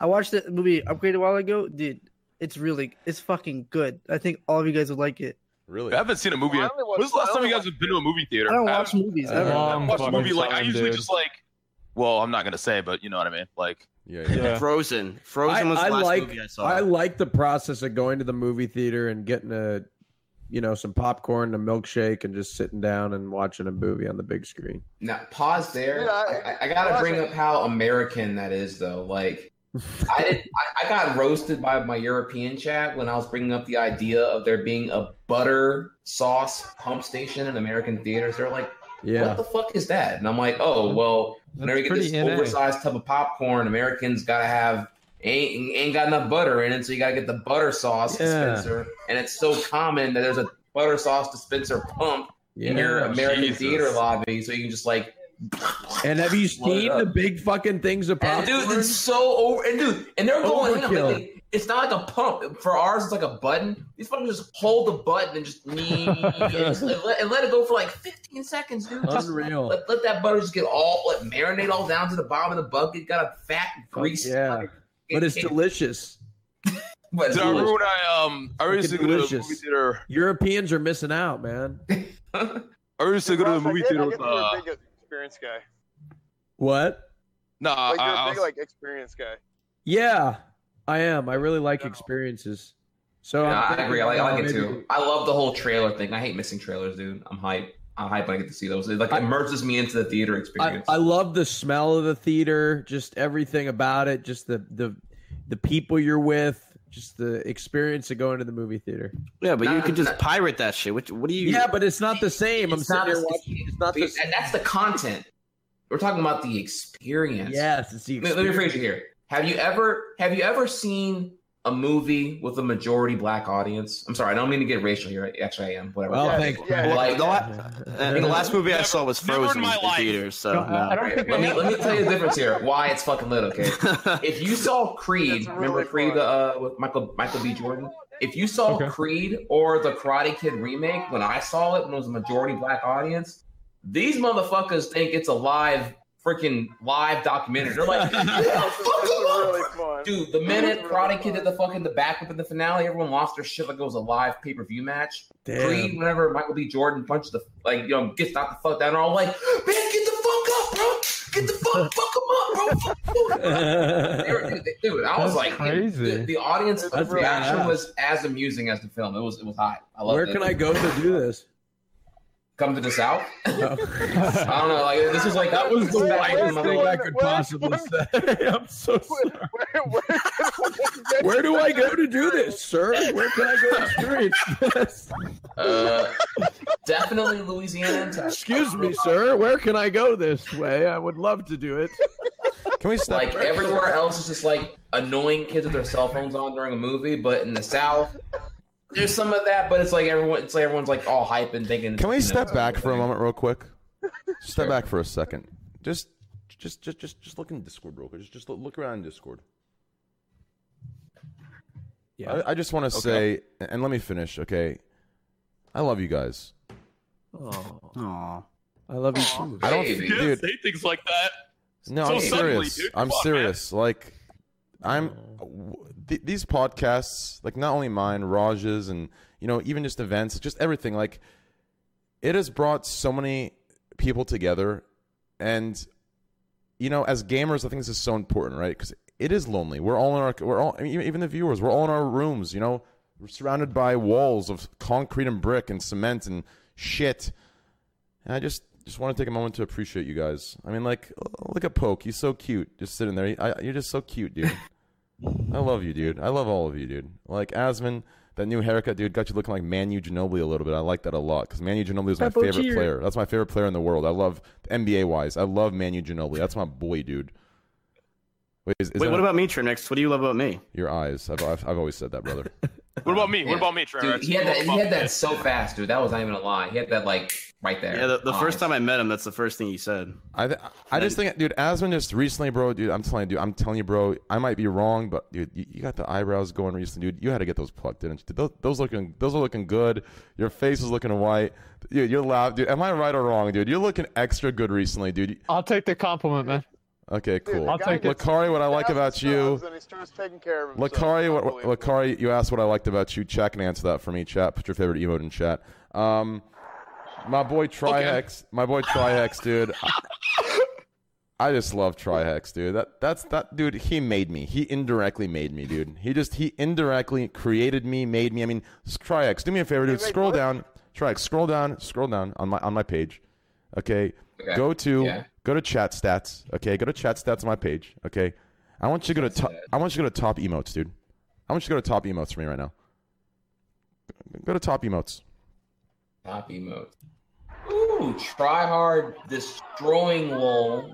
I watched the movie Upgrade a while ago, dude. It's really, it's fucking good. I think all of you guys would like it. Really? I haven't seen a movie. I In, only watch- when's the last I time you guys have been to a movie theater? I don't I watch haven't- movies ever. Long watched a fucking movie like I usually dude. just like. Well, I'm not gonna say, but you know what I mean. Like, Yeah, yeah. Yeah. Frozen. Frozen was I, the I last like movie I saw. I like the process of going to the movie theater and getting a you know some popcorn, a milkshake, and just sitting down and watching a movie on the big screen. Now pause there. Yeah, I- I, I, I gotta bring that's- up how American that is, though. Like, I did. I, I got roasted by my European chat when I was bringing up the idea of there being a butter sauce pump station in American theaters. They're like, Yeah, "What the fuck is that?" And I'm like, "Oh, well, whenever you get pretty this NA. oversized tub of popcorn, Americans gotta have." Ain't, ain't got enough butter in it, so you gotta get the butter sauce Yeah. dispenser. And it's so common that there's a butter sauce dispenser pump in your. American Jesus. theater lobby, so you can just like And have you seen the big fucking things of And popcorn? dude, it's so over. And dude, and they're going. hang on, Overkill. Like, it's not like a pump. For ours, it's like a button. These fuckers just hold the button and just knee and, just, and, let, and let it go for like 15 seconds, dude. Just Unreal. Let, let that butter just get all like marinate all down to the bottom of the bucket. Got a fat grease. yeah. but it's delicious. But did I remember I um I used to go to the movie theater? Europeans are missing out, man. I used to go to the Ross, I movie theater I with uh. a big experience guy. What? Nah, Like you're I, a I big was, like experience guy. Yeah, I am. I really like experiences. So Yeah, I'm agree. I like, I like it too. I love the whole trailer thing. I hate missing trailers, dude. I'm hype. I'm hype when I get to see those. It like I- immerses me into the theater experience. I love the smell of the theater, just everything about it, just the the the people you're with, just the experience of going to the movie theater. yeah, but you Nah, could just nah. pirate that shit. What, what do you? Yeah, but it's not the same. I'm It's sitting not here watching. It's not the and that's the content. We're talking about the experience. Yes, it's the Let, let me experience. rephrase it here. Have you ever have you ever seen a movie with a majority black audience? I'm sorry, I don't mean to get racial here. Actually, I am. Whatever. Well, Yeah, thank yeah, Well, Like- the, la- the last movie I saw was never in Frozen in life. theaters. So No, I- I no. don't let me let me tell you the difference here. Why it's fucking lit, okay? If you saw Creed, really remember Creed fun. uh, with Michael Michael B. Jordan? If you saw Okay. Creed or the Karate Kid remake, when I saw it when it was a majority black audience, these motherfuckers think it's a live freaking live documentary. They're like, yeah, It's, fuck it's 'em up. really fun. Dude, the minute It's really Karate Kid did the fucking the backflip in the finale, everyone lost their shit like it was a live pay per view match. Damn. Creed, whenever Michael B. Jordan punched the like, you know, gets knocked the fuck down, they're all like, "Man, get the fuck up, bro! Get the fuck, fuck him up, bro! Fuck him up." They were- dude, dude, I was That's like, crazy. The, the audience That's reaction badass. was as amusing as the film. It was, it was hot. I love Where it. can I go to do this? Come to the south? I don't know. Like this is like that was the Wait, whitest thing I could possibly wait. say. I'm so sorry. Where, where, where, Where do I go to do this, sir? Where can I go to experience this? Uh, definitely Louisiana and Texas. Excuse me, sir. Where can I go this way? I would love to do it. Can we step? Like everywhere else is just like annoying kids with their cell phones on during a movie, but in the South, there's some of that. But it's like everyone, it's like everyone's like all hype and thinking. Can we you know, step back for a moment, real quick? Step Sure. back for a second. Just just just just just look in Discord real quick. Just just look, look around in Discord. Yeah. I, I just want to say, and let me finish. Okay, I love you guys. Oh. I love you too. I don't, You dude. say things like that. No, So I'm suddenly, serious. dude. I'm Come on, serious. Like, I'm th- these podcasts, like not only mine, Raj's, and you know, even just events, just everything. Like, it has brought so many people together, and you know, as gamers, I think this is so important, right? Because it is lonely. We're all in our, we're all, I mean, even the viewers, we're all in our rooms. You know, we're surrounded by walls of concrete and brick and cement and shit. And I just just want to take a moment to appreciate you guys. I mean, like, look at Poke. He's so cute, just sitting there. I, you're just so cute, dude. I love you, dude. I love all of you, dude. Like Asmon, that new haircut, dude, got you looking like Manu Ginobili a little bit. I like that a lot because Manu Ginobili is my Peppo favorite cheer. player. That's my favorite player in the world. I love NBA wise. I love Manu Ginobili. That's my boy, dude. Wait, is, is Wait, what a- about me, Trinix? What do you love about me? your eyes? I've, I've, I've always said that, brother. What about me? What about me, Trey? Dude, he had that. He had that so fast, dude. That was not even a lie. He had that like right there. Yeah, the, the first time I met him, that's the first thing he said. I th- I just think, dude, Asmon just recently, bro, dude. I'm telling you, dude. I'm telling you, bro. I might be wrong, but dude, you, you got the eyebrows going recently, dude. You had to get those plucked, didn't you? Those, those looking, those are looking good. Your face is looking white. Dude, you're loud, dude. Am I right or wrong, dude? You're looking extra good recently, dude. I'll take the compliment, man. Okay, cool. I'll take it. Lacari, what I like about you. And he starts taking care of himself. Lacari, what, what- Lacari, you asked what I liked about you. Chat can answer that for me. Chat, put your favorite emote in chat. Um, my boy Trihex, my boy Trihex, dude. I, I just love Trihex, dude. That that's that dude. He made me. He indirectly made me, dude. He just he indirectly created me, made me. I mean, Trihex, do me a favor, dude. Scroll down. Trihex, scroll down. Scroll down on my on my page. Okay. Okay. Go to Yeah. Go to chat stats. Okay. Go to chat stats on my page. Okay. I want you to go to top. I want you to go to top emotes, dude. I want you to go to top emotes for me right now. Go to top emotes. Top emote. Ooh, try hard destroying lol.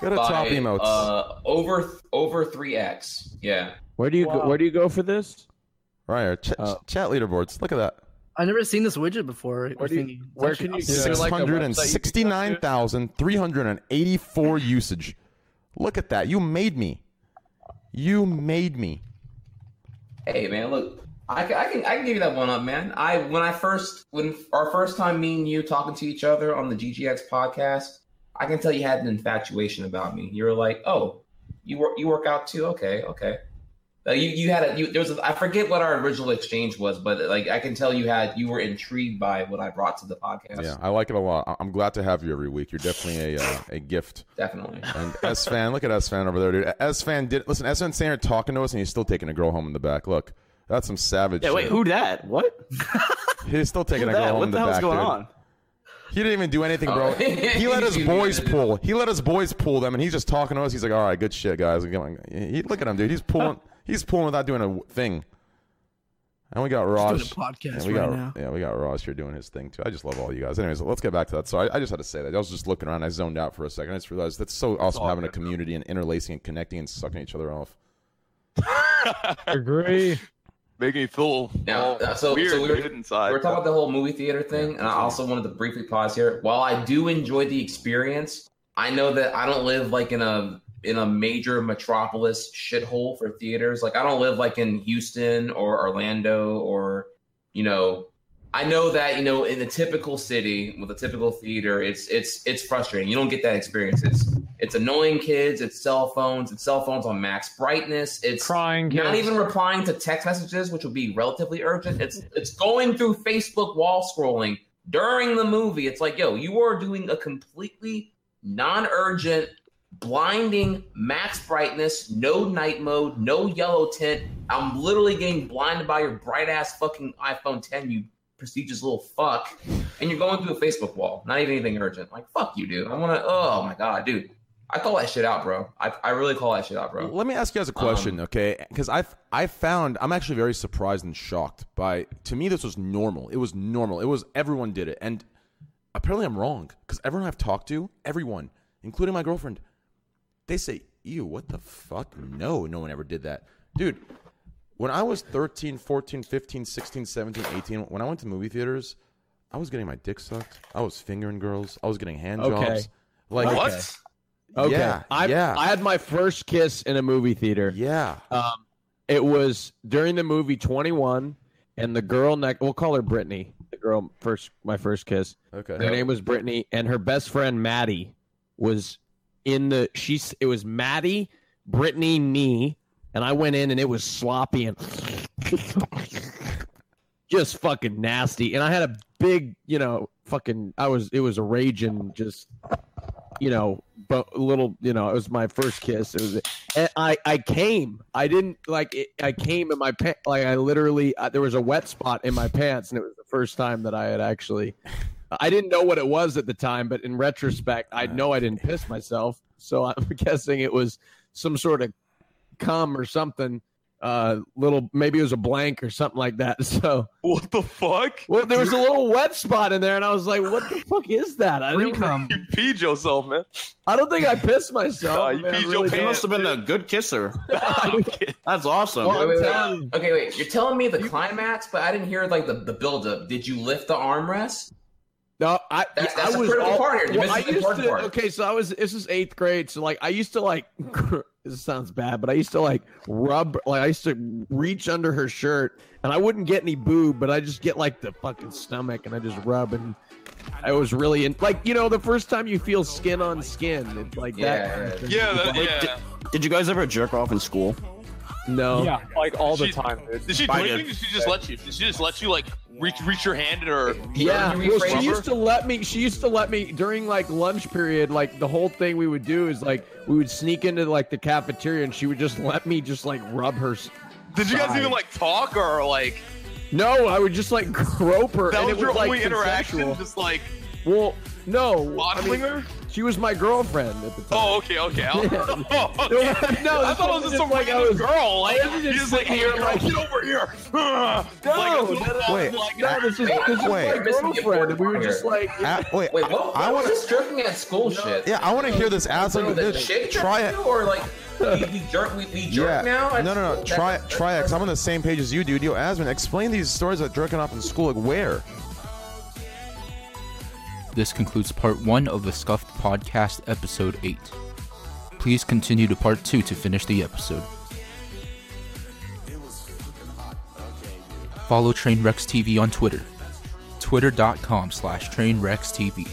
Go to by, top emotes. Uh, over over three x. Yeah. Where do you go? Where do you go for this? right here. Ch- uh, chat leaderboards. Look at that. I never seen this widget before. Where you- where can you- awesome. Is there Six like a hundred and website you can sixty-nine thousand three hundred and eighty-four usage. Look at that. You made me. You made me. Hey man, look, I can, I can I can give you that one up, man. I when I first when our first time me and you talking to each other on the GGX podcast, I can tell you had an infatuation about me. You were like, oh, you work you work out too? Okay, okay. Uh, you you had a you, there was a, I forget what our original exchange was, but like I can tell you had you were intrigued by what I brought to the podcast. Yeah, I like it a lot. I- I'm glad to have you every week. You're definitely a uh, a gift. Definitely. And Esfand, look at Esfand over there, dude. Esfand did listen. Esfand saying talking to us, and he's still taking a girl home in the back. Look, that's some savage. Yeah, wait, shit. who that? What? He's still taking Who a girl that? home What in the the hell's back, going dude. on? He didn't even do anything, bro. Oh. he let his boys pull. He let his boys pull them, and he's just talking to us. He's like, "All right, good shit, guys." He, he- look at him, dude. He's pulling. He's pulling without doing a thing. And we got Raj. doing a podcast we right got, now. Yeah, we got Ross here doing his thing too. I just love all you guys. Anyways, let's get back to that. So I, I just had to say that. I was just looking around. I zoned out for a second. I just realized that's so awesome all having a good. community and interlacing and connecting and sucking each other off. Agree. Making me feel Now, all uh, so, weird so we were, dude, inside. we were talking about the whole movie theater thing, and I also wanted to briefly pause here. While I do enjoy the experience, I know that I don't live like in a in a major metropolis shithole for theaters. Like I don't live like in Houston or Orlando or you know. I know that you know in the typical city with a typical theater, it's it's it's frustrating. You don't get that experience. It's it's annoying kids. It's cell phones. It's cell phones on max brightness. It's Crying not even replying to text messages, which would be relatively urgent. It's it's going through Facebook wall scrolling during the movie. It's like, yo, you are doing a completely non-urgent, blinding max brightness, no night mode, no yellow tint. I'm literally getting blinded by your bright ass fucking iPhone 10, you prestigious little fuck. And you're going through a Facebook wall. Not even anything urgent. Like, fuck you, dude. I wanna oh my god, dude. I call that shit out, bro. I, I really call that shit out, bro. Let me ask you guys a question, Um, okay? Because I I found I'm actually very surprised and shocked by. To me, this was normal. It was normal. It was everyone did it, and apparently I'm wrong. Because everyone I've talked to, everyone, including my girlfriend, they say, "Ew, what the fuck? No, no one ever did that, dude." When I was 13, 14, 15, 16, 17, 18, when I went to movie theaters, I was getting my dick sucked. I was fingering girls. I was getting hand Okay. jobs. Like what? Okay. Yeah, I, yeah. I had my first kiss in a movie theater. Yeah. Um, it was during the movie 21, and the girl next, we'll call her Brittany. The girl first, my first kiss. Okay. Her name was Brittany, and her best friend Maddie was in the. She's. It was Maddie, Brittany, me, and I went in, and it was sloppy and just fucking nasty. And I had a big, you know, fucking. I was. It was a raging, just, you know, but a little, you know, it was my first kiss. It was. And I I came. I didn't like. It, I came in my pants. Like I literally. Uh, there was a wet spot in my pants, and it was the first time that I had actually. I didn't know what it was at the time, but in retrospect, I know I didn't piss myself. So I'm guessing it was some sort of cum or something. Uh, little maybe it was a blank or something like that. So what the fuck? Well, there was a little wet spot in there, and I was like, "What the fuck is that?" I Free don't, cum. You peed yourself, man. I don't think I pissed myself. Nah, you man. peed I your really He must have been a good kisser. That's awesome. Wait, wait, wait. Okay, wait. You're telling me the climax, but I didn't hear like the, the build up. Did you lift the armrest? No, I That's- that's I the was critical all, part here. You're well, I the used important to part. okay, so I was this is eighth grade, so like I used to like this sounds bad, but I used to like rub like I used to reach under her shirt and I wouldn't get any boob, but I just get like the fucking stomach and I just rub and I was really in like you know the first time you feel skin on skin, it's like that. kind of. Yeah, that, yeah. Did, did you guys ever jerk off in school? No. Yeah, like all the She's- time, dude. Did she do I anything? did. Did she just let you? Did she just let you like reach reach your hand at her? Yeah, Can you well, rephrase she used to let me. She used to let me during like lunch period. Like the whole thing we would do is like we would sneak into like the cafeteria, and she would just let me just like rub her. s- Did you guys even like talk or like? No, I would just like grope her, That and was it your was like only interaction, consensual. just like Well, no, I fondling mean, her. She was my girlfriend at the time. Oh, okay, okay. I'll- oh, okay. No, I thought it was just just some like I random was- girl. Like I wasn't you just just like here, here like like- get over here. No, like a no, Wait. like no, this is, Wait, this is wait. my You're missing the girlfriend, we were just like, A- ah, wait, Wait, I, what? I what want was to. this jerking at school shit? Yeah, I want to hear this. As So like, the chick try jerked it. or like we, we jerk, we, we jerk Yeah. now? at No, no, no. Try it. Try it because i'm on the same page as you, dude. Yo, Asmon, explain these stories about jerking off in school. Like where? This concludes part one of the Scuffed Podcast, episode 8. Please continue to part two to finish the episode. Follow Trainwrecks TV on Twitter. Twitter.com slash TrainwrecksTV.